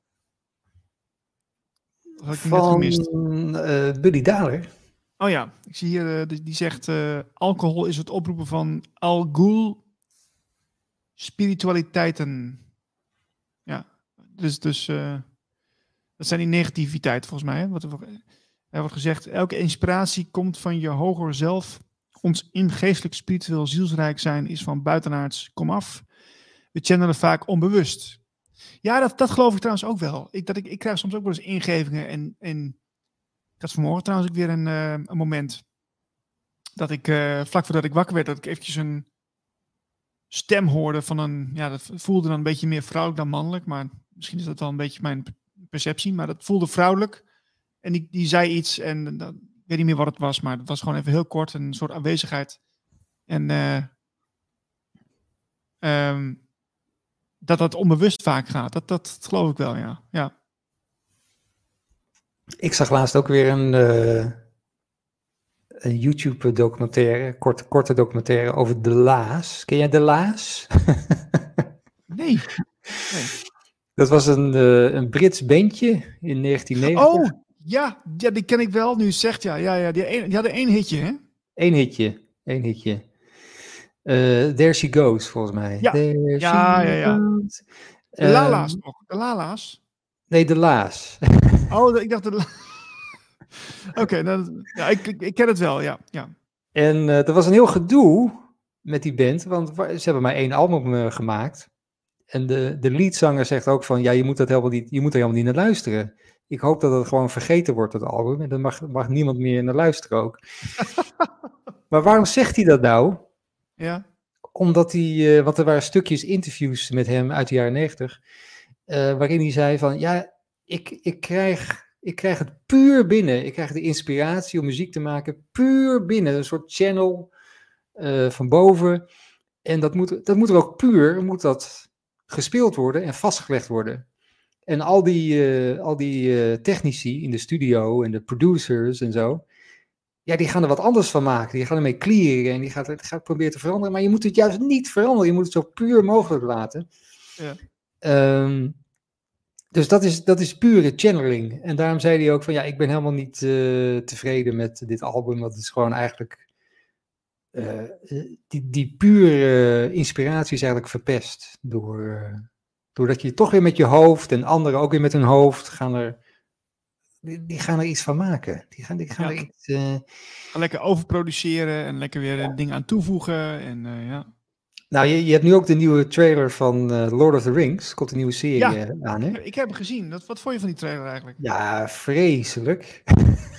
Dat had ik van gemist. Uh, Buddy Daler. Oh ja, ik zie hier, uh, die zegt, uh, alcohol is het oproepen van al ghul spiritualiteiten. Ja, dus, dus dat zijn die negativiteit volgens mij. Hè? Wat er, er wordt gezegd, elke inspiratie komt van je hoger zelf. Ons ingeestelijk spiritueel zielsrijk zijn is van buitenaards komaf we channelen vaak onbewust. Ja, dat, dat geloof ik trouwens ook wel. Ik, dat ik, ik krijg soms ook wel eens ingevingen. En, en ik had vanmorgen trouwens ook weer een, uh, een moment. Dat ik, uh, vlak voordat ik wakker werd, dat ik eventjes een stem hoorde van een. Ja, dat voelde dan een beetje meer vrouwelijk dan mannelijk. Maar misschien is dat wel een beetje mijn perceptie. Maar dat voelde vrouwelijk. En die, die zei iets en dat, ik weet niet meer wat het was. Maar het was gewoon even heel kort. Een soort aanwezigheid. En. Uh, um, dat dat onbewust vaak gaat. Dat, dat, geloof ik wel, ja. ja. Ik zag laatst ook weer een, uh, een YouTube-documentaire, korte, korte documentaire over De Laas. Ken jij De Laas? nee. nee. Dat was een, uh, een Brits bandje in 1990. Oh, ja, ja, die ken ik wel nu zegt ja. Ja, ja die, een, die hadden één hitje, hè? Eén hitje, één hitje. Uh, There She Goes, volgens mij. Ja, There ja, ja, ja. De Lala's um, nog, de Lala's? Nee, de Laas. oh, ik dacht de la Oké, okay, ja, ik, ik, ken het wel, ja. ja. En uh, er was een heel gedoe met die band, want ze hebben maar één album uh, gemaakt. En de, de leadzanger zegt ook van, ja, je moet, dat helemaal niet, je moet er helemaal niet naar luisteren. Ik hoop dat het gewoon vergeten wordt, het album. En dan mag, mag niemand meer naar luisteren ook. maar waarom zegt hij dat nou? Ja. Omdat hij, uh, want er waren stukjes interviews met hem uit de jaren negentig, uh, waarin hij zei van, ja, ik, ik, krijg, ik krijg het puur binnen. Ik krijg de inspiratie om muziek te maken puur binnen. Een soort channel uh, van boven. En dat moet, dat moet er ook puur, moet dat gespeeld worden en vastgelegd worden. En al die, al die technici in de studio en de producers en zo, ja, die gaan er wat anders van maken. Die gaan ermee clearen en die gaat, gaat proberen te veranderen. Maar je moet het juist niet veranderen. Je moet het zo puur mogelijk laten. Ja. Um, dus dat is, dat is pure channeling. En daarom zei hij ook van ja, ik ben helemaal niet uh, tevreden met dit album. Want het is gewoon eigenlijk. Uh, die, die pure inspiratie is eigenlijk verpest. Door, doordat je toch weer met je hoofd en anderen ook weer met hun hoofd gaan er die, die, gaan er iets van maken. Die gaan, die gaan er iets... Uh... Gaan lekker overproduceren en lekker weer ja. dingen aan toevoegen. En, uh, ja. Nou, je, je hebt nu ook de nieuwe trailer van uh, Lord of the Rings. Komt een nieuwe serie ja, aan, hè? Ik heb hem gezien. Wat, wat vond je van die trailer eigenlijk? Ja, vreselijk.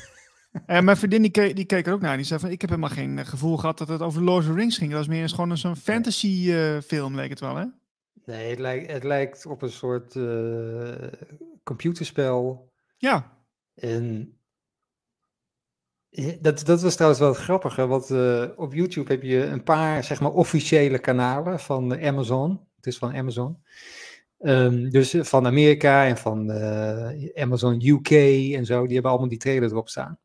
En mijn vriendin die keek, die keek er ook naar. Die zei van, ik heb helemaal geen gevoel gehad dat het over Lord of the Rings ging. Dat was meer gewoon zo'n fantasy film, leek het wel, hè? Nee, het lijkt, het lijkt op een soort computerspel. Ja. En dat, dat was trouwens wel het grappige, want uh, op YouTube heb je een paar, zeg maar, officiële kanalen van Amazon. Het is van Amazon. Um, dus van Amerika en van Amazon UK en zo, die hebben allemaal die trailer erop staan.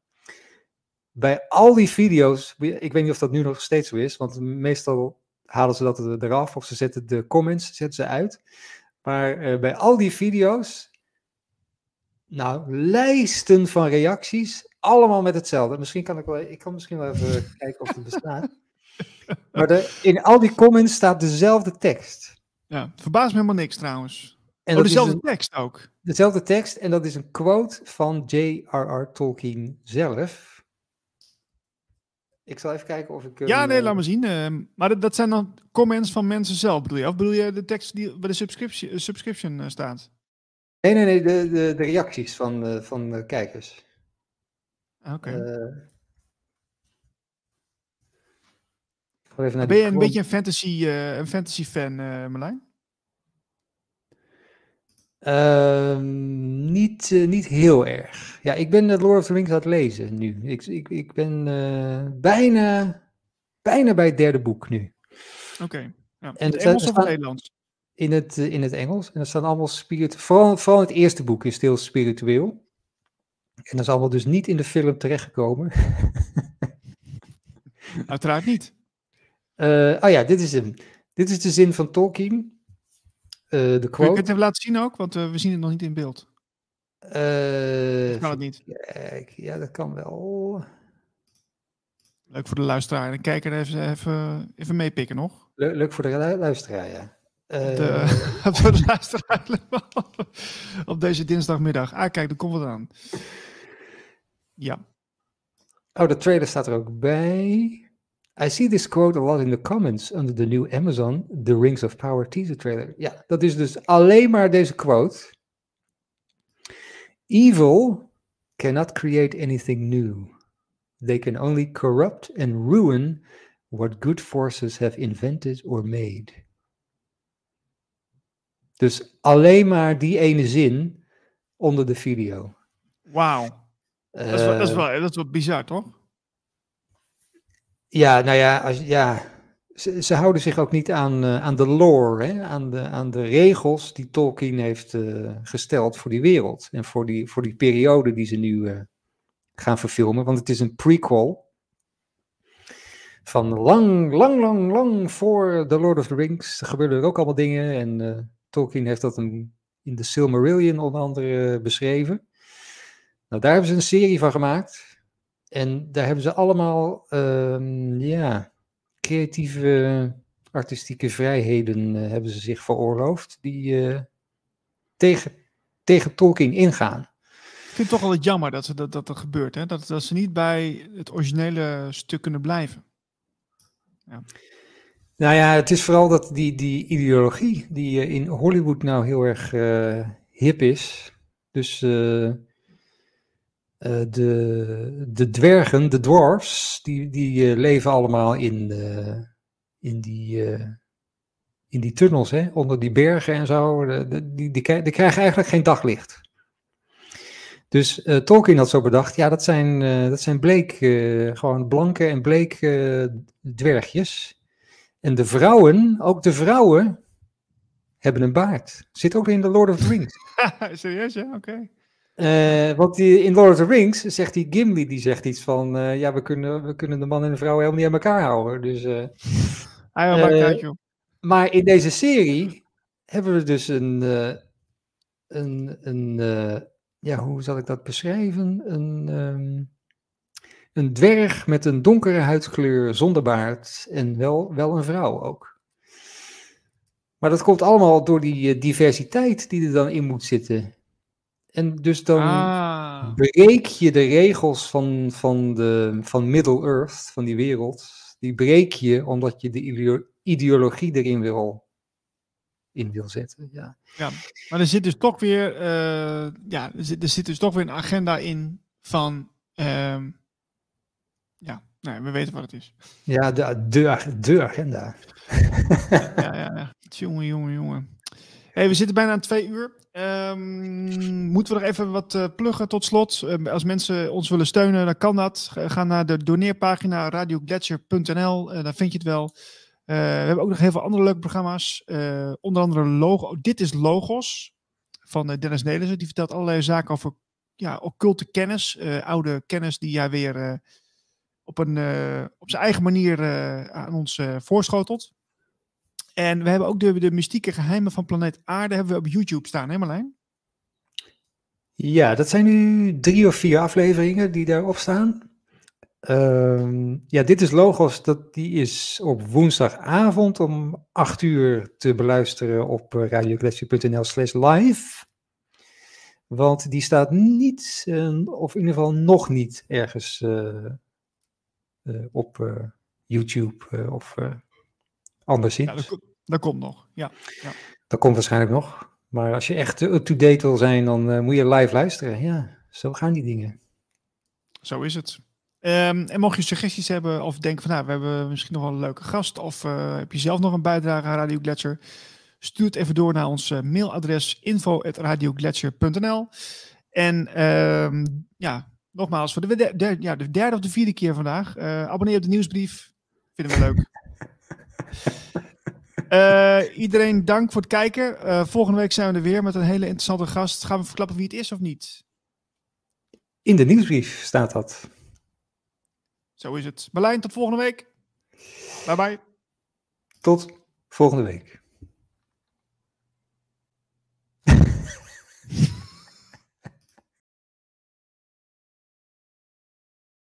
Bij al die video's, ik weet niet of dat nu nog steeds zo is, want meestal halen ze dat eraf of ze zetten de comments zetten ze uit. Maar bij al die video's, nou, lijsten van reacties, allemaal met hetzelfde. Misschien kan ik wel, ik kan misschien wel even kijken of het bestaat. Maar de, in al die comments staat dezelfde tekst. Ja, verbaast me helemaal niks trouwens. En oh, dezelfde tekst ook. Dezelfde tekst en dat is een quote van J.R.R. Tolkien zelf. Ik zal even kijken of ik... Ja, nee, laat maar zien. Uh, maar dat, zijn dan comments van mensen zelf, bedoel je? Of bedoel je de tekst die bij de subscription, subscription uh, staat? Nee, nee, nee, de, de, de reacties van, uh, van de kijkers. Oké. Okay. ben je een beetje een fantasy, uh, een fantasy fan, uh, Marlijn? Uh, niet, niet heel erg. Ja, ik ben Lord of the Rings aan het lezen nu. Ik, ik, ik ben bijna, bijna bij het derde boek nu. Oké. Okay. Ja. En het Engels of het Nederlands? In het, in het Engels. En er staan allemaal spiritueel. Vooral, vooral het eerste boek is heel spiritueel. En dat is allemaal dus niet in de film terechtgekomen. Uiteraard niet. Uh, oh ja, dit is hem. Dit is de zin van Tolkien. Uh, de quote. Kun je het even laten zien ook? Want uh, we zien het nog niet in beeld. kan het niet? Kijk, ja, dat kan wel. Leuk voor de luisteraar. En kijker even, even, even meepikken nog. Le leuk voor de luisteraar, ja. De, voor de luisteraar op deze dinsdagmiddag. Ah, kijk, er komt wat aan. Ja. Oh, de trailer staat er ook bij. I see this quote a lot in the comments under the new Amazon The Rings of Power teaser trailer. Ja, dat is dus alleen maar deze quote. Evil cannot create anything new. They can only corrupt and ruin what good forces have invented or made. Dus alleen maar die ene zin onder de video. Wauw. Uh, dat, is wel, dat, is wel, dat is wel bizar, toch? Ja, nou ja, als, ja ze, ze, houden zich ook niet aan, uh, aan de lore, hè? Aan, de, aan de regels die Tolkien heeft uh, gesteld voor die wereld. En voor die, voor die periode die ze nu gaan verfilmen. Want het is een prequel. Van lang, lang, lang, lang voor The Lord of the Rings. Er gebeurden er ook allemaal dingen. En Tolkien heeft dat in de Silmarillion onder andere beschreven. Nou, daar hebben ze een serie van gemaakt. En daar hebben ze allemaal um, ja, creatieve, artistieke vrijheden uh, hebben ze zich veroorloofd, die tegen, tegen Tolkien ingaan. Ik vind het toch wel het jammer dat, ze, dat, dat er gebeurt, hè? Dat, dat ze niet bij het originele stuk kunnen blijven. Ja. Nou ja, het is vooral dat die, die ideologie die in Hollywood nou heel erg uh, hip is. Dus uh, de, de dwergen, de dwarfs, die, die uh, leven allemaal in, uh, in, die, in die tunnels, hè, onder die bergen en zo. De, die, die, krijgen eigenlijk geen daglicht. Dus Tolkien had zo bedacht, ja, dat zijn, dat zijn bleek, gewoon blanke en bleek dwergjes. En de vrouwen, ook de vrouwen, hebben een baard. Zit ook in de Lord of the Rings. Serieus, ja? Oké. Okay. Uh, want die, in Lord of the Rings zegt die Gimli, die zegt iets van, uh, ja, we kunnen, we kunnen de man en de vrouw helemaal niet aan elkaar houden. Dus, uh, ah, maar in deze serie hebben we dus een, een, een ja, hoe zal ik dat beschrijven? Een, um, een dwerg met een donkere huidskleur zonder baard en wel, wel een vrouw ook. Maar dat komt allemaal door die diversiteit die er dan in moet zitten. En dus dan ah. breek je de regels van, van, de, van Middle-earth, van die wereld, die breek je omdat je de ideologie erin wil, in wil zetten. Ja. ja, maar er zit dus toch weer, uh, ja, er zit, er zit dus toch weer een agenda in van, um, ja, nee, we weten wat het is. Ja, de, de, de agenda. ja, ja, ja. Jongen, jongen, jongen. Hey, we zitten bijna aan twee uur. Um, moeten we nog even wat uh, pluggen tot slot? Uh, als mensen ons willen steunen, dan kan dat. Ga naar de doneerpagina radioglacier.nl. Uh, daar vind je het wel. we hebben ook nog heel veel andere leuke programma's. onder andere Logo. Dit is Logos van Dennis Nelissen. Die vertelt allerlei zaken over ja, occulte kennis. oude kennis die hij weer op, een, op zijn eigen manier aan ons voorschotelt. En we hebben ook de, de mystieke geheimen van planeet Aarde hebben we op YouTube staan, hè Marlijn? Ja, dat zijn nu drie of vier afleveringen die daarop staan. Uh, ja, dit is Logos, dat, die is op woensdagavond om 8 uur te beluisteren op eh, radioglacier.nl slash live. Want die staat niet, of in ieder geval nog niet, ergens op YouTube of anderszins. Ja, dat, dat, komt nog, ja. ja. Dat komt waarschijnlijk nog. Maar als je echt up-to-date wil zijn, dan moet je live luisteren. Ja, zo gaan die dingen. Zo is het. Um, en mocht je suggesties hebben of denken van nou, we hebben misschien nog wel een leuke gast of uh, heb je zelf nog een bijdrage aan Radio Gletscher, stuur het even door naar ons uh, mailadres info.radioglacier.nl En um, ja, nogmaals, voor de, de, ja, de derde of de vierde keer vandaag, abonneer op de nieuwsbrief. Vinden we leuk. Uh, iedereen dank voor het kijken. Uh, volgende week zijn we er weer met een hele interessante gast. Gaan we verklappen wie het is of niet? In de nieuwsbrief staat dat. Zo is het. Berlijn, tot volgende week. Bye bye. Tot volgende week.